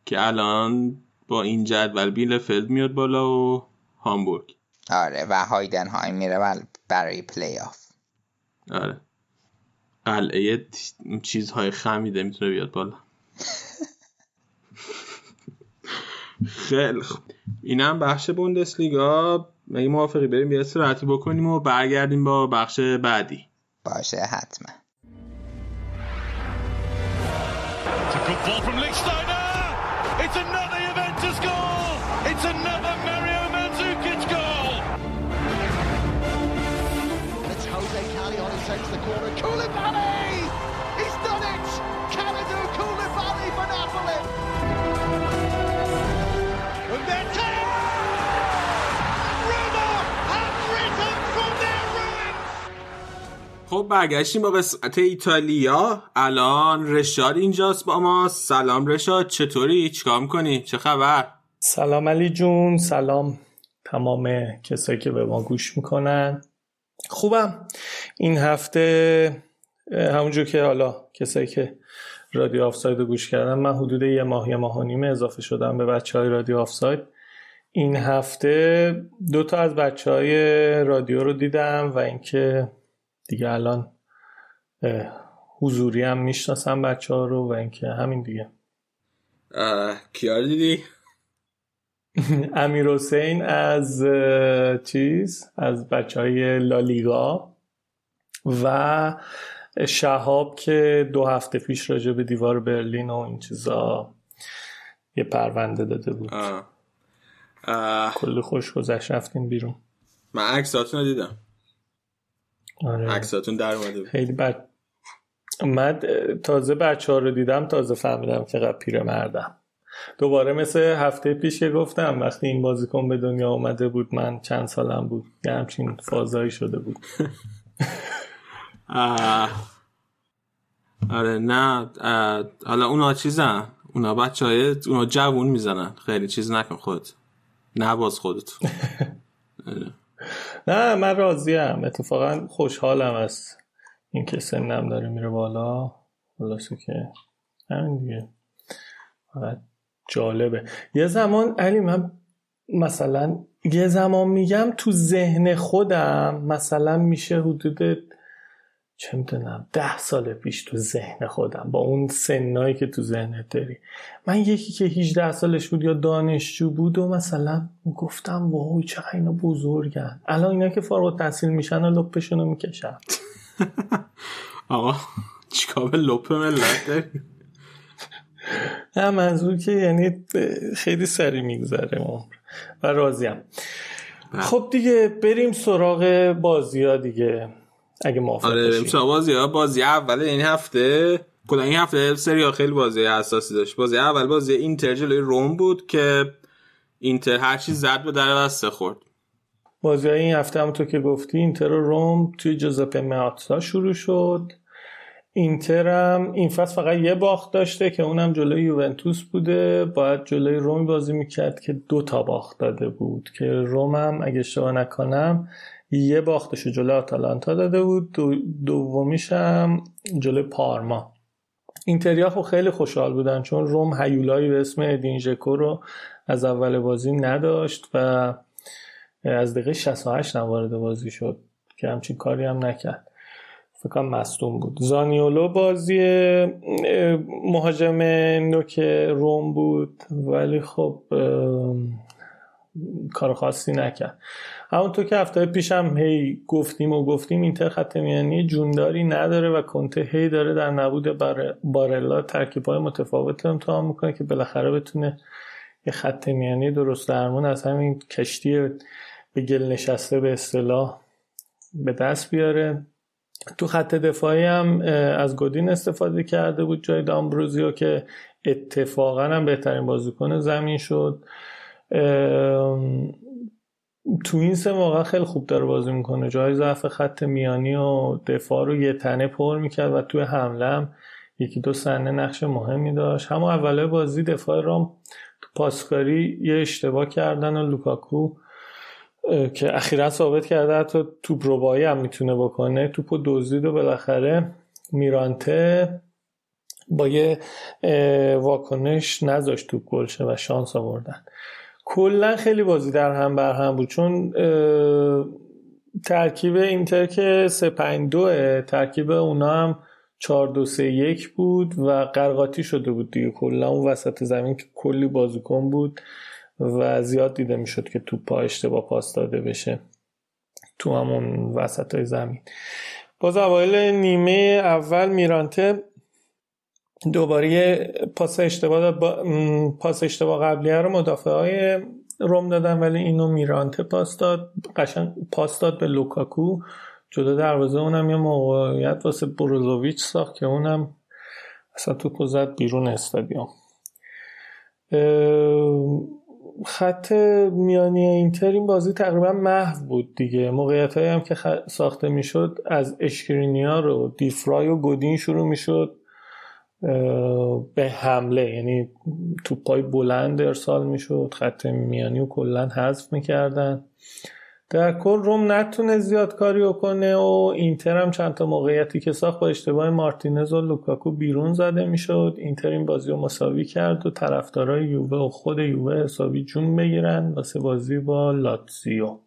که الان با این جدول بیلفلد میاد بالا و هامبورگ. آره و هایدنهایم میره برای پلی آف آره. قلعه چیزهای خمیده می‌تونه بیاد بالا. خیلی خوب. اینم بخش بوندسلیگا. مگه موافقی؟ بریم یه استراحتی بکنیم و برگردیم با بخش بعدی. باشه حتما. خب برگشتیم با قسمت ایتالیا. الان رشاد اینجاست با ما. سلام رشاد چطوری؟ چیکار می‌کنی؟ چه خبر؟ سلام علی جون سلام تمام کسایی که به ما گوش می‌کنن. خوبم. این هفته همونجور که حالا کسایی که رادیو آفساید رو گوش کردن من حدود یه ماه یه ماه و نیمه اضافه شدم به بچه های رادیو آفساید. این هفته دو تا از بچه های رادیو رو دیدم و اینکه دیگه الان حضوری هم می‌شناسم بچه ها رو و اینکه همین دیگه. کیا دیدی؟ امیر حسین از چیز از بچه های لالیگا و شهاب که دو هفته پیش راجع به دیوار برلین و این چیزا یه پرونده داده بود. کلی خوش گذشت رفتیم بیرون. من عکساتون رو دیدم. عکساتون در اومده بود. خیلی بد. من تازه بچه ها رو دیدم تازه فهمیدم که قد پیر مردم دوباره مثل هفته پیش که گفتم وقتی این بازیکن به دنیا اومده بود من چند سالم بود یه همچین فازایی شده بود. آره نه حالا اونا چیزن؟ اونا بچه های اونا جوون می‌زنن. خیلی چیز نکن خود نباز خودت. نه من راضیم. اتفاقا خوشحالم از اینکه سنم داره میره بالا. خلاصه که همین دیگه. جالبه. یه زمان علی من مثلا یه زمان میگم تو ذهن خودم مثلا میشه حدود چه می‌دونم ده سال پیش تو ذهن خودم با اون سنایی که تو ذهنت داری. من یکی که 18 سالش بود یا دانشجو بود و مثلا گفتم وای چه اینا بزرگن. الان اینا که فارغ التحصیل میشن و لپشون رو می‌کشن. آقا چیکار به لپ ملت داری؟ نه منظور که یعنی خیلی سری میگذره عمر. و راضیم. خب دیگه بریم سراغ بازی ها دیگه. اگه موافق آره سراغ بازی ها بازی اول این هفته کلا این هفته سری خیلی بازی حساسی داشت. بازی اول بازی اینتر جلوی روم بود که اینتر هر چی زد به در بسته خورد. بازی های این هفته هم تو که گفتی اینتر و روم توی جوزپه ماتسا شروع شد. اینتر هم این فصل فقط یه باخت داشته که اونم جلوی یوونتوس بوده. باید جلوی روم بازی می‌کرد که دو تا باخت داده بود که روم هم اگه اشتباه نکنم یه باختش جلوی آتالانتا داده بود. دو دومیش هم جلوی پارما. اینتریا خب خیلی خوشحال بودن چون روم هیولایی به اسم ادین ژکو رو از اول بازی نداشت و از دقیقه 68 هم وارد بازی شد که همچین کاری هم نکرد. فکرم مصدوم بود. زانیولو بازی مهاجم نوک روم بود ولی خب کار خاصی نکرد. همونطور که هفته پیشم هی گفتیم و گفتیم اینتر خط میانی جونداری نداره و کنته هی داره در نبود بارلا ترکیب های متفاوت امتحان می‌کنه که بالاخره بتونه یه خط میانی درست درمون از همین کشتی به گل نشسته به اصطلاح به دست بیاره. تو خط دفاعی هم از گودین استفاده کرده بود جای دامبروزیو که اتفاقا هم بهترین بازیکن زمین شد. تو این سه موقع خیلی خوب داره بازی می‌کنه. جای ضعف خط میانی و دفاع رو یه تنه پر می‌کرد و توی حمله هم یکی دو صحنه نقش مهمی داشت. همون اوله بازی دفاع رام تو پاسکاری یه اشتباه کردن و لوکاکو که اخیرا ثابت کرده حتی توپ ربایی هم می‌تونه بکنه. توپو دزدید و بالاخره میرانته با یه واکنش نذاشت توپ گل شه و شانس آوردن. کلا خیلی بازی در هم بر هم بود چون ترکیب اینتر که 3 5 2 ترکیب اونا هم 4 2 3 1 بود و قرقاتی شده بود دیگه. کلا اون وسط زمین که کلی بازیکن بود و زیاد دیده می‌شد که توپ پا اشتباه پاس داده بشه تو همون وسط های زمین. باز اوایل نیمه اول میرانته دوباره پاس اشتباه با... پاس اشتباه قبلیه رو مدافع های روم دادن ولی اینو میرانته پاس داد. قشنگ پاس داد به لوکاکو. جدا دروازه اونم یه موقعیت واسه بروزوویچ ساخت که اونم اصلا تو بیرون استادیوم. خط میانی اینتر این بازی تقریبا محو بود دیگه. موقعیت هم که ساخته می‌شد از اشکرینیا رو دیفرای و گودین شروع می‌شد. به حمله. یعنی توپای بلند ارسال می‌شد خط میانی و کلا حذف می‌کردن. در کل روم نتونه زیاد کاری کنه و اینتر هم چند تا موقعیتی که ساخت با اشتباه مارتینز و لوکاکو بیرون زده می‌شد. اینتر این بازی رو مساوی کرد و طرفدارای یووه و خود یووه حسابی جون بگیرن واسه بازی با لاتزیو.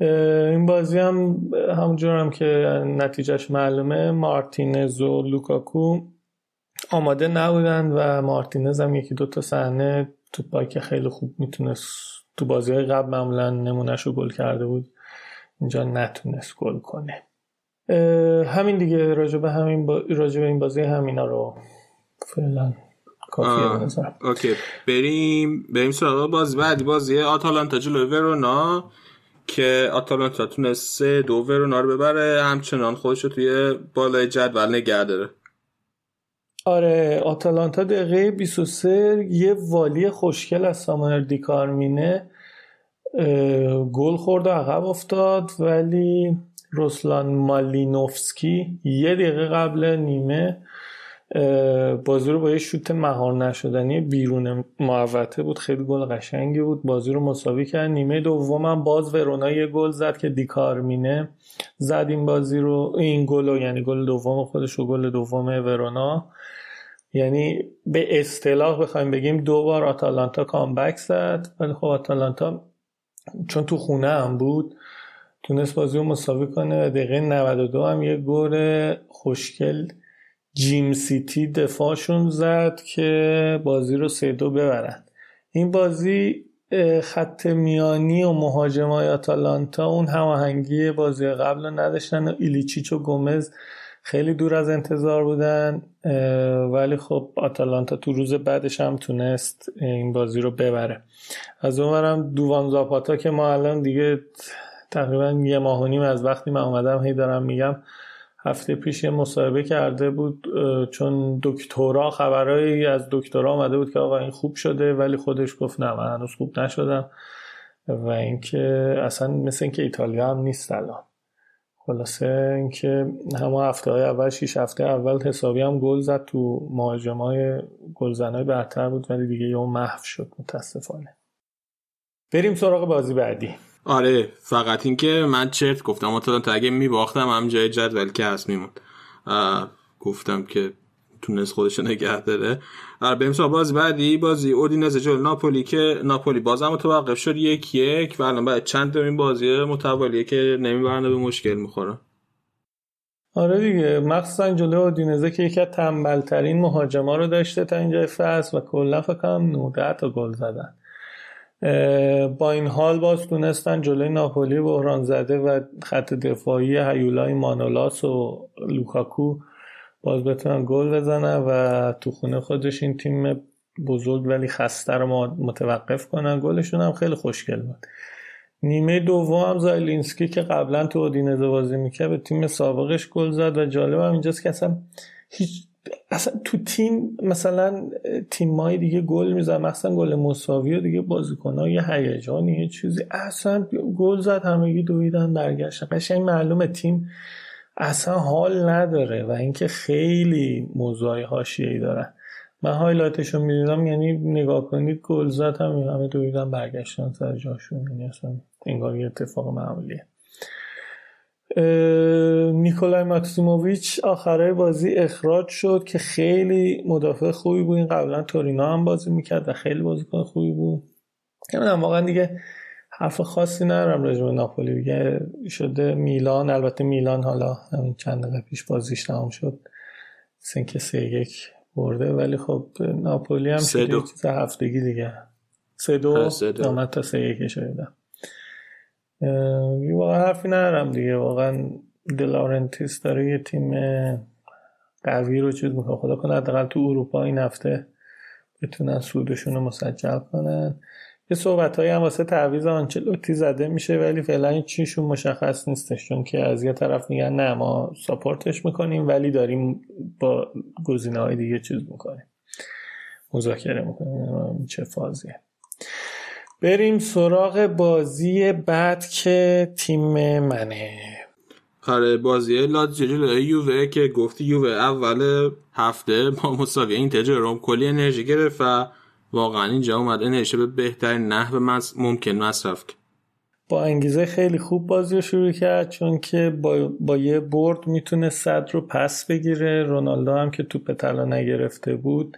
این بازی هم همونجور هم که نتیجهش معلومه مارتینز و لوکاکو آماده نبودن و مارتینز هم یکی دوتا صحنه تو که خیلی خوب می‌تونست تو بازی های قبل معمولا نمونهش رو گل کرده بود. اینجا نتونست گل کنه. همین دیگه راجب همین با... راجب این بازی همینا رو فعلا کافیه okay. بریم بریم سراغ بازی. بعدی بازی آتالانتا جلوی ورونا که آتالانتا تونست سه دو ورونا رو ببره. همچنان خودش رو توی بالای جدول نگه داره. آره آتالانتا دقیقه 23 یه والی خوشگل از سامانر دیکارمینه گل خورد و عقب افتاد ولی روسلان مالینوفسکی یه دقیقه قبل نیمه بازی رو با یه شوت مهار نشدنی بیرون محوطه بود. خیلی گل قشنگی بود. بازی رو مساوی کرد. نیمه دوم باز ورونا یه گل زد که دیکارمینه زد این بازی رو این گل یعنی گل دوم خودش و گل دوم ورونا. یعنی به اصطلاح بخوایم بگیم دو بار آتالانتا کامبک زد. ولی خب آتالانتا چون تو خونه هم بود تونست بازی رو مساوی کنه. و دقیقه 92 هم یه گل خوشگل جیم سیتی دفاعشون زد که بازی رو سه دو ببرن. این بازی خط میانی و مهاجمای آتالانتا اون هماهنگی بازی قبل رو نداشتن و ایلیچیچ و گومز خیلی دور از انتظار بودن ولی خب آتالانتا تو روز بعدش هم تونست این بازی رو ببره. از اونورم دووان زاپاتا که ما الان دیگه تقریبا یه ماه و نیم از وقتی من اومدم هی دارم میگم هفته پیش یه مصاحبه کرده بود چون دکترا خبرهایی از دکترا آمده بود که آقا این خوب شده ولی خودش گفت نه من هنوز خوب نشدم و اینکه اصلا مثل اینکه ایتالیا هم نیست الان. خلاصه اینکه همه هفته های اول شیش هفته اول حسابی هم گل زد تو مهاجم های گلزن برتر بود ولی دیگه یه محو شد متاسفانه. بریم سراغ بازی بعدی. آره فقط اینکه من چرت گفتم تا اگه میباختم هم جای جدول که هست میموند. گفتم که تونست خودش نگه داره. آره بریم سراغ بازی بعدی. بازی اودینزه جلو ناپولی که ناپولی بازم متوقف شد. یک یک. و الان بعد چند این بازی متوالیه که نمیبرنه به مشکل می‌خوره. آره دیگه. مخصوصا جلو اودینزه که یکی از تنبلترین مهاجما رو داشته تا اینجا فصل و کلا فکر کنم 19 تا گل زدن. با این حال باز تونستن جلوی ناپولی بحران زده و خط دفاعی هیولای مانولاس و لوکاکو باز بتونن گل بزنن و تو خونه خودش این تیم بزرگ ولی خسته رو متوقف کنن. گلشون هم خیلی خوشگل بود. نیمه دوم زایلینسکی که قبلا تو اودینزه بازی می‌کرد به تیم سابقش گل زد و جالب هم اینجاست که اصلا هیچ اصلا تو تیم مثلا تیم دیگه گل میزن مثلا گل مساوی و دیگه بازیکن یه هیجانی یه چیزی. اصلا گل زد همگی دویدن برگشتن. قشنگ معلومه تیم اصلا حال نداره و اینکه خیلی موضوعی حاشیه‌ای دارن من highlight ش رو می‌دیدم یعنی نگاه کنید گل زد هم همه دویدن برگشتن سر جاشون. یعنی اصلا انگار یه اتفاق معمولیه. نیکولای ماکسیموویچ آخرای بازی اخراج شد که خیلی مدافع خوبی بود. این قبلا تورینو هم بازی می‌کرد و خیلی بازیکن خوبی بود. نمی‌دونم واقعا دیگه حرف خاصی ندارم راجع به ناپولی. دیگه شده میلان البته میلان حالا همین چند دقیقه پیش بازیش تمام شد. سنک سه یک برده. ولی خب ناپولی هم سه دو. چیز هفتگی دیگه. سه دو. آمد تا سه یک شده واقعا حرفی ندارم دیگه. واقعا دلارنتیس داره یه تیم قوی رو چیز می‌کنه. خدا کنه حداقل تو اروپا این هفته بتونن سودشون رو مسجل کنن. یه صحبت های هم واسه تعویض آنچلوتی زده میشه ولی فعلا چیشون مشخص نیستش چون که از یه طرف میگن نه ما ساپورتش می‌کنیم ولی داریم با گزینه های دیگه چیز می‌کنیم. مذاکره می‌کنیم. چه فازیه. بریم سراغ بازی بعد که تیم منه. آره بازی لاتزیو جلوی یووه که گفتی یووه اول هفته با مساوی اینتر روم کلی انرژی گرفت و واقعا اینجا اومد انرژی به بهترین نحو. ممکن مصرف با انگیزه خیلی خوب بازی رو شروع کرد چون که با, با یه برد می‌تونه صد رو پس بگیره. رونالدو هم که توپ طلا نگرفته بود.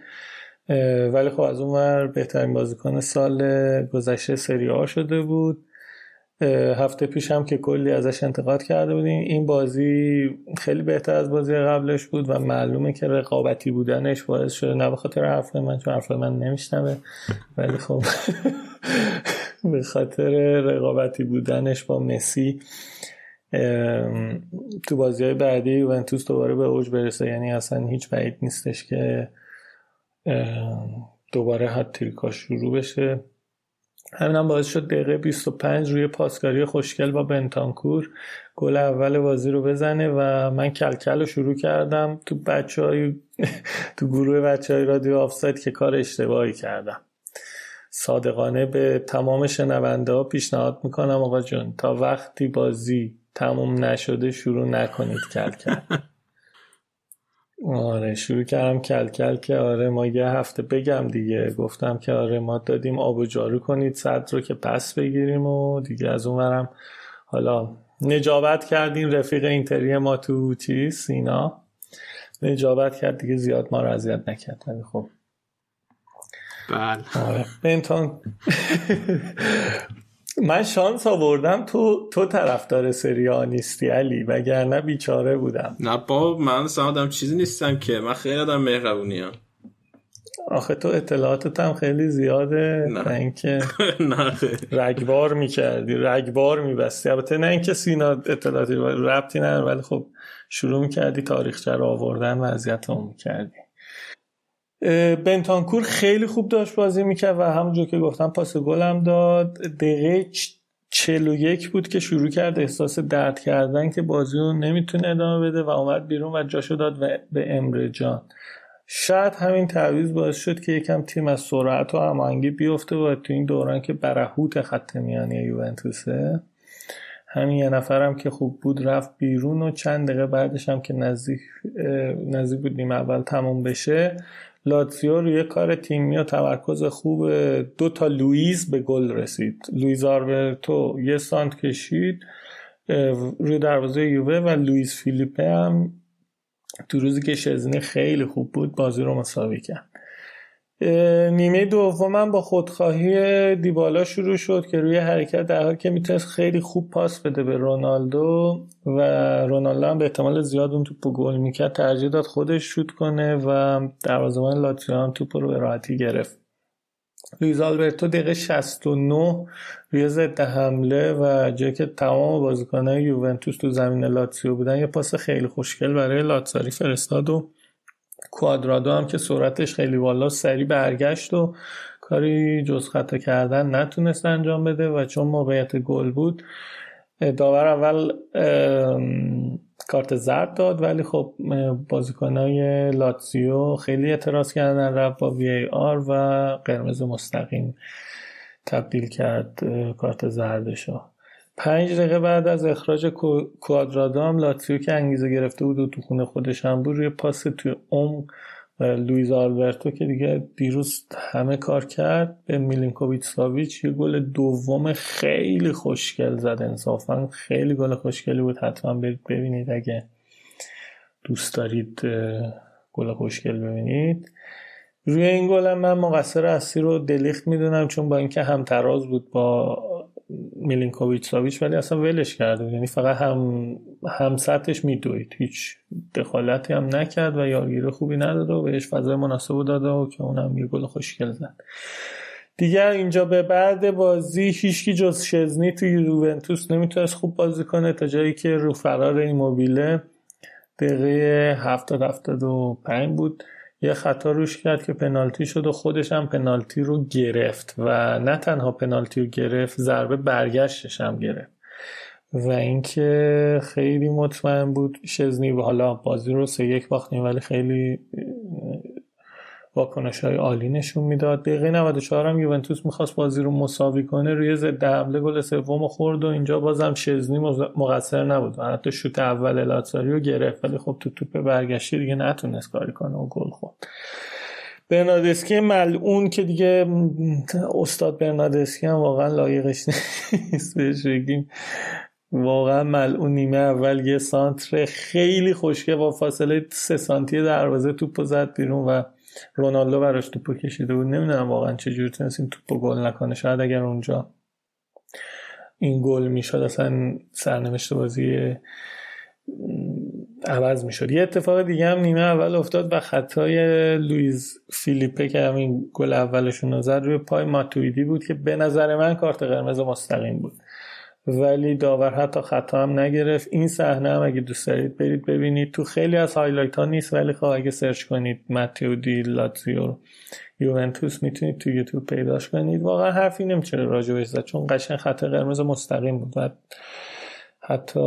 ولی خب از اون بهترین بازیکن سال گذشته سری آ شده بود. هفته پیش هم که کلی ازش انتقاد کرده بودیم. این بازی خیلی بهتر از بازی قبلش بود و معلومه که رقابتی بودنش باعث شده نه به حرف من چون حرف من نمیشنوه. ولی خب به خاطر رقابتی بودنش با مسی تو بازی های بعدی یوونتوس دوباره به اوج برسه. یعنی اصلا هیچ بعید نیستش که دوباره حد تریکاش شروع بشه. همینم باعث شد دقیقه 25 روی پاسکاری خوشگل با بنتانکور گل اول بازی رو بزنه و من کلکل رو شروع کردم تو بچه های تو گروه بچه های رادیو آفساید که کار اشتباهی کردم. صادقانه به تمام شنونده ها پیشنهاد می‌کنم آقا جون تا وقتی بازی تموم نشده شروع نکنید کلکل. آره شروع کردم کل کل که آره ما یه هفته بگم دیگه. گفتم که آره ما دادیم آب و جارو کنید صد رو که پس بگیریم و دیگه از اونورم حالا نجابت کردیم رفیق اینتری ما تو چی سینا. نجابت کرد دیگه زیاد ما رو اذیت نکرد ولی خب. بله. آره. بنتان. من شانس آوردم تو تو طرفدار سری نیستی علی وگرنه بیچاره بودم. نه با من سمدم چیزی نیستم که. من خیلی آدم مهربونی هم. آخه تو اطلاعاتت هم خیلی زیاده. نه. اینکه نه. رگبار می‌کردی رگبار میبستی. البته نه اینکه سینا اطلاعاتی ربطی نه ولی خب شروع می‌کردی تاریخچه رو آوردن و اذیت می‌کردی بنتانکور خیلی خوب داشت بازی می‌کرد و همونجور که گفتم پاس گلم داد. دقیقه 41 بود که شروع کرد احساس درد کردن که بازی رو نمی‌تونه ادامه بده و اومد بیرون و جاشو داد به امره جان. شاید همین تعویض باعث شد که یکم تیم از سرعت و هماهنگی بیفته و تو این دوران که برهوت خط میانی یوونتوسه. همین یه نفرم که خوب بود رفت بیرون و چند دقیقه بعدش هم که نزدیک نزدیک بود نیمه اول تموم بشه لاتزیو روی کار تیمی و تمرکز خوب دو تا لویز به گل رسید. لویز آربرتو یه سانت کشید روی دروازه یووه و لویز فیلیپه هم تو روزی که شزنی خیلی خوب بود بازی رو مساوی کرد. نیمه دومم با خودخواهی دیبالا شروع شد که روی حرکت در حالی که می‌تونست خیلی خوب پاس بده به رونالدو و رونالدو هم به احتمال زیاد اون توپ گل می‌کرد ترجیح داد خودش شوت کنه و دروازه‌بان لاتزیو هم توپ رو به راحتی گرفت. لویز آلبرتو دقیقه 69 روی ضد حمله و جایی که تمام بازیکنان یوونتوس تو زمین لاتزیو بودن یه پاس خیلی خوشگل برای لاتزاری فرستاد و کوادرادو هم که سرعتش خیلی بالا سری برگشت و کاری جز خطا کردن نتونست انجام بده و چون موقعیت گل بود داور اول کارت زرد داد ولی خب بازیکنهای لاتزیو خیلی اعتراض کردن رفت با VAR و قرمز مستقیم تبدیل کرد کارت زردشو. پنج دقیقه بعد از اخراج کوادرادو هم لاتسیو که انگیزه گرفته بود و تو خونه خودش هم بود روی پاس توی اوم لویز آلبرتو که دیگه دیروز همه کار کرد به میلینکوویچ ساویچ یه گل دوم خیلی خوشگل زد انصافا. خیلی گل خوشگلی بود حتما برید ببینید اگه دوست دارید گل خوشگل ببینید. روی این گل من مقصر اصلی رو دلیخت می‌دونم چون با اینکه هم تراز بود با میلینکوویچ ساویچ ولی اصلا ولش کرده یعنی فقط هم هم سطحش میدوید. هیچ دخالتی هم نکرد و یارگیر خوبی نداده و بهش فضای مناسب داده و که اونم یه گل خوشگل زد. دیگر اینجا به بعد بازی هیچکی جز شزنی توی یوونتوس نمی‌تونست خوب بازی کنه تا جایی که رو فرار این موبیله دقیقه 70 75 بود. یه خطا روش کرد که پنالتی شد و خودش هم پنالتی رو گرفت و نه تنها پنالتی رو گرفت ضربه برگشتش هم گرفت. و اینکه خیلی مطمئن بود شزنی و حالا بازی رو سه یک باختیم ولی خیلی واکنش های عالی نشون می‌داد. دقیقه 94 هم یوونتوس می‌خواست بازی رو مساوی کنه روی ضد حمله گل سوم خورد و اینجا بازم شزنی مقصر نبود و حتی شوت اول لاتزاری رو گرفت. ولی خب تو توپ برگشتی دیگه نتونست کاری کنه و گل خورد. برنادسکی ملعون که دیگه استاد برنادسکی هم واقعا لایقش نیست بهش بگیم. واقعا ملعون نیمه اول یه سانتر خیلی خوشگه با فاصله سه سانتی دروازه توپ زد بیرون و رونالدو براش توپو کشیده بود. نمی‌دونم واقعا چجوری تونست این توپو گل نکنه. شاید اگر اونجا این گل می‌شد اصلا سرنوشت بازی عوض می‌شد. یه اتفاق دیگه هم نیمه اول افتاد و خطای لویز فیلیپه که همین گل اولشون رو زد روی پای ماتویدی بود که به نظر من کارت قرمز مستقیم بود. ولی داور حتی خطا هم نگرفت. این صحنه هم اگه دوست دارید برید ببینید. تو خیلی از highlight ها نیست ولی خب اگه search کنید ماتویدی لاتزیو یوونتوس می‌تونید تو یوتیوب پیداش کنید. واقعا حرفی نمیشه راجبش زد؟ چون قشنگ خطای قرمز مستقیم بود و حتی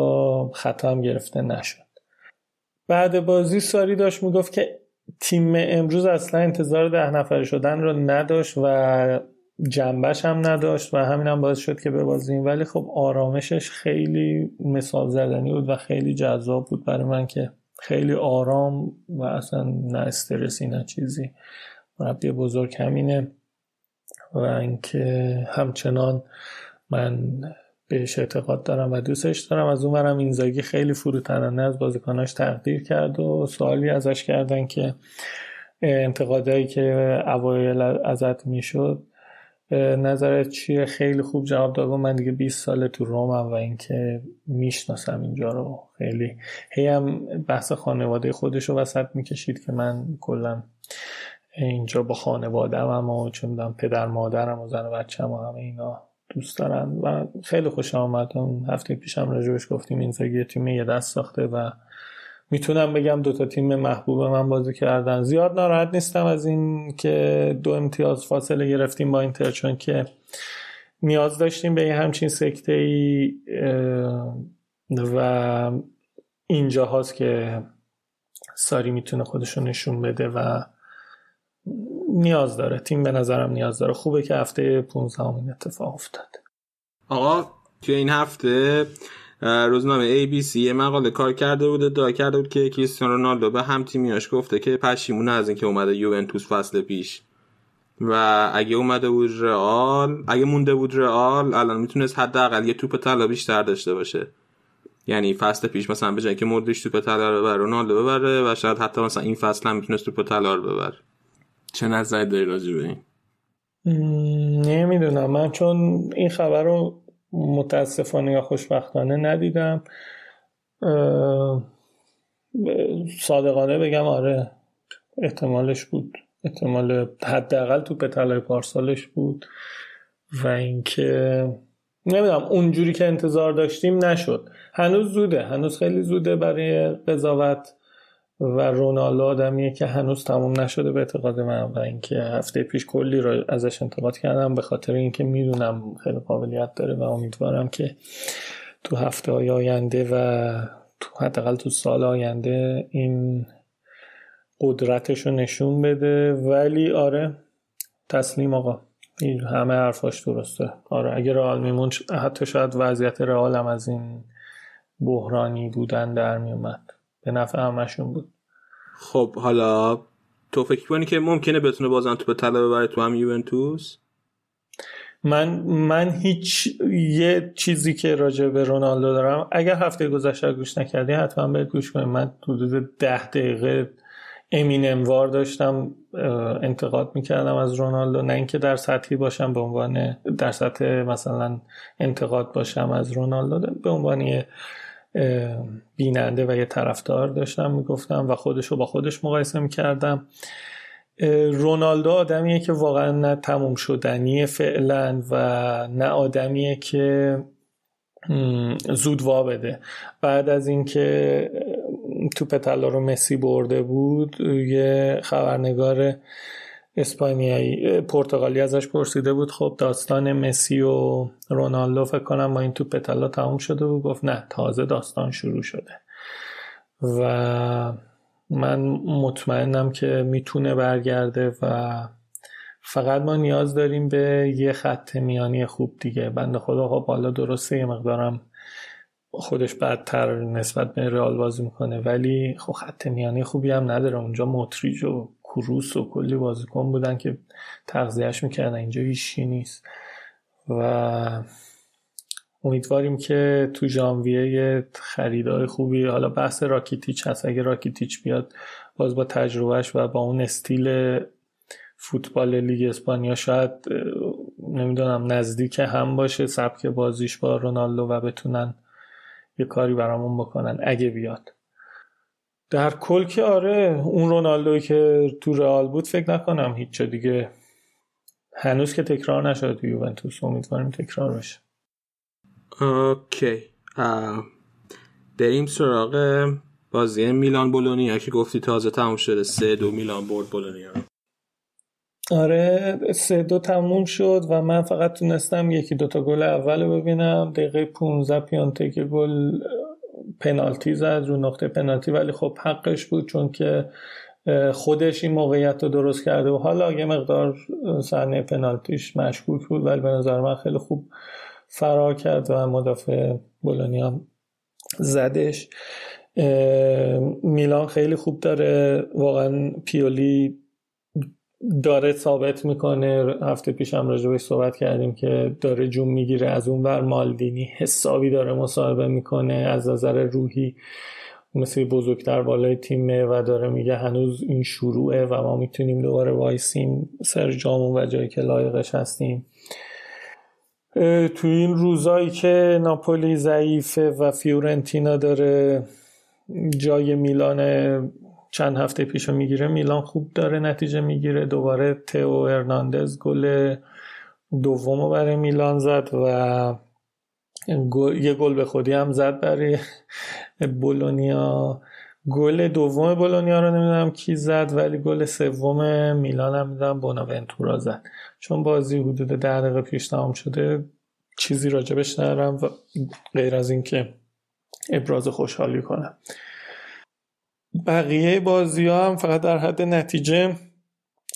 خطا هم گرفته نشد. بعد بازی ساری داشت می‌گفت که تیم امروز اصلا انتظار ده نفره شدن رو نداشت و جنبش هم نداشت و همین هم باعث شد که ببازیم. ولی خب آرامشش خیلی مثال زدنی بود و خیلی جذاب بود برای من که خیلی آرام و اصلا نه استرسی نه چیزی. مربی بزرگ همینه. و اینکه همچنان من بهش اعتقاد دارم و دوستش دارم. از اونورم اینزاگی خیلی فروتنانه از بازیکناش تقدیر کرد و سوالی ازش کردن که انتقادایی که اوایل ازت می‌شد نظرت چیه؟ خیلی خوب جواب داد. من دیگه 20 ساله تو رومم و اینکه می‌شناسم اینجا رو. خیلی هی هم بحث خانواده خودش رو وسط می‌کشید که من کلا اینجا با خانواده هم و چون دارم پدر مادرم و زن و بچه هم همه اینا دوست دارن و خیلی خوش آمد هفته پیشم راجبش گفتیم این زگی تیم یه دست ساخته و می‌تونم بگم دوتا تیم محبوب من بازی کردن. زیاد ناراحت نیستم از این که دو امتیاز فاصله گرفتیم با اینتر چون که نیاز داشتیم به همچین سکته ای و اینجا هاست که ساری می‌تونه خودشو نشون بده و نیاز داره. تیم به نظرم نیاز داره. خوبه که هفته 15 این اتفاق افتاد آقا توی این هفته روزنامه ABC یه مقاله کار کرده بود ادعا کرده بود که کریستیانو رونالدو به هم تیمیاش گفته که پشیمونه از اینکه اومده یوونتوس فصل پیش. و اگه اومده بود رئال اگه مونده بود رئال الان می‌تونست حداقل یه توپ طلا بیشتر داشته باشه. یعنی فصل پیش مثلا به جای که مودریچ توپ طلا رو ببره رونالدو ببره و شاید حتی مثلا این فصل هم می‌تونست توپ طلا رو ببره. چه نظری داری راجع به این؟ نمی‌دونم. من چون این خبر رو متاسفانه یا خوشبختانه ندیدم. صادقانه بگم آره احتمالش بود. احتمال حداقل تو پتلای پارسالش بود. و اینکه نمی‌دونم اونجوری که انتظار داشتیم نشد. هنوز زوده هنوز خیلی زوده برای قضاوت. و رونالدو آدمیه که هنوز تموم نشده به اعتقاد من و اینکه هفته پیش کلی رو ازش انتقاد کردم به خاطر اینکه می‌دونم خیلی قابلیت داره و امیدوارم که تو هفته های آینده و تو حداقل تو سال آینده این قدرتش رو نشون بده. ولی آره تسلیم آقا. این همه حرفاش درسته. آره اگه رئال میمون حتی شاید وضعیت رئال هم از این بحرانی بودن در میومد به نفع همشون بود. خب حالا تو فکر کنی که ممکنه بتونه بازم تو به طلا ببره تو هم یوونتوس؟ من من هیچ یه چیزی که راجع به رونالدو دارم اگر هفته گذشته گوش نکردی حتما بهت گوش کنیم من حدود ده دقیقه امینموار داشتم انتقاد می‌کردم از رونالدو. نه اینکه در سطحی باشم به عنوان در سطح مثلا انتقاد باشم از رونالدو به عنوان بیننده و یه طرفدار داشتم می‌گفتم و خودش رو با خودش مقایسه می‌کردم. رونالدو آدمیه که واقعا نه تموم شدنیه فعلا و نه آدمیه که زود وا بده. بعد از اینکه توپ طلا رو مسی برده بود یه خبرنگار اسپانیایی پرتغالی ازش پرسیده بود خب داستان مسی و رونالدو فکر کنم با این توپ طلا تموم شده بود. گفت نه تازه داستان شروع شده. و من مطمئنم که می‌تونه برگرده و فقط ما نیاز داریم به یه خط میانی خوب دیگه. بنده خدا خب بالا درسته یه مقدارم خودش بدتر نسبت به رئال بازی می‌کنه ولی خب خط میانی خوبی هم نداره. اونجا موتریج و کروس و کلی بازیکن بودن که تغذیهش می‌کردن. اینجا هیچی نیست. و امیدواریم که تو ژانویه یه خریدای خوبی حالا بحث راکیتیچ هست. اگه راکیتیچ بیاد باز با تجربهش و با اون استیل فوتبال لیگ اسپانیا شاید نمی‌دونم نزدیک هم باشه سبک بازیش با رونالدو و بتونن یه کاری برامون بکنن اگه بیاد. در کل که آره اون رونالدوی که تو رئال بود فکر نکنم هیچ دیگه هنوز که تکرار نشد تو یوونتوس. امیدواریم تکرار بشه. اوکی. بریم سراغ بازی میلان بولونیا که گفتی تازه تموم شده. سه دو میلان برد بولونیا آره سه دو تموم شد و من فقط تونستم یکی دوتا گل اول ببینم. دقیقه 15 پیانتک گل پنالتی زد رو نقطه پنالتی ولی خب حقش بود چون که خودش این موقعیت رو درست کرده و حالا یه مقدار صحنه پنالتیش مشکوک بود ولی به نظر من خیلی خوب فرار کرد و مدافع بولونیا زدش. میلان خیلی خوب داره واقعا پیولی داره ثابت می‌کنه. هفته پیش هم راجبش صحبت کردیم که داره جون می‌گیره. از اون بر مالدینی حسابی داره مصاحبه می‌کنه. از نظر روحی مثل بزرگتر بالای تیمه و داره میگه هنوز این شروعه و ما می‌تونیم دوباره وایسیم سر جامون و جایی که لایقش هستیم. تو این روزایی که ناپولی ضعیفه و فیورنتینا داره جای میلان چند هفته پیش می‌گیره میلان خوب داره نتیجه می‌گیره. دوباره تئو ارناندز گل دوم برای میلان زد و یه گل به خودی هم زد برای بولونیا. گل دوم بولونیا رو نمی‌دونم کی زد ولی گل سوم میلان هم می‌دونم بوناونتورا زد. چون بازی حدود ده دقیقه پیش تمام شده چیزی راجبش ندارم و غیر از اینکه ابراز خوشحالی کنم. بقیه بازی ها هم فقط در حد نتیجه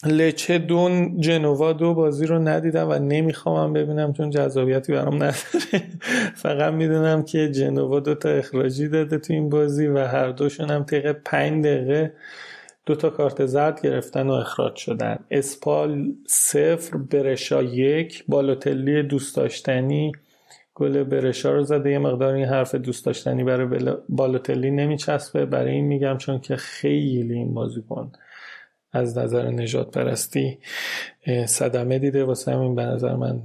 لچه دون جنوا دو بازی رو ندیدم و نمی‌خوام ببینم چون جذابیتی برام نداره. فقط می‌دونم که جنوا دو تا اخراجی داده تو این بازی و هر دوشون هم طبق پنج دقیقه دو تا کارت زرد گرفتن و اخراج شدن. اسپال صفر برشا یک بالوتلی دوست داشتنی گل برشا رو زده. یه مقدار این حرف دوست داشتنی برای بالوتلی نمیچسبه. برای این میگم چون که خیلی این بازیکن از نظر نجات پرستی صدمه دیده. واسه همین به نظر من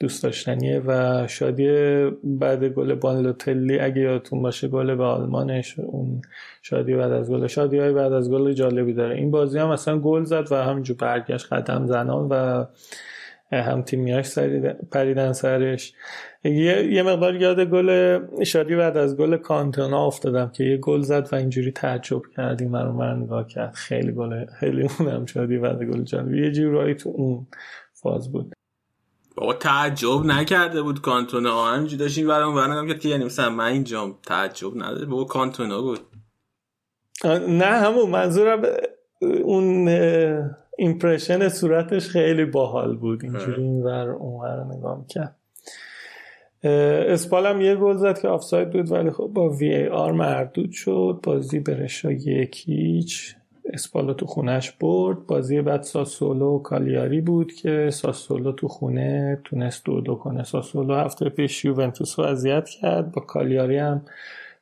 دوست داشتنیه و شادی بعد گل بالوتلی اگه یادتون باشه گل به آلمانش. اون شادی بعد از گل شادی های بعد از گل جالبی داره. این بازی هم اصلا گل زد و همینجور برگشت قدم زنان و هم تیمیاش پریدن سرش. یه, یه مقدار یاد گل شادی بعد از گل کانتونا افتادم که یه گل زد و اینجوری تعجب کردیم. من من نگاه کرد. خیلی گل خیلی اونم شادی بعد گل جالبی یه جورایی تو اون فاز بود. بابا تعجب نکرده بود کانتونا همینجوری داشت این برام برام کرد که یعنی مثلا من اینجام تعجب نداره. بابا کانتونا بود. نه همون منظورم اون impression صورتش خیلی باحال بود. اینجوری این ور اون رو نگاه می‌کرد. اسپال هم یه گل زد که آفساید بود ولی خب با VAR مردود شد. بازی برشا یک هیچ. اسپالو تو خونش برد. بازی بعد ساسولو و کالیاری بود که ساسولو تو خونه تونست دو دو کنه. ساسولو هفته پیش یوونتوس رو اذیت کرد. با کالیاری هم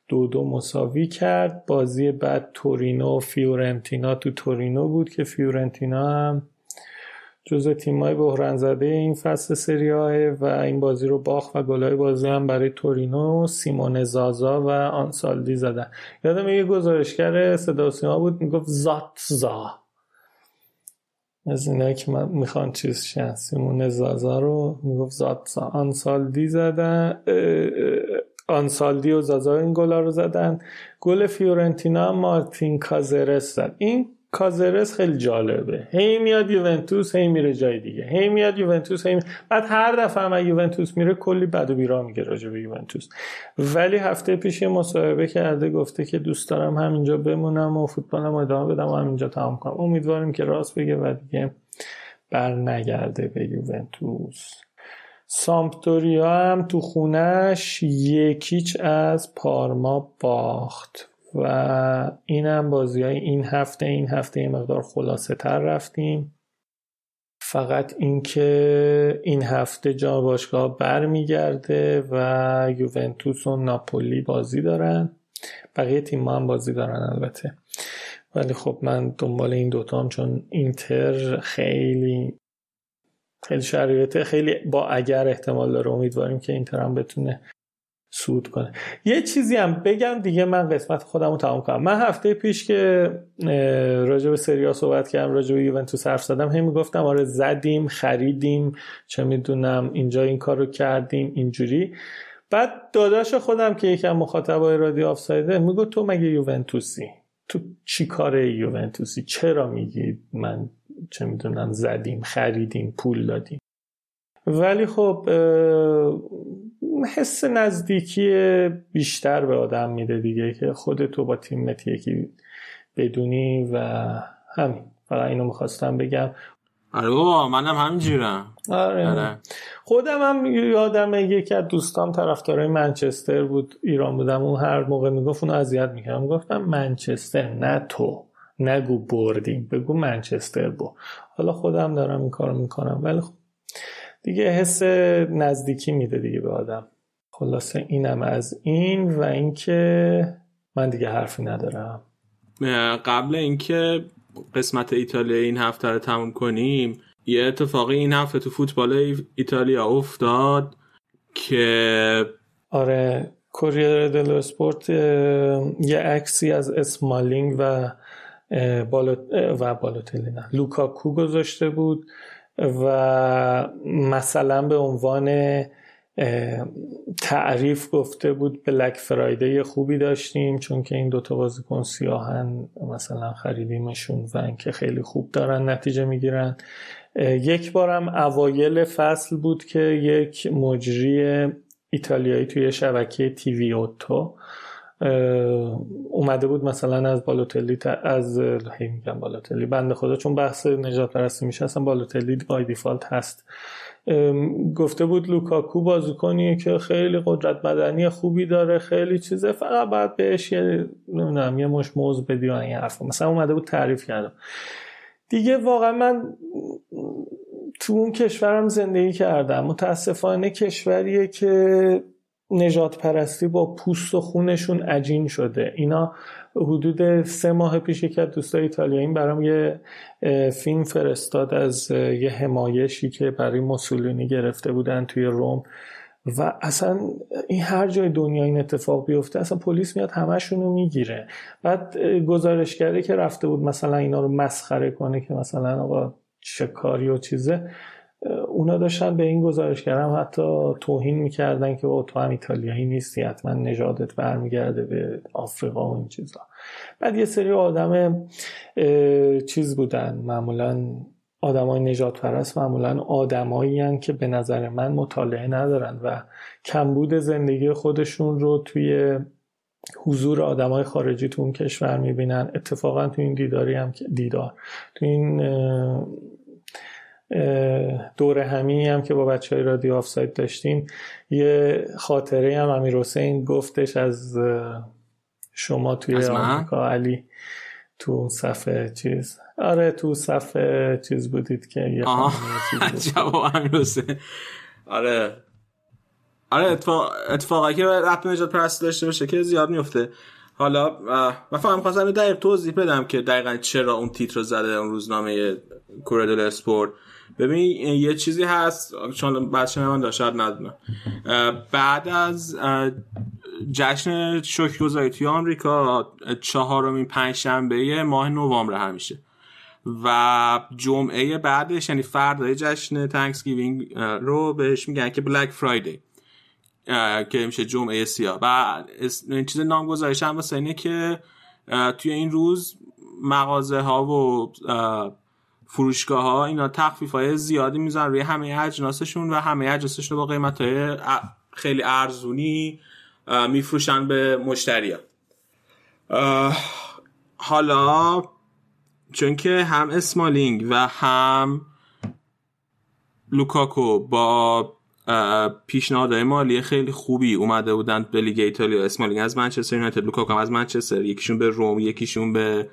دو دو مساوی کرد. بازی بعد تورینو و فیورنتینا تو تورینو بود که فیورنتینا هم جز تیمای بحران این فصل سری و این بازی رو باخت و گلای بازی هم برای تورینو سیمون زازا و آنسالدی زدن. یادم یه گزارشگر صدا سیما بود می‌گفت زاتزا. از اینا که من می‌خوان چیز شن سیمون زازا رو می‌گفت زاتزا. آنسالدی زدن. آنسالدی و زازا این گلا رو زدن. گل فیورنتینا مارتین کازرس زد. این کازرس خیلی جالبه. هی میاد یوونتوس هی میره جای دیگه. هی میاد یوونتوس هی بعد هر دفعه هم یوونتوس میره کلی بد و بیرا میگه راجع به یوونتوس. ولی هفته پیش یه مصاحبه کرده گفته که دوست دارم همینجا بمونم و فوتبالم ادامه بدم و همینجا تمام کنم. امیدواریم که راست بگه و دیگه بر نگرده به یوونتوس. سامپدوریا هم تو خونش یکیچ از پارما باخت و اینم بازی های این هفته این هفته یه مقدار خلاصه تر رفتیم. فقط اینکه این هفته جا باشگاه برمیگرده و یوونتوس و ناپولی بازی دارن. بقیه تیم هم بازی دارن البته. ولی خب من دنبال این دوتام چون اینتر خیلی خیلی شرایط خیلی با اگر احتمال داره امیدواریم که اینتر هم بتونه سود کنه. یه چیزی هم بگم دیگه من قسمت خودم رو تمام کنم. من هفته پیش که راجع به سریا صحبت کردم راجع به یوونتوس حرف زدم هی می‌گفتم آره زدیم خریدیم چه می‌دونم اینجا این کار رو کردیم اینجوری. بعد داداش خودم که یکم مخاطبای رادیو آفسایده میگو تو مگه یوونتوسی؟ تو چی کار یوونتوسی؟ چرا میگی من چه می‌دونم زدیم خریدیم پول دادیم. ولی خب حس نزدیکی بیشتر به آدم میده دیگه که خودتو با تیم یکی بدونی و همین. فقط اینو می‌خواستم بگم. آره بابا منم همینجورم. آره. آره. خودم هم یادم یکی از دوستان طرفدارای منچستر بود ایران بودم. اون هر موقع می‌گفت اونو اذیت می‌کردم. گفتم منچستر نه تو. نگو بردیم بگو منچستر بو حالا خودم دارم این کارو می‌کنم ولی خب دیگه حس نزدیکی میده دیگه به آدم. خلاصه اینم از این و اینکه من دیگه حرفی ندارم. قبل اینکه قسمت ایتالیا این هفته رو تموم کنیم یه اتفاقی این هفته تو فوتبال ایتالیا افتاد که آره کوریر دلو اسپورت یه عکسی از اسمالینگ و بالوت و بالوتلی نه لوکاکو گذاشته بود و مثلا به عنوان تعریف گفته بود بلک فرایده خوبی داشتیم چون که این دوتا بازیکن سیاهن مثلا خریدیمشون و اینکه خیلی خوب دارن نتیجه می‌گیرن. یک بارم اوایل فصل بود که یک مجری ایتالیایی توی شبکه تیوی اوتو اومده بود مثلا از بالوتلی از میگم بالوتلی بنده خدا چون بحث نجات پرستی میشه اصلا بالوتلی بای دیفالت هست. گفته بود لوکاکو بازیکنیه که خیلی قدرت بدنی خوبی داره خیلی چیزه فقط بعد بهش یه نمی‌دونم یه مش موز بدی و این حرفا. مثلا اومده بود تعریف کردم. دیگه واقعا من تو اون کشورم زندگی کردم. متاسفانه کشوریه که نجات پرستی با پوست و خونشون عجین شده. اینا حدود سه ماه پیش که از دوستای ایتالیایی برام یه فیلم فرستاد از یه حمایشی که برای موسولینی گرفته بودن توی روم. و اصلا این هر جای دنیا این اتفاق بیفته اصلا پلیس میاد همشون رو می‌گیره. بعد گزارشگری که رفته بود مثلا اینا رو مسخره کنه که مثلا آقا چه کاری و چیزه. اونا داشتن به این گزارشگرم حتی توهین می‌کردن که با تو هم ایتالیایی نیستی حتما نژادت برمیگرده به آفریقا و این چیزا. بعد یه سری آدم چیز بودن. معمولا آدمای نجات پرست معمولا آدمایی که به نظر من مطالعه ندارن و کمبود زندگی خودشون رو توی حضور آدمای خارجی تو اون کشور می‌بینن. اتفاقا تو این دیداری هم که دیدار. تو این دور همی هم که با بچه های رادیو آفساید داشتیم. یه خاطره هم امیر حسین گفتش از شما توی آمریکا علی تو صفحه چیز. آره تو صفحه چیز بودید که یه جواب امیر حسین. آره. آره اتفاق اتفاقی که رپ نجات پرست داشته باشه که زیاد میفته. حالا من فهم خواستم دقیق توضیح بدم که دقیقا چرا اون تیتر رو زده اون روزنامه کوردل اسپورت. ببین یه چیزی هست چون بچه من داشت ندونم. بعد از جشن شکرگزاری توی آمریکا چهارمین پنجشنبه ماه نوامبر همیشه. و جمعه بعدش یعنی فردای جشن تانکس رو بهش میگن که بلک فرایدی که میشه جمعه سیاه. و این چیز نامگذاریش هم واسه اینه که توی این روز مغازه ها و فروشگاه ها اینا تخفیف های زیادی میزن روی همه اجناسشون و همه اجناسشون با قیمت های خیلی ارزونی میفروشن به مشتری حالا چون که هم اسمالینگ و هم لوکاکو با پیشنهادهای مالی خیلی خوبی اومده بودن به لیگ ایتالیا. اسمالینگ از منچستر یونایتد لوکاکو از منچستر یکیشون به روم یکیشون به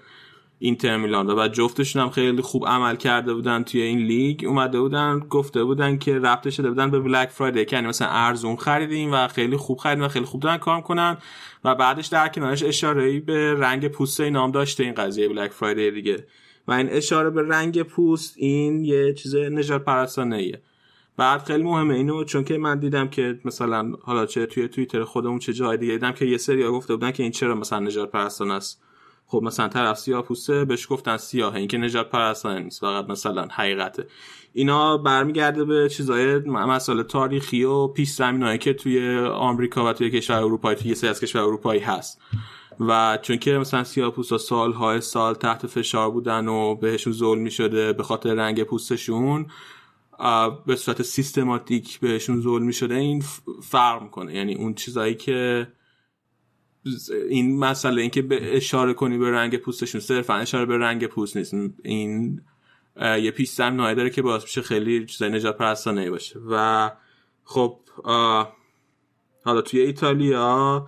اینتر میلان و جفتشون هم خیلی خوب عمل کرده بودن توی این لیگ. اومده بودن گفته بودن که رفته شده بودن به Black Friday یعنی مثلا ارزون خریدیم و خیلی خوب خریدیم و خیلی خوب دارن کار کنن و بعدش در کنارش اشاره به رنگ پوست نام داشته این قضیه بلک فرایدی دیگه. و این اشاره به رنگ پوست این یه چیز نجات پرستانه ایه بعد خیلی مهمه اینو چون که من دیدم که مثلا حالا چه توی توییتر خودمون چه جای دیگه دیدم که یه سری گفته بودن که این چرا مثلا نجات پرستانه است. خب مثلا طرف سیاه پوسته بهش گفتن سیاه این که نجات پرستانه نیست فقط مثلا حقیقته. اینا برمیگرده به چیزای مسائل تاریخی و پیش زمینایی که توی آمریکا و توی کشور اروپایی توی سری از کشور اروپایی هست. و چون که مثلا سیاه پوستا سالهای سال تحت فشار بودن و بهشون ظلم می شده به خاطر رنگ پوستشون به صورت سیستماتیک بهشون ظلم می شده این فرق می‌کنه. یعنی اون چیزایی که این مسئله اینکه به اشاره کنی به رنگ پوستشون صرفا اشاره به رنگ پوست نیست. این یه پیش زمینه داره که باعث میشه خیلی چیزای نجات پرستانه باشه. و خب حالا توی ایتالیا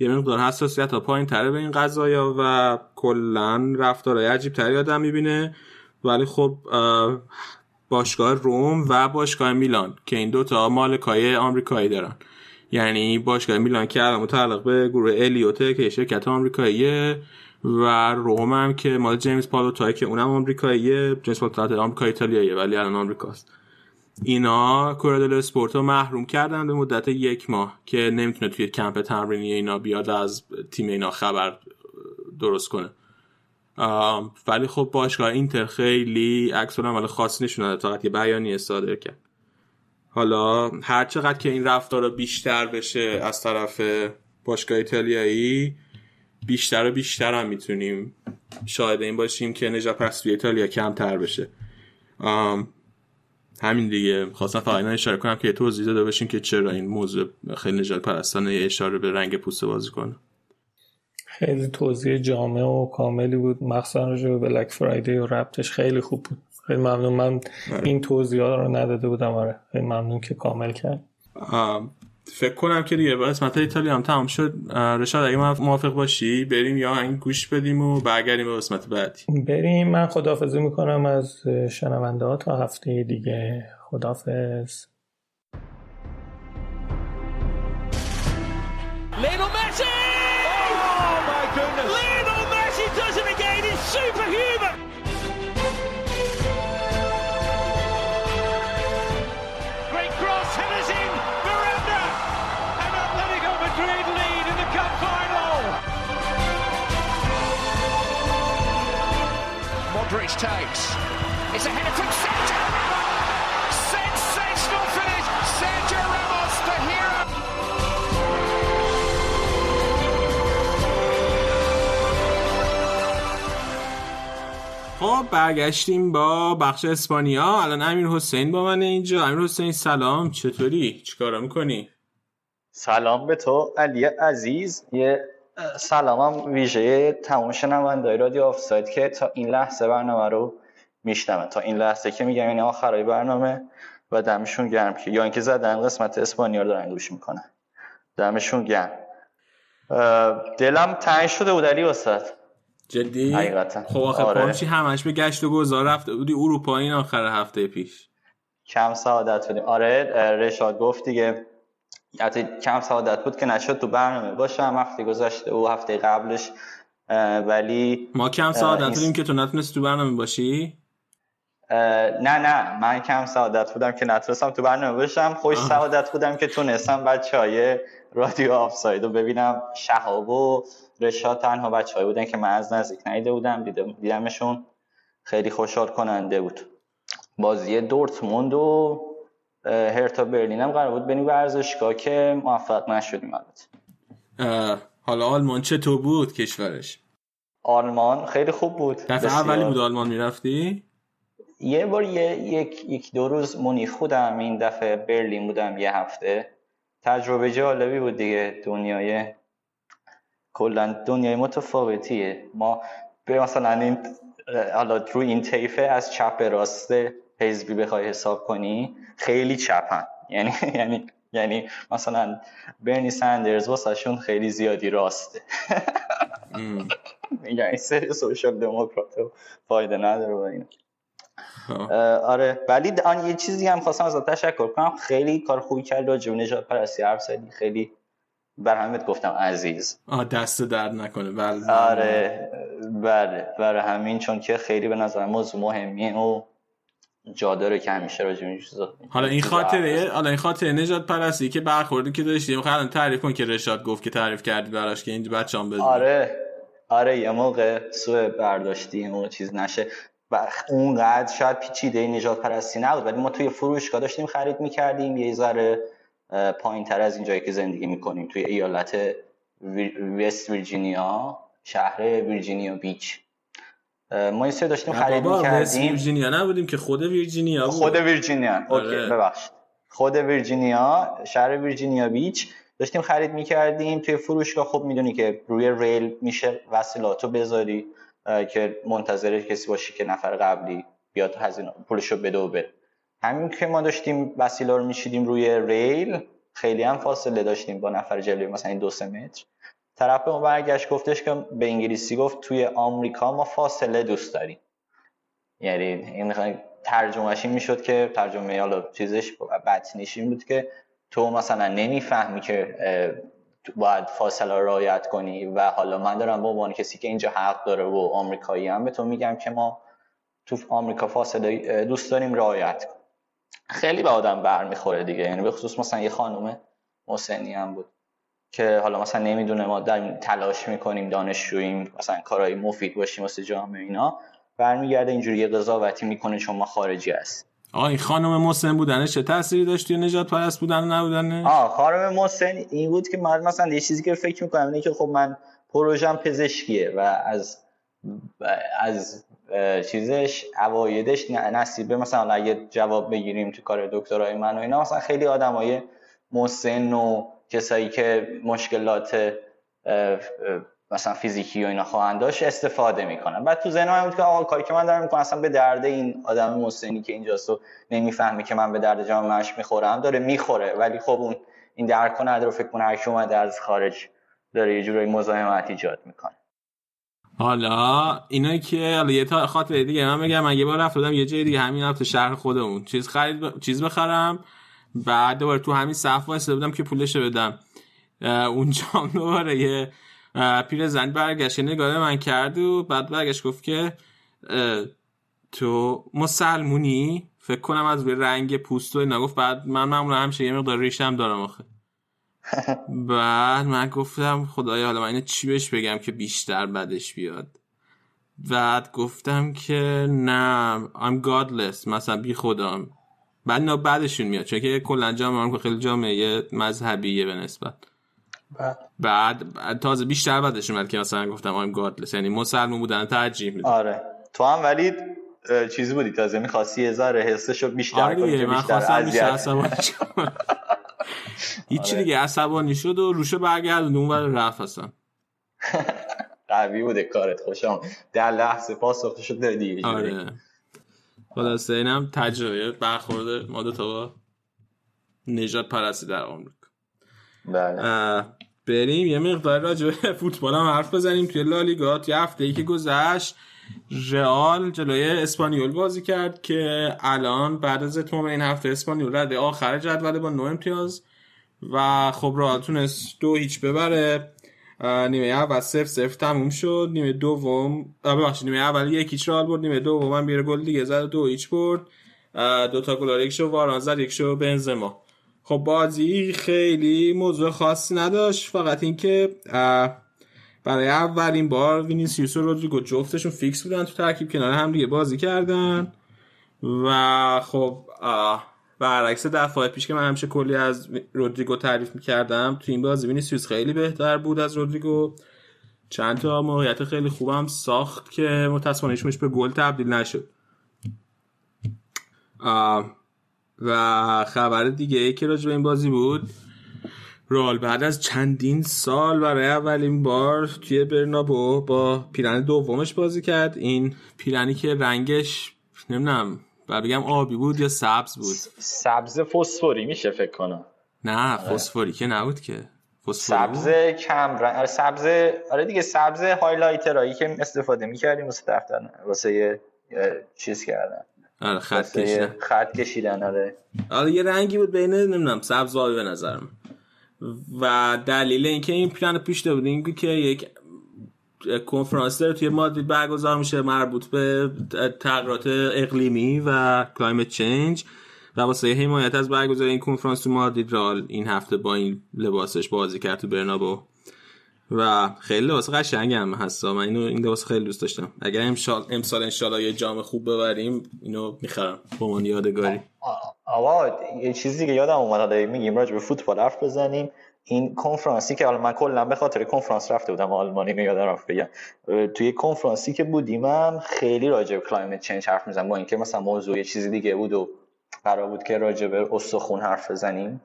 یه مقدار حساسیت ها پایین تره به این قضايا و کلا رفتارهای عجیب تری آدم می‌بینه. ولی خب باشگاه روم و باشگاه میلان که این دوتا مالکای آمریکایی دارن. یعنی باشگاه میلان که الان متعلق به گروه الیوته که شرکت آمریکاییه و روم هم که مال جیمز پالوتای که اونم آمریکاییه. جیمز پالوتای آمریکا ایتالیاییه ولی الان آمریکاست. اینا کوردل اسپورت رو محروم کردن به مدت یک ماه که نمی‌تونه توی کمپ تمرینی اینا بیاد از تیم اینا خبر درست کنه. ولی خب باشگاه اینتر خیلی عکس عمل خاصی نشون داده تا یه بیانیه صادر کرد. حالا هر چقدر که این رفتار بیشتر بشه از طرف باشگاه ایتالیایی بیشتر و بیشتر هم می‌تونیم شاهد این باشیم که نجات پرستی ایتالیا کمتر بشه. همین دیگه. خواستم فقط اشاره کنم که توضیح داده باشیم که چرا این موضوع خیلی نجات پرستانه اشاره به رنگ پوست بازی کنه. خیلی توضیح جامع و کاملی بود. مخصوصا راجع به بلک فرایدی و ربطش خیلی خوب بود. خیلی ممنون. من آره. این توضیح رو نداده بودم. آره. خیلی ممنون که کامل کرد. فکر کنم که دیگه قسمت ایتالیا هم تمام شد. رشاد اگه موافق باشی بریم یا این گوش بدیم و برگردیم به قسمت بعدی. بریم. من خدافزی می‌کنم از شنونده ها تا هفته دیگه. خدافز takes. It's a header from Sergio Ramos! Sensational finish! Sergio Ramos, the hero! خب برگشتیم با بخش اسپانیا الان امیر حسین با من اینجا امیر حسین سلام چطوری چیکارا می‌کنی سلام به تو علی عزیز یه سلامم ویژه تمام شنوندای رادیو آفساید که تا این لحظه برنامه رو میشنمه تا این لحظه که میگم یعنی آخرای برنامه و دمشون گرم که یا اینکه زدن قسمت اسپانیا رو دارن گوش می‌کنن. دمشون گرم. دلم تنگ شده بود علی استاد. جدی؟ حقیقتا. خب آخه آره. همش به گشت و گذار رفته بودی؟ اروپا این آخر هفته پیش. کم سعادت بودیم. آره رشاد گفت دیگه حتی کم سعادت بود که نشد تو برنامه. باشم هفته گذاشته و هفته قبلش ولی ما کم سعادت بودیم که تو نتونستی تو برنامه باشی؟ نه نه من کم سعادت بودم که نتونستم تو برنامه باشم. خوش سعادت بودم که تونستم بچه های رادیو آفساید رو ببینم. شهاب و رشاد تنها بچه بودن که من از نزدیک نیده بودم. دیدمشون خیلی خوشحال کننده بود. بازی دورتموند و هرتا برلین هم قرار بود بریم ورزشگاه که موفق نشدیم البته. حالا آلمان چطور بود کشورش؟ آلمان خیلی خوب بود. دفعه اولی بود آلمان می‌رفتی؟ یه بار یه یک یک دو روز مونیخ بودم این دفعه برلین بودم یه هفته. تجربه جالبی بود دیگه دنیای کلا دنیای متفاوتیه. ما به مثلا این حالا رو این طیفه از چپ راست حزبی بخوای حساب کنی خیلی چپن. یعنی یعنی یعنی مثلا برنی سندرز واسهشون خیلی زیادی راسته. میگن سری سوشال دموکرات فایده نداره با این آره. ولی آن یه چیزی هم خواستم از تشکر کنم. خیلی کار خوبی کرد راجع به نجات پرستی حرف زدی. خیلی بر همت گفتم عزیز. آه دست درد نکنه. بله. آره. بله. برای همین چون که خیلی به نظر موضوع مهمیه و جا داره که همیشه راجع به چیزا حالا این خاطره حالا این خاطره نجات پرستی که برخوردی که داشتیم خیلی تعریف کن که رشاد گفت که تعریف کردی براش که این بچه‌ام بدون آره. آره یه موقع سوء برداشتی اون چیز نشه. و اونقدر شاید پیچیده نجات پرستی نبود. ولی ما توی فروشگاه داشتیم خرید می‌کردیم. یه ذره پایین تر از این جایی که زندگی می‌کنیم. توی ایالت وست ویرجینیا شهر ویرجینیا بیچ. ما این سه داشتیم خرید می‌کردیم. ویرجینیا نبودیم که خود ویرجینیا بود. خود ویرجینیا. اوکی ببخشید. خود ویرجینیا شهر ویرجینیا بیچ. داشتیم خرید می‌کردیم. توی فروشگاه خب می‌دونی که روی ریل میشه وسیلاتو بذاری که منتظر کسی باشی که نفر قبلی بیاد هزینه پولشو بده و بره. همین که ما داشتیم وسیله رو میشیدیم روی ریل خیلی هم فاصله داشتیم با نفر جلوی مثلا دو سه متر. طرف به ما برگشت گفتش که به انگلیسی گفت توی آمریکا ما فاصله دوست داریم. یعنی این ترجمهش این می‌شد که ترجمه حالا چیزش بطنیش این بود که تو مثلا نمی‌فهمی که باید فاصله رو رعایت کنی و حالا من دارم به عنوان کسی که اینجا حق داره و آمریکایی هم به تو میگم که ما تو آمریکا فاصله دوست داریم رعایت کن خیلی به آدم برمیخوره دیگه. یعنی به خصوص مثلا یه خانم محسنی هم بود. که حالا مثلا نمی‌دونه ما در تلاش می‌کنیم دانشجوییم مثلا کارهای مفید باشیم واسه جامعه اینا. برمیگرده اینجوری یه قضاوتی می‌کنه چون ما خارجی هست آه این خانم محسن بودنش چه تأثیری داشت؟ توی نجات پرست بودن و نبودنش آه خانم محسن این بود که من مثلا یه چیزی که فکر می‌کنم اینه که خب من پروژم پزشکیه و از از چیزش اوایدش نصیبه مثلا اگه جواب بگیریم تو کار دکترای من و اینا مثلا خیلی آدمای مسن و کسایی که مشکلات مثلا فیزیکی و اینا خواهند داشت استفاده می‌کنن. بعد تو ذهنم بود که آقا کاری که من دارم می‌کنم اصلا به درد این آدم مسنی که اینجاست و نمی‌فهمی که من به درد جامعهش می‌خورم داره می‌خوره. ولی خب اون این درک نداره. فکر کنه هر کی اومده از خارج داره یه جورایی مزاحمت ایجاد می‌کنه. حالا اینا که حالا یه تا خاطر دیگه من میگم من یه بار رفتم یه جای دیگه همین رفت شهر خودمون. چیز خرید ب... چیز بخرم. بعد دوباره تو همین صف واسه بودم که پولش بدم. اونجا دوباره یه پیر زن برگشت نگاه من کرد و بعد برگشت گفت که تو مسلمونی؟ فکر کنم از روی رنگ پوست و اینا. گفت بعد من معمولا همیشه یه مقدار ریشم دارم آخه. بعد من گفتم خدایا حالا من اینو چی بهش بگم که بیشتر بدش بیاد؟ بعد گفتم که نه I'm godless مثلا بی خودم. بعد نه بعدشون میاد. چون که کلا جامعه خیلی جامعه مذهبیه به نسبت. بعد بعد تازه بیشتر بعدش اومد که مثلا گفتم I'm godless. یعنی مسلمون بودن ترجیح میدم آره. تو هم ولی چیزی بودی تازه. می‌خواستی یه ذره حسشو بیشتر آره کنی من بیشتر خواستم اذیت عصبانی. هیچی دیگه عصبانی شد و روشه برگردون اون ور رفت اصلا. قوی بوده کارت. خوشم در لحظه پاسخ شد جوری. آره. خلاصه اینم تجربه برخورد ما دو تا با نجات پرستی در آمریکا. بله. بریم یه مقدار راجع به فوتبال هم حرف بزنیم. توی لالیگا توی هفته ای که گذشت رئال جلوی اسپانیول بازی کرد که الان بعد از اتمام این هفته اسپانیول رده آخر جدول با 9 امتیاز و خب رئال تونست دو هیچ ببره. نیمه اول صفر صفر تموم شد. نیمه دوم ببخشید نیمه اول یک هیچ رئال برد نیمه دوم هم یه گل دیگه زد دو هیچ برد. دو تا گل یکشو واران زد یکشو بنزما. خب بازی خیلی موضوع خاصی نداشت فقط اینکه برای اولین بار وینیسیوس و رودریگو جفتشون فیکس بودن تو ترکیب کنار هم دیگه بازی کردن. و خب برعکس دفعه پیش که من همیشه کلی از رودریگو تعریف می‌کردم تو این بازی وینیسیوس خیلی بهتر بود از رودریگو. چند تا موقعیت خیلی خوبم ساخت که متاسفانه به گل تبدیل نشد. و خبر دیگه ای که راجع به این بازی بود رال بعد از چندین سال برای اولین بار توی برنابو با پیرن دومش بازی کرد. این پیرنی که رنگش نمی‌دونم و بگم آبی بود یا سبز بود؟ سبز فسفوری میشه فکر کنم. نه فسفوری که نبود که. سبز کم رنگ آره سبز آره دیگه سبز هایلایترایی که استفاده می‌کردیم واسه دفتر واسه چیز کردن. آره خط کشیدن. خط کشیدن آره. آره یه رنگی بود بین نمی‌دونم سبز آبی به نظرم. و دلیل اینکه این پلان پیش بود این که یک کنفرانس داره توی مادرید برگزار میشه مربوط به تغییرات اقلیمی و کلایمت چنج و واسه حمایت از برگزاری این کنفرانس تو مادرید رال این هفته با این لباسش بازی کرد تو برنابو. و خیلی لباس قشنگ هم هست من اینو این لباس خیلی دوست داشتم. اگر امسال امسال انشالله یه جام خوب ببریم اینو می‌خرم. با من یادگاری. آوا یه چیزی که یادم اومد حالا میگیم راجع به فوتبال حرف بزنیم. این کنفرانسی که حالا من کلا به خاطر کنفرانس رفته بودم آلمان اینو یادم رفت بگم. توی کنفرانسی که بودیم هم خیلی راجع به climate change حرف می‌زنم با اینکه مثلا موضوع یه چیزی دیگه بود و قرار بود که راجع به استخون حرف بزنیم.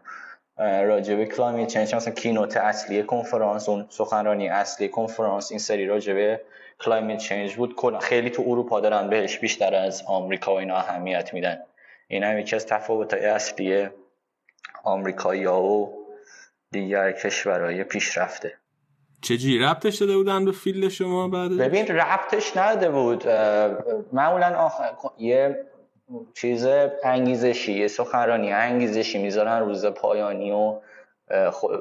راجع به climate change مثلا keynote اصلی کنفرانس اون سخنرانی اصلی کنفرانس این سری راجع به climate change بود. خیلی تو اروپا دارن بهش بیشتر از آمریکا و اینا اهمیت میدن. این هم یکی از تفاوت‌های اصلی آمریکایی و دیگر کشورهای پیشرفته. چجوری ربطش داده بودن به فیلد شما بعد ببین ربطش نده بود. معمولا آخر یه چیز انگیزشی یه سخنرانی انگیزشی می‌ذارن روز پایانی و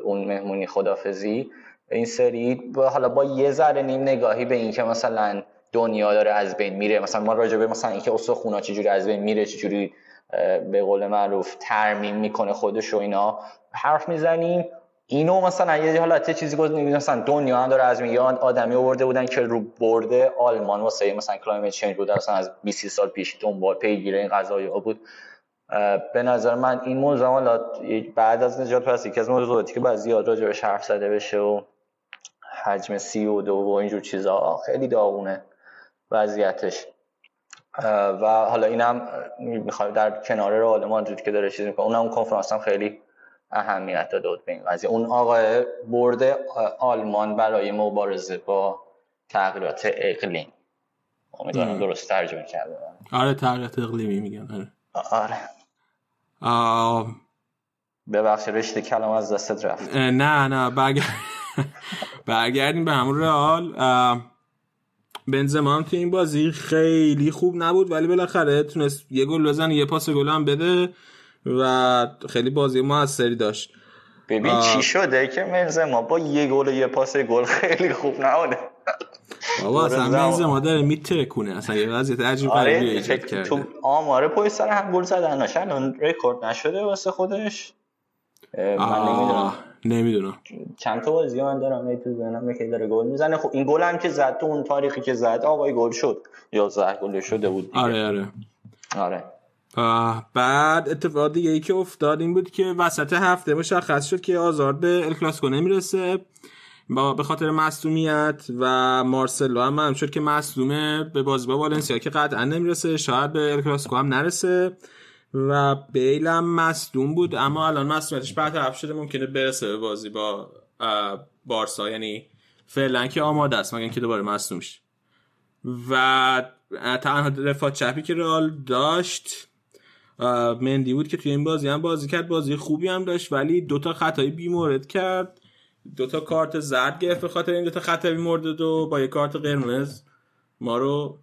اون مهمونی خدافزی. این سری حالا با یه ذره نیم نگاهی به اینکه مثلا دنیا داره از بین میره. مثلا ما راجع مثلا اینکه استخونا چجوری از بین میره چجوری به قول معروف ترمیم می‌کنه خودش و اینا حرف می‌زنیم. اینو مثلا یه حالت چیزی گفت مثلا دنیا هم داره از میان آدمی آورده بودن که رو برده آلمان. واسه مثلا کلایمت چنج بود مثلا از 20 سال پیش دنبال پیگیر این قضایی ها بود. به نظر من این موضوع حالا بعد از نجات پرستی که از موضوعاتی که بعد زیاد راجع حرف زده بشه و حجم سی و دو و اینجور چیزا خیلی داغونه وضعیتش. و حالا اینم می‌خوام در کنار رو آلمان که داره چیز می‌کنه اونم کنفرانس هم خیلی اهمیت داده بود به این قضیه اون آقای برد آلمان برای مبارزه با تغییرات اقلیم. امیدوارم درست ترجمه کرده آره تغییرات اقلیمی میگن آره. آره. آه... ببخش رشته کلام از دستت رفت. نه نه برگرد برگردیم به همون رئال. بنزما هم تو این بازی خیلی خوب نبود ولی بالاخره تونست یه گل بزنه یه پاس گل هم بده. و خیلی بازی موثری داشت. ببین چی شده که بنزما با یه گل و یه پاس گل خیلی خوب نبوده. بابا اصلا بنزما داره میترکونه. اصلا یه وضعیت عجیب آره ایجاد کرده. تو آماره پای سر هم گل زدن نشن اون رکورد نشده واسه خودش. من نمی‌دونم. نمی‌دونم. چند تا بازی من دارم ای تو ذهنم که داره گل می‌زنه. خب این گل هم که زد تو اون تاریخی که زد آقای گل شد. یا گل شده بود دیگه. آره آره. آره. بعد اتفاق دیگه ای که افتاد این بود که وسط هفته مشخص شد که آزار به الکلاسیکو نمی‌رسه. با به خاطر مصدومیت و مارسلو هم هم شد که مصدومه به بازی با والنسیا که قطعا نمی‌رسه شاید به الکلاسیکو هم نرسه و بیل هم مصدوم بود. اما الان مصدومیتش برطرف شده ممکنه برسه به بازی با بارسا. یعنی فعلا که آماده است مگر اینکه دوباره مصدوم و تنها دفاع چپی که رئال داشت مندی بود که توی این بازی هم بازی کرد بازی خوبی هم داشت ولی دوتا خطایی بیمورد کرد. دوتا کارت زرد گرفت به خاطر این دوتا خطایی مورد و با یه کارت قرمز. ما رو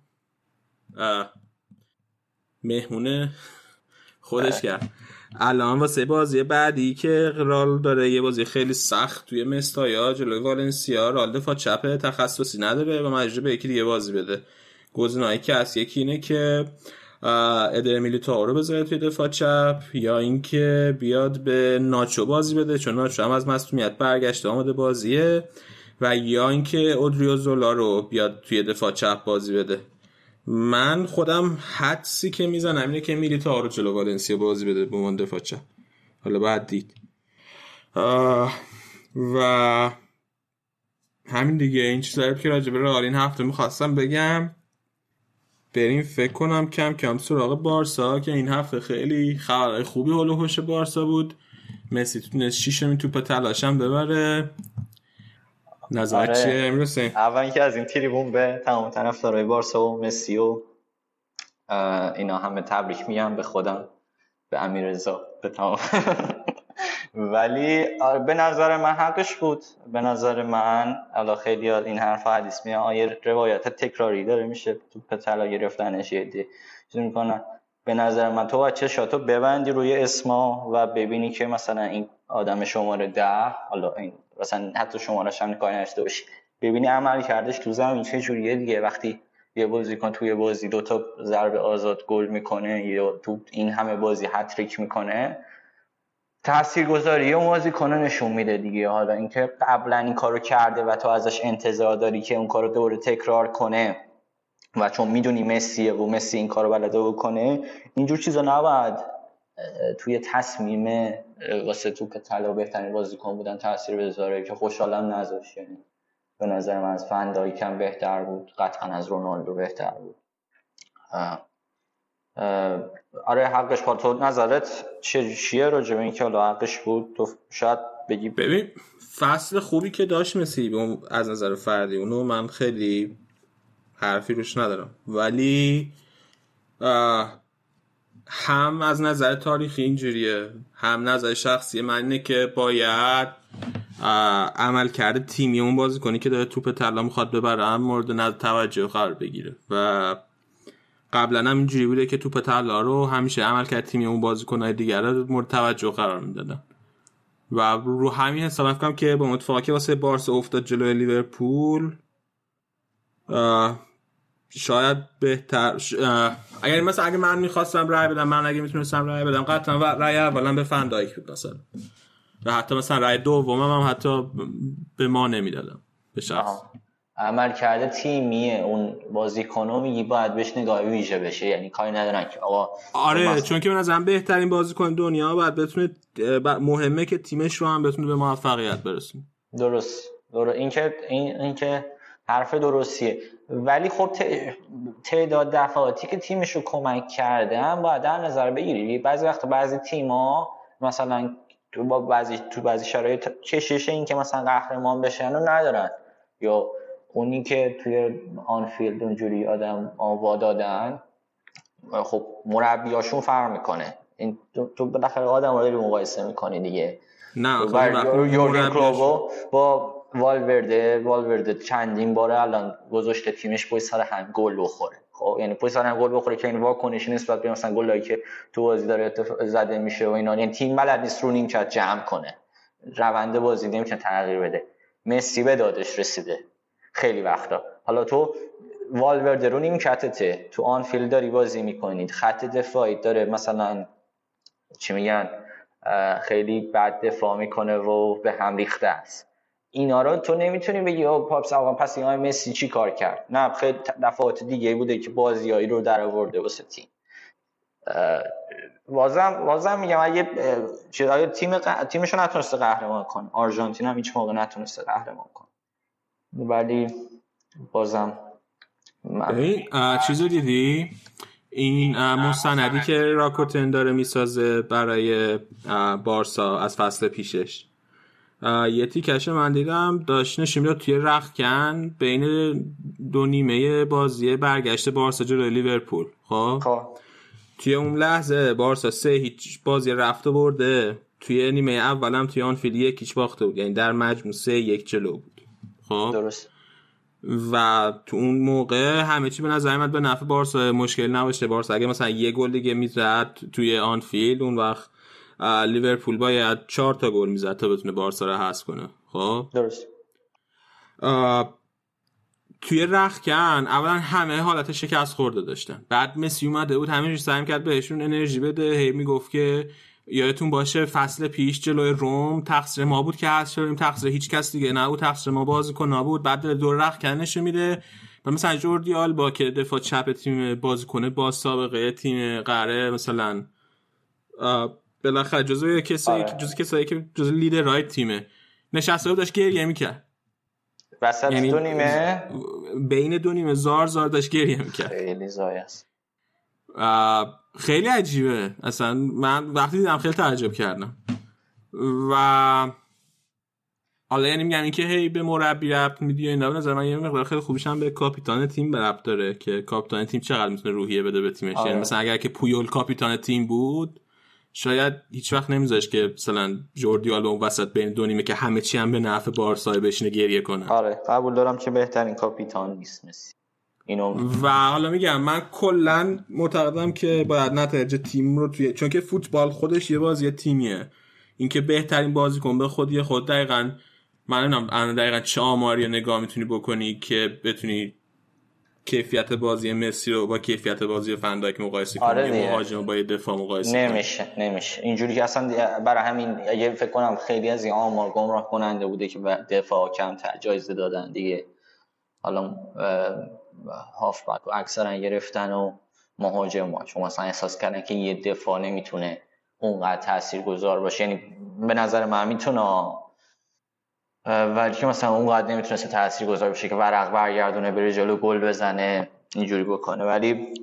مهمونه خودش کرد. الان واسه بازی بعدی که رال داره یه بازی خیلی سخت توی مستایا جلوی والنسیا رال دفاع چپ تخصصی نداره و مجبور به یکی دیگه بازی بده. گزینه‌ای که از یکی اینه که ادر میلیتائو رو بذاره توی دفاع چپ یا اینکه بیاد به ناچو بازی بده چون ناچو هم از مصونیت برگشته آمده بازیه. و یا اینکه اودریو زولا رو بیاد توی دفاع چپ بازی بده. من خودم حدسی که می‌زنم اینه که میلیتا رو جلو والنسیا بازی بده به من دفاع چه حالا بعد دید. و همین دیگه. این چیزایی که راجع به این هفته می‌خواستم بگم. بریم فکر کنم کم کم سراغ بارسا که این هفته خیلی خبرهای خوبی هلو هوش بارسا بود. مسی تونست شیشمین توپ تلاشم ببره. نظرت آره. چیه امروز اول که از این تریبون به تمام طرفدارای بارسا و مسی و اینا همه تبریک میگم به خودم به امیررضا به تمام ولی به نظر من حقش بود. به نظر من الان خیلی این حرف حدیث میان آیه روایت تکراری داره میشه تو طلا گرفتنش یه می‌کنن به نظر من تو باید چشاتو ببندی روی اسما و ببینی که مثلا این آدم شماره ده حالا این مثلا حتی شمارش هم کاری نداشته باشی ببینی عمل کردش تو زمین چه جوریه دیگه. وقتی یه بازیکن توی بازی دو تا ضربه آزاد گل می‌کنه یا تو این همه بازی هتریک می‌کنه تاثیرگذاری اون بازیکن نشون میده دیگه. حالا اینکه قبلا این کارو کرده و تو ازش انتظار داری که اون کارو دوباره تکرار کنه و چون می‌دونی مسیه و مسی این کارو بلده بکنه اینجور چیزا نباید توی تصمیم واسه توپ طلا بهترین بازیکن بودن تاثیر بذاره که خوشحالم نذاشت. یعنی به نظر من از فندایی کم بهتر بود قطعا از رونالدو بهتر بود. آره حقش با تو نظرت چیه راجع به اینکه حالا حقش بود؟ تو شاید بگی. ببین فصل خوبی که داشت مسی از نظر فردی. اونو من خیلی حرفی روش ندارم. ولی هم از نظر تاریخی اینجوریه. هم نظر شخصی من اینه که باید عمل کرده تیمی اون بازی کنی که داره توپ طلا می‌خواد ببره هم مورد نظر توجه قرار بگیره. و قبلا هم اینجوری بوده که توپ طلا رو همیشه عمل کرد تیمی اون بازیکنهای دیگر رو مورد توجه قرار می‌دادن. و رو همین حساب کنم که با اتفاقی واسه بارسا افتاد جلوی لیورپول شاید بهتر اگر مثلا اگه من می‌خواستم رای بدم من اگه می‌تونستم رای بدم قطعا و رای اولا به فندایک بود مثلا. و حتی مثلا رای دومم هم حتی به ما نمی‌دادم به شخص. عمل کرده تیمیه. اون بازیکنو میگی باید بهش نگاه ویژه بشه. یعنی کاری ندارن که آقا آره مثلا- چون که به نظرم بهترین بازیکن دنیا باید بتونه مهمه که تیمش رو هم بتونه به موفقیت برسونه. درست. درست. این که این, این که حرف درستیه. ولی خب تعداد دفعاتی که تیمش رو کمک کرده هم باید در نظر بگیری. بعضی وقت بعضی تیما مثلا تو با بعضی تو بعضی شرایط کشش این که مثلا قهرمان بشن رو ندارن. یا اونی که توی آنفیلد اونجوری آدم آوا دادن خب مربیاشون فرق می‌کنه. این تو, تو بالاخره آدم رو داری مقایسه می‌کنی دیگه. نه خب وقتی یورگن کلوبو با والورده والورده چندین باره الان گذاشته تیمش پشت سر هم گل بخوره. خب یعنی پشت سر هم گل بخوره که این واکنشی نسبت به مثلا گلایی که تو بازی داره زده میشه و اینا. یعنی تیم بلد نیست رو نیمکت جمع کنه. روند بازی نمی‌تونه تغییر بده. مسی به دادش رسیده. خیلی وقتا. حالا تو والورده رو نیمکتته. تو آنفیلد داری بازی می‌کنید. خط دفاعی داره مثلا چی میگن خیلی بد دفاع می‌کنه و به هم ریخته است. اینا رو تو نمی‌تونی بگی او پاپس آقا پس این آقای مسی چی کار کرد؟ نه خیلی دفعات دیگه بوده که بازیایی رو در آورده واسه تیم. اه، بازم بازم میگم اگه چه- تیم ق- تیمشو نتونسته قهرمان کنه. آرژانتین هم هیچ موقع نتونسته قهرمان کنه. ولی بازم اه، چیزو دیدی؟ این مستندی که راکوتن داره می‌سازه برای بارسا از فصل پیشش. یه تیکش من دیدم داشت نشون می‌داد توی رخکن بین دو نیمه بازی برگشت بارسا جلوی لیورپول. خب؟ خب. توی اون لحظه بارسا سه هیچ بازی رفته برده. توی نیمه اولم توی آن فیل یک هیچ باخته بود. یعنی در مجموع سه یک جلو بود. خب. درست. و تو اون موقع همه چی به نظر من به نفع بارسا مشکل نباشه. بارسا اگه مثلا یه گل دیگه می‌زد توی آنفیلد اون وقت لیورپول باید چهار تا گل می‌زد تا بتونه بارسا رو حذف کنه. خب؟ درست. توی رخکن اولا همه حالت شکست خورده داشتن. بعد مسی اومده بود همه سعی کرد بهشون انرژی بده. هی می‌گفت که یادتون باشه فصل پیش جلوی روم تقصیر ما بود که حذف شدیم. تقصیر هیچ کس دیگه نبود. تقصیر ما بازیکن نبود. بعد دور رخکن نشون میده. و مثلا جوردی آلبا که دفاع چپ تیم بازیکن با سابقه تیم قره مثلا بالاخره جزو کسایی آره. جزو کسایی که جزو لیدر رایت تیمه. نشسته بود داشت گریه می‌کرد. وسط یعنی دو نیمه؟ بین دو نیمه زار زار داشت گریه می‌کرد. خیلی زای است آه، خیلی عجیبه. اصلا من وقتی دیدم خیلی تعجب کردم. و حالا یعنی میگم اینکه هی به مربی ربط میدی و اینا به نظر من یه مقدار خیلی خوبیش هم به کاپیتان تیم ربط داره که کاپیتان تیم چقدر می‌تونه روحیه بده به تیمش. آره. یعنی مثلا اگر که پویول کاپیتان تیم بود شاید هیچ وقت نمیذاش که مثلا جوردی آلبا اون وسط بین دو نیمه که همه چی هم به نفع بارسا بشینه گریه کنه. آره قبول دارم که بهترین کاپیتان نیست مسی. اینو و حالا میگم من کلا معتقدم که باید نتایج تیم رو توی چون که فوتبال خودش یه بازی تیمیه. اینکه بهترین بازیکن به خودی خود دقیقا من نمی‌دونم دقیقا چه آماری نگاه می‌تونی بکنی که بتونی کیفیت بازی مسی رو با کیفیت بازی فنداک مقایسه کنی آره دیگه. مهاجم با یه دفاع مقایسه کنی. نمیشه نمیشه. اینجوری که اصلا برای همین یه فکر کنم خیلی از این آمار گمراه کننده بوده که دفاع کمتر جایزه دادن دیگه. حالا هافبک و اکثرا گرفتن و مهاجم ها چون مثلا احساس کردن که یه دفاع نمی‌تونه اونقدر تأثیر گذار باشه. یعنی به نظر من می‌تونه. ولی که مثلا اونقدر نمی‌تونسته تأثیر گذار باشه که ورق برگردونه بره جلو گل بزنه اینجوری بکنه. ولی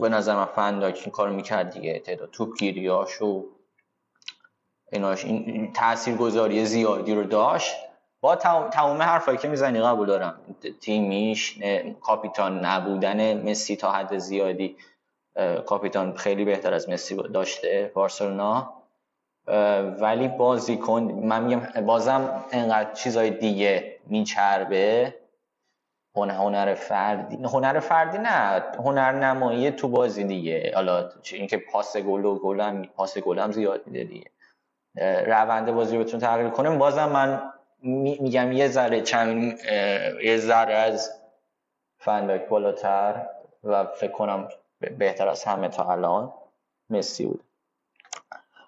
به نظر من فنداک این کارو می‌کرد دیگه. تعداد توپ گیریاش و ایناش. این تأثیر گذاری زیادی رو داشت. با تمام حرفایی که می‌زنی قبول دارم. تیمیش کاپیتان نبودن مسی تا حد زیادی کاپیتان خیلی بهتر از مسی داشته بارسلونا. ولی بازیکن من میگم بازم انقدر چیزای دیگه میچربه. هنر فردی. هنر فردی نه هنر نمایی تو بازی دیگه. حالا اینکه پاس گل و گل هم پاس گل هم زیاد میده دیگه. روند بازی رو بتونه تغییر کنه. بازم من می- میگم یه ذره چند یه ذره از فندک بالاتر و فکر کنم بهتر از همه تا الان مسی بود.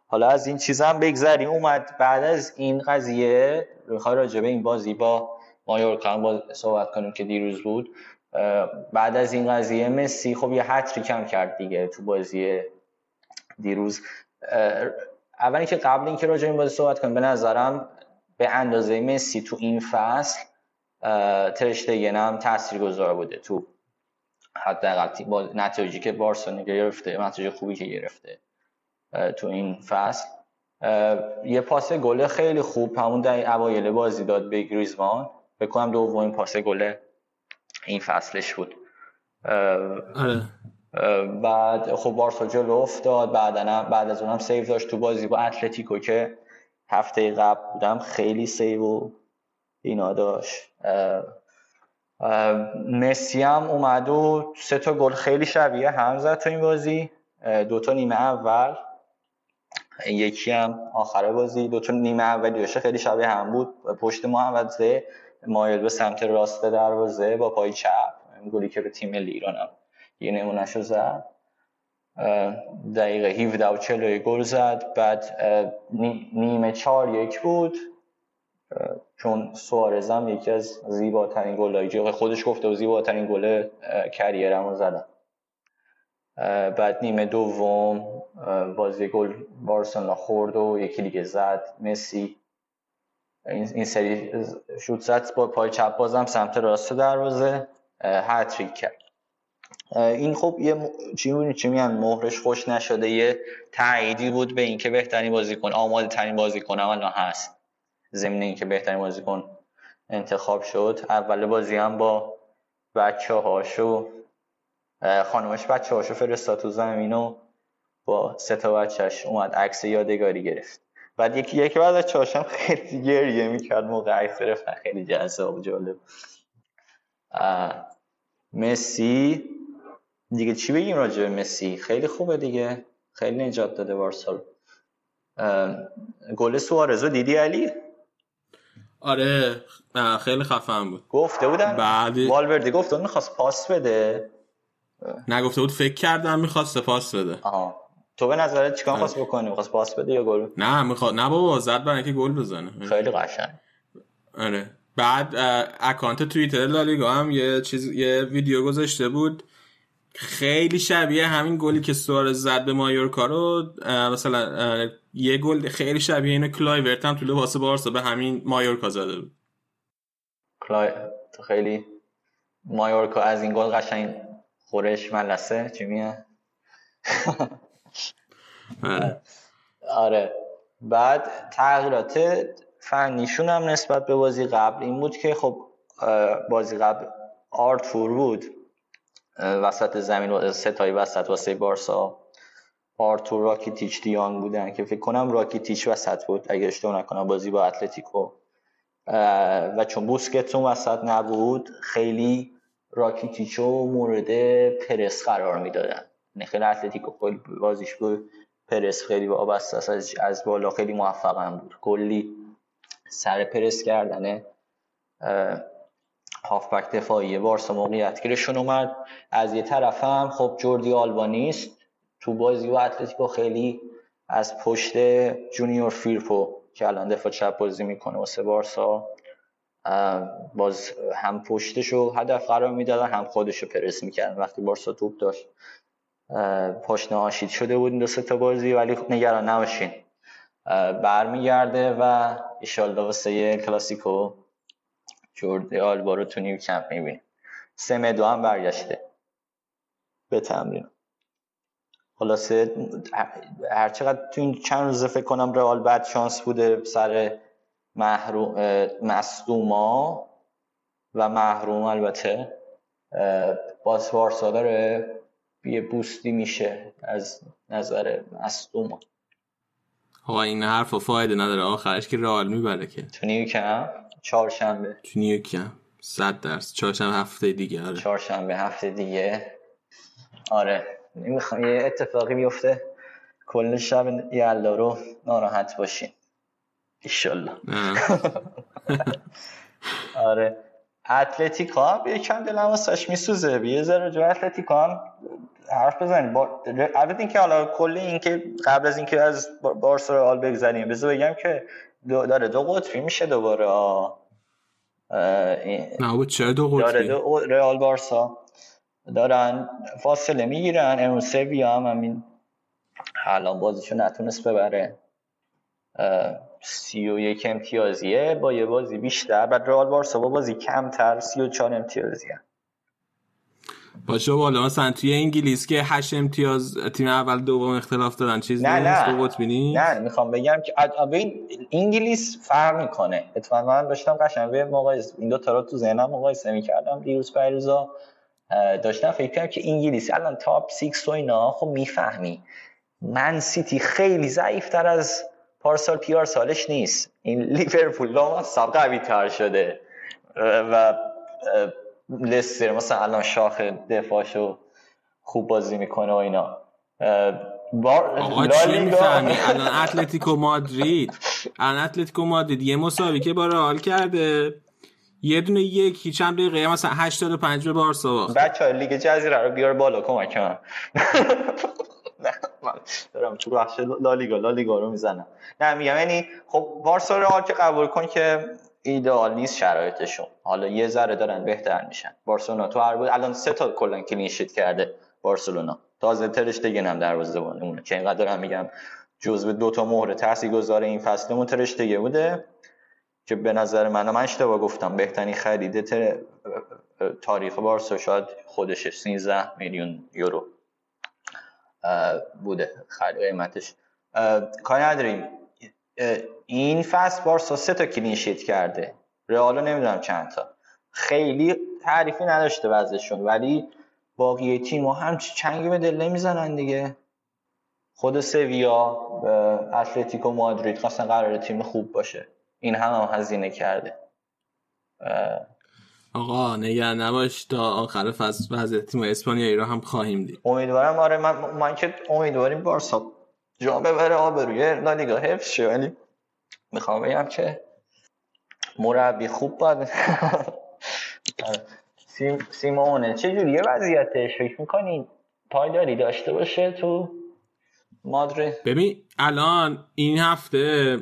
حالا از این چیزا هم بگذریم اومد بعد از این قضیه می‌خوای راجع به این بازی با مایورکا هم باز صحبت کنیم که دیروز بود. بعد از این قضیه مسی خب یه هتریک کم کرد دیگه تو بازی دیروز. اولی که قبل اینکه راجع این بازی صحبت کنیم به نظرم به اندازه مسی تو این فصل ترشتگن هم تاثیرگذار بوده تو حداقل تی- با نتایجی که بارسلونا گرفته نتایج خوبی که گرفته تو این فصل. یه پاس گل خیلی خوب همون در اوایل بازی داد به گریزمان. فکر کنم دومین پاس گل این فصلش بود. آره. بعد خب بارسا جلو افتاد بعدن بعد از اونم save داشت تو بازی با اتلتیکو که هفته قبل بودم خیلی save و اینا داشت. مسی هم اومد و سه تا گل خیلی شبیه هم زد تو این بازی. دو تا نیمه اول. یکی هم آخر بازی. دو تا نیمه داشته خیلی شبیه هم بود. پشت محمد مایل به سمت راست دروازه با پای چپ. گلی که به تیم ملی ایران هم یه نمونهش رو زد. دقیقه 17 و 40 گل زد. بعد نیمه 4 یک بود. چون سوارز هم یکی از زیباترین گل‌های جو خودش گفته و زیباترین گل کریرم رو زدم بعد نیمه دوم بازی گل بارسلونا خورد و یکی دیگه زد. مسی. این سری شوت زد. با پای چپ بازم سمت راست دروازه. هتریک کرد. این خب یه م... چی می‌بینی چی میگن؟ مهرش خوش نشده یه تأییدی بود به اینکه بهترین بازیکن آماده ترین بازیکن الان هست. ضمن اینکه بهترین بازیکن انتخاب شد. اول بازی هم با بچه هاشو خانومش بچه هاشو فرستاد تو زمین و با سه تا بچهش اومد عکس یادگاری گرفت. بعد یکی یکی بعد از چهاشم خیلی گریه می‌کرد موقع عکس گرفتن. خیلی جذاب جالب. مسی دیگه چی بگیم راجع به مسی؟ خیلی خوبه دیگه. خیلی نجات داده بارسا. اه، گل سوارزو دیدی علی؟ آره خیلی خفن بود. گفته بودن؟ بعد والورده گفت اون می‌خواست پاس بده. نگفته بود فکر کردم می‌خواست پاس بده. آها. تو به نظرت چیکار آره. خواست بکنی؟ می‌خواست پاس بده یا گل؟ نه می‌خواد نه بابا زد برای اینکه گل بزنه. خیلی قشنگ. آره. بعد اکانت توییتر لالیگا هم یه چیز یه ویدیو گذاشته بود. خیلی شبیه همین گلی که سوارز زد به مایورکا رو مثلا یه گل خیلی شبیه اینو کلایورت هم تو لباس بارسا به همین مایورکا زده بود. کلای تو خیلی مایورکا از این گل قشنگ خورش ملسه چی میه آره. بعد تغییرات فنیشون هم نسبت به بازی قبل این بود که خب بازی قبل آرتور بود. وسط زمین ستایی وسط واسه بارسا. آرتور راکیتیچ دیان بودن که فکر کنم راکیتیچ وسط بود. اگه اشتباه نکنم بازی با اتلتیکو. و چون بوسکتون وسط نبود خیلی راکیتیچو مورد پرس قرار می‌دادن. یعنی خیلی اتلتیکو خیلی بازیش بود. پرس خیلی وابسته از از بالا. خیلی موفق هم بود. کلی سر پرس کردنه. هافبک دفاعی بارسا موقعیت گیرشون اومد. از یه طرف هم خب جوردی آلبانیست تو بازی و اتلتیکو خیلی از پشت جونیور فیرپو که الان دفاع چپ بازی می‌کنه واسه بارسا باز هم پشتشو هدف قرار می‌دادن هم خودشو پرس می‌کردن. وقتی بارسا توپ داشت پشت آشید شده بود این دو تا بازی ولی خب نگران نباشین. برمیگرده و ایشالله واسه کلاسیکو جوردی آلبا رو تو نیو کمپ می‌بینیم سمدو هم برگشته. به تمرین. خلاصه هرچقدر تو این چند روزه فکر کنم رئال بد شانس بوده سر محروم مصدوما و محروم البته. باز بارسا داره یه بوستی میشه از نظر مصدوما. آقا این حرف و فایده نداره. آخرش که رئال می‌بره که. تو نیوکمپ؟ چهارشنبه. تو نیوکمپ. صد درس. چهارشنبه هفته دیگه آره. چهارشنبه هفته دیگه. آره. نمی‌خوام یه اتفاقی بیفته. کل شب یلا رو ناراحت باشین. ایشالله. آره. اتلتیکا هم یکم دلم واسش میسوزه. یه ذره جو اتلتیکا هم حرف بزنیم. با... البته اینکه حالا کلی اینکه قبل از اینکه از بارسا رو آل بگذاریم بذار بگم که داره دو قطبی میشه دوباره. نه بود چرا دو قطبی داره دو رئال بارسا دارن فاصله می‌گیرن. امروز سویا هم همین الان بازیشو نتونست ببره. سی و یک امتیازیه. با یه بازی بیشتر. بعد رئال بارسا با بازی کمتر. سی و چهار امتیازیه. باشه بالا مثلا توی انگلیس که هشت امتیاز تیم اول دوم اختلاف دارن چیز نه نه؟ نه می‌خوام بگم که این انگلیس فرق می‌کنه. اتفاقا من داشتم قشنگ به مقایسه این دو تا رو تو ذهنم مقایسه می‌کردم دیروز پیروزا داشتم فکر کردم که انگلیس الان تاپ 6 و اینا خب می‌فهمی. من سیتی خیلی ضعیفتر از پارسال پیار سالش نیست. این لیورپول لامصب قوی تر شده. و لستر مثلا الان شاخ دفاعشو خوب بازی می‌کنه و اینا. بار... آقا چی می‌فهمی؟ الان اتلتیکو مادرید. الان اتلتیکو مادرید. یه مساوی که با رئال کرده. یه دونه یک هیچ هم دقیقه مثلا 85 به بارسا باخت. بچه لیگ جزیره رو بیار بالا کمک من دارم تو بخش لالیگا لالیگا رو می‌زنم. نه میگم یعنی خب بارسا رو که قبول کن که ایدئال نیست شرایطشون. حالا یه ذره دارن بهتر میشن. بارسلونا تو هر بود الان سه تا کلا کلین شیت کرده بارسلونا. تازه ترش دیگه هم دروازه‌بانمونه که اینقدر دارم میگم جزو دو تا مهر تاثیرگذار این فصل ترش دیگه بوده که به نظر من من اشتباه گفتم. بهترین خرید تاریخ بارسا شاید خودش 13 میلیون یورو بوده. خرید قیمتش. کاری نداریم این فصل بارسا سه تا کلین شیت کرده. رئالو نمی‌دونم چند تا. خیلی تعریفی نداشته وضعشون ولی باقی تیم هم چنگی به دل نمی‌زنن دیگه. خود سویا اتلتیکو مادرید خواستن قرار تیم خوب باشه. این هم هم هزینه کرده. آقا نگران نباش تا آخر فصل وضع تیم اسپانیایی رو هم خواهیم دید. امیدوارم آره من, من که امیدواریم بارسا جام ببره آبروی لالیگا حفظ شه. ولی می‌خوام بگم که مربی خوب باید. سیم سیمونه. چه جوریه وضعیتش. فکر می‌کنی پایداری داشته باشه تو مادرید ببین الان این هفته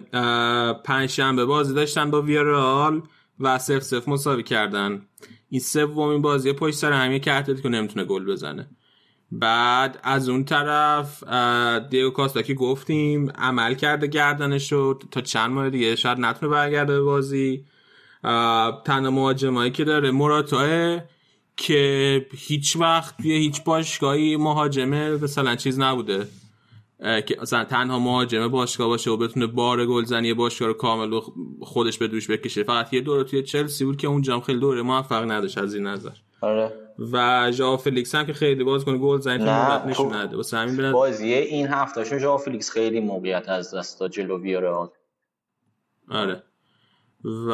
پنجشنبه بازی داشتن با ویارال و سف سف مساوی کردن. این سومین بازی پشت سر همیه که اتلتیکو نمی‌تونه گل بزنه. بعد از اون طرف دیو کاستا که گفتیم عمل کرده گردنش شد تا چند ماه دیگه شاید نتونه برگرده به بازی. تنها مهاجمایی که داره مراتاه که هیچ وقت توی هیچ باشگاهی مهاجمه مثلا چیز نبوده. که مثلا تنها مهاجمه باشگاه باشه و بتونه بار گلزنی باشگاه رو کامل خودش به دوش بکشه. فقط یه دوره توی چلسی بود که اونجا خیلی دوره موفق نداشت از این نظر. آره. و ژائو فلیکس هم که خیلی باز کنه گل زنی تو نشون نده. واسه همین بناد... بازی این هفتهشون ژائو فلیکس خیلی موقعیت از دست داد جلو ویارال آره. و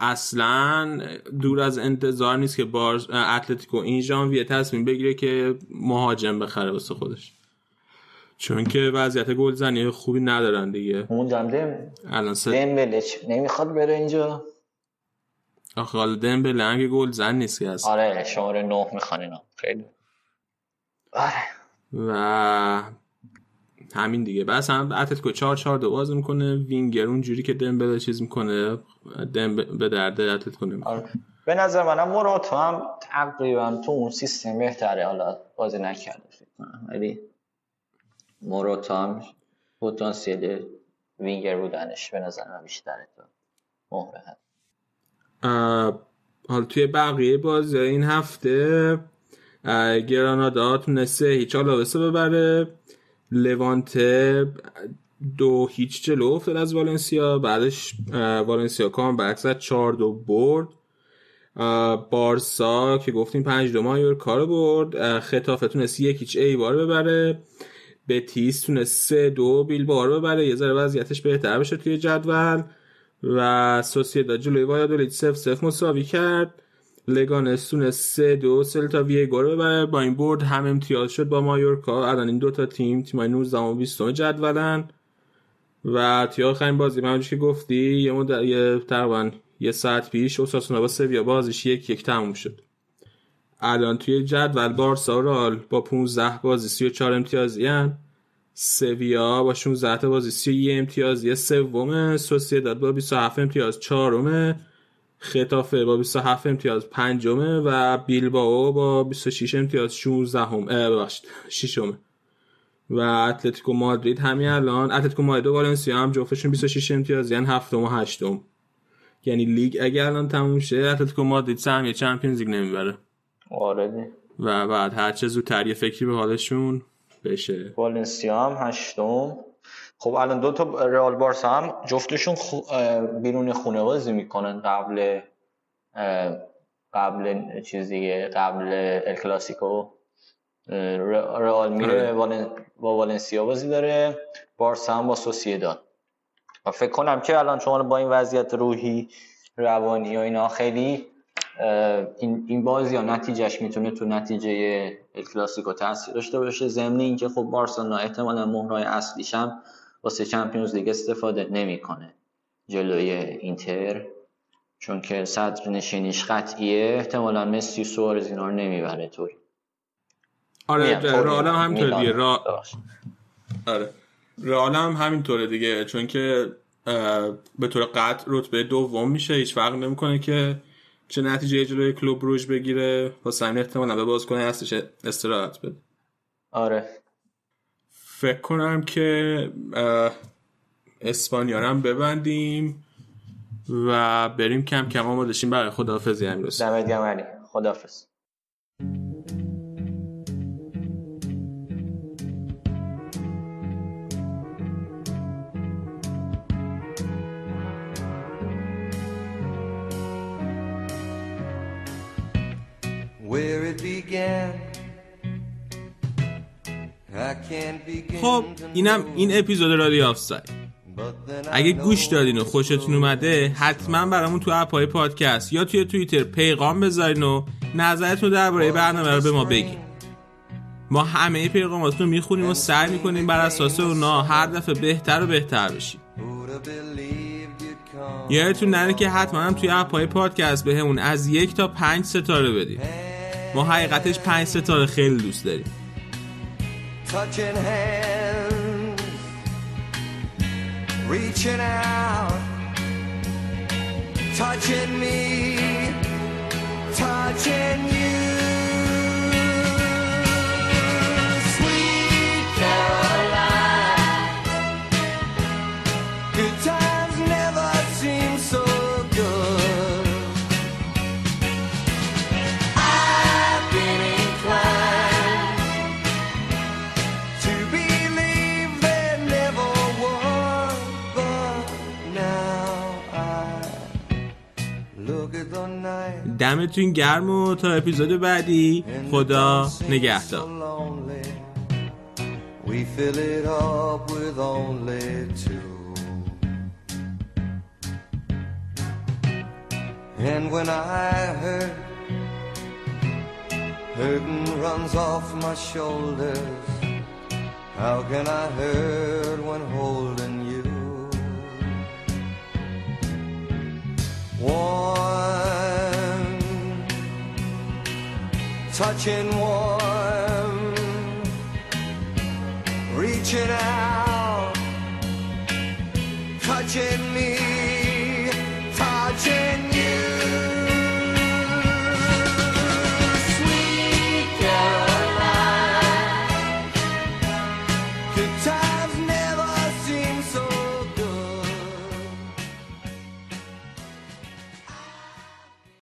اصلا دور از انتظار نیست که بار اتلتیکو این ژانویه تصمیم بگیره که مهاجم بخره واسه خودش. چون که وضعیت گلزنی خوبی ندارن دیگه. اونجا دم الان سه نمی‌خواد بره اینجا. آخه حالا دمبله هم که گلزن نیست که هست آره شماره نه می‌خوان اینا. خیلی. آره. و همین دیگه. بس هم اتلتیکو 4 4 دو باز می‌کنه. وینگر اونجوری که دمبله چیز می‌کنه دم به درد اتلتیکو نمی‌خوره. آره. به نظر منم موراتا هم تقریبا تو اون سیستم بهتره. حالا بازی نکرده فکر کنم. ولی موراتا هم پتانسیل وینگر بودنش به نظر من بیشتره تو مهره. حالا توی بقیه بازی این هفته گرانادا تونسته هیچ آلاوسه ببره. لوانته دو هیچ جلو افتاد از والنسیا بعدش والنسیا کام زد چهار دو برد. بارسا که گفتیم پنج دو مایور کار برد. خطافه تونست یک هیچ ای بار ببره. بتیس تونست سه دو بیل بار ببره. یه ذره وضعیتش بهتر بشه توی جدول. و سوسیدا جلوی وایادولید سف سف مساوی کرد. لگانس تونست سه دو سلتا ویگو رو ببره با این برد هم امتیاز شد با مایورکا. الان این دوتا تیم تیمای 19 و 20 جدولن. و توی آخرین بازی من که گفتی یه مدت یه تقریبا یه ساعت پیش اوساسونا با سویا بازیش یک یک تموم شد. الان توی جدول بارسا رال با 15 بازی 34 امتیازی هن. سویا با 16 تا بازی 31 امتیازی سوم سوسیداد با 27 امتیاز چهارمه. خطافه با 27 امتیاز پنجمه و بیلباو با 26 امتیاز 16 هم ببخشید ششمه. و اتلتیکو مادرید همین الان اتلتیکو مادرید و والنسیا هم جفتشون 26 امتیاز یعنی هفتم و هشتم. یعنی لیگ اگر الان تموم شه اتلتیکو مادرید سهمیه چمپیونز لیگ نمی‌بره. آره و بعد هر چه زودتر یه فکری به حالشون بشه. والنسیا هم هشتم. خب الان دو تا رئال بارسا هم جفتشون خو... بیرون خونه بازی می‌کنن قبل قبل چیزی قبل ال کلاسیکو. رئال میره با والنسیا بازی داره. بارسا هم با سوسییداد و فکر کنم که الان چون با این وضعیت روحی روانی و اینا خیلی این این بازی ها نتیجهش می‌تونه تو نتیجه ال کلاسیکو تاثیر داشته باشه. ضمن اینکه خب بارسلونا احتمالاً مهرای اصلیش هم واسه چمپیونز لیگ استفاده نمی‌کنه جلوی اینتر چون که صدر نشینیش قطعیه. احتمالا مسی و سوارز اینا رو نمی‌بره طوری. آره رئال هم همینطوره دیگه. را... آره. رئال هم همینطوره دیگه چون که به طور قطع رتبه دوم میشه. هیچ فرق نمی‌کنه که چه نتیجه جلوی کلوب روش بگیره؟ واسه همین احتمالا به بازیکن هستش استراحت بده. آره. فکر کنم که اسپانیا هم ببندیم و بریم کم کم آماده شیم برای خداحافظی امروز دمت گرم علی. خداحافظ. خب اینم این اپیزود رادیو آفساید. اگه گوش دادین و خوشتون اومده حتما برامون تو اپهای پادکست یا توی توییتر پیغام بذارین و نظرتون درباره برنامه رو به ما بگین. ما همه پیغاماتون رو می‌خونیم و سعی می‌کنیم بر اساس اونا هر دفعه بهتر و بهتر بشیم. یادتون نره که حتما هم توی اپهای پادکست بهمون از یک تا پنج ستاره بدید ما حقیقتش پنج ستاره خیلی دوست داریم touching دمتون گرم و تا اپیزود بعدی خدا نگهدار. We fill it up with only two. And when I hurt, hurting runs off my shoulders. How can I hurt when holding you? One touching warm, reaching out, touching me, touching you.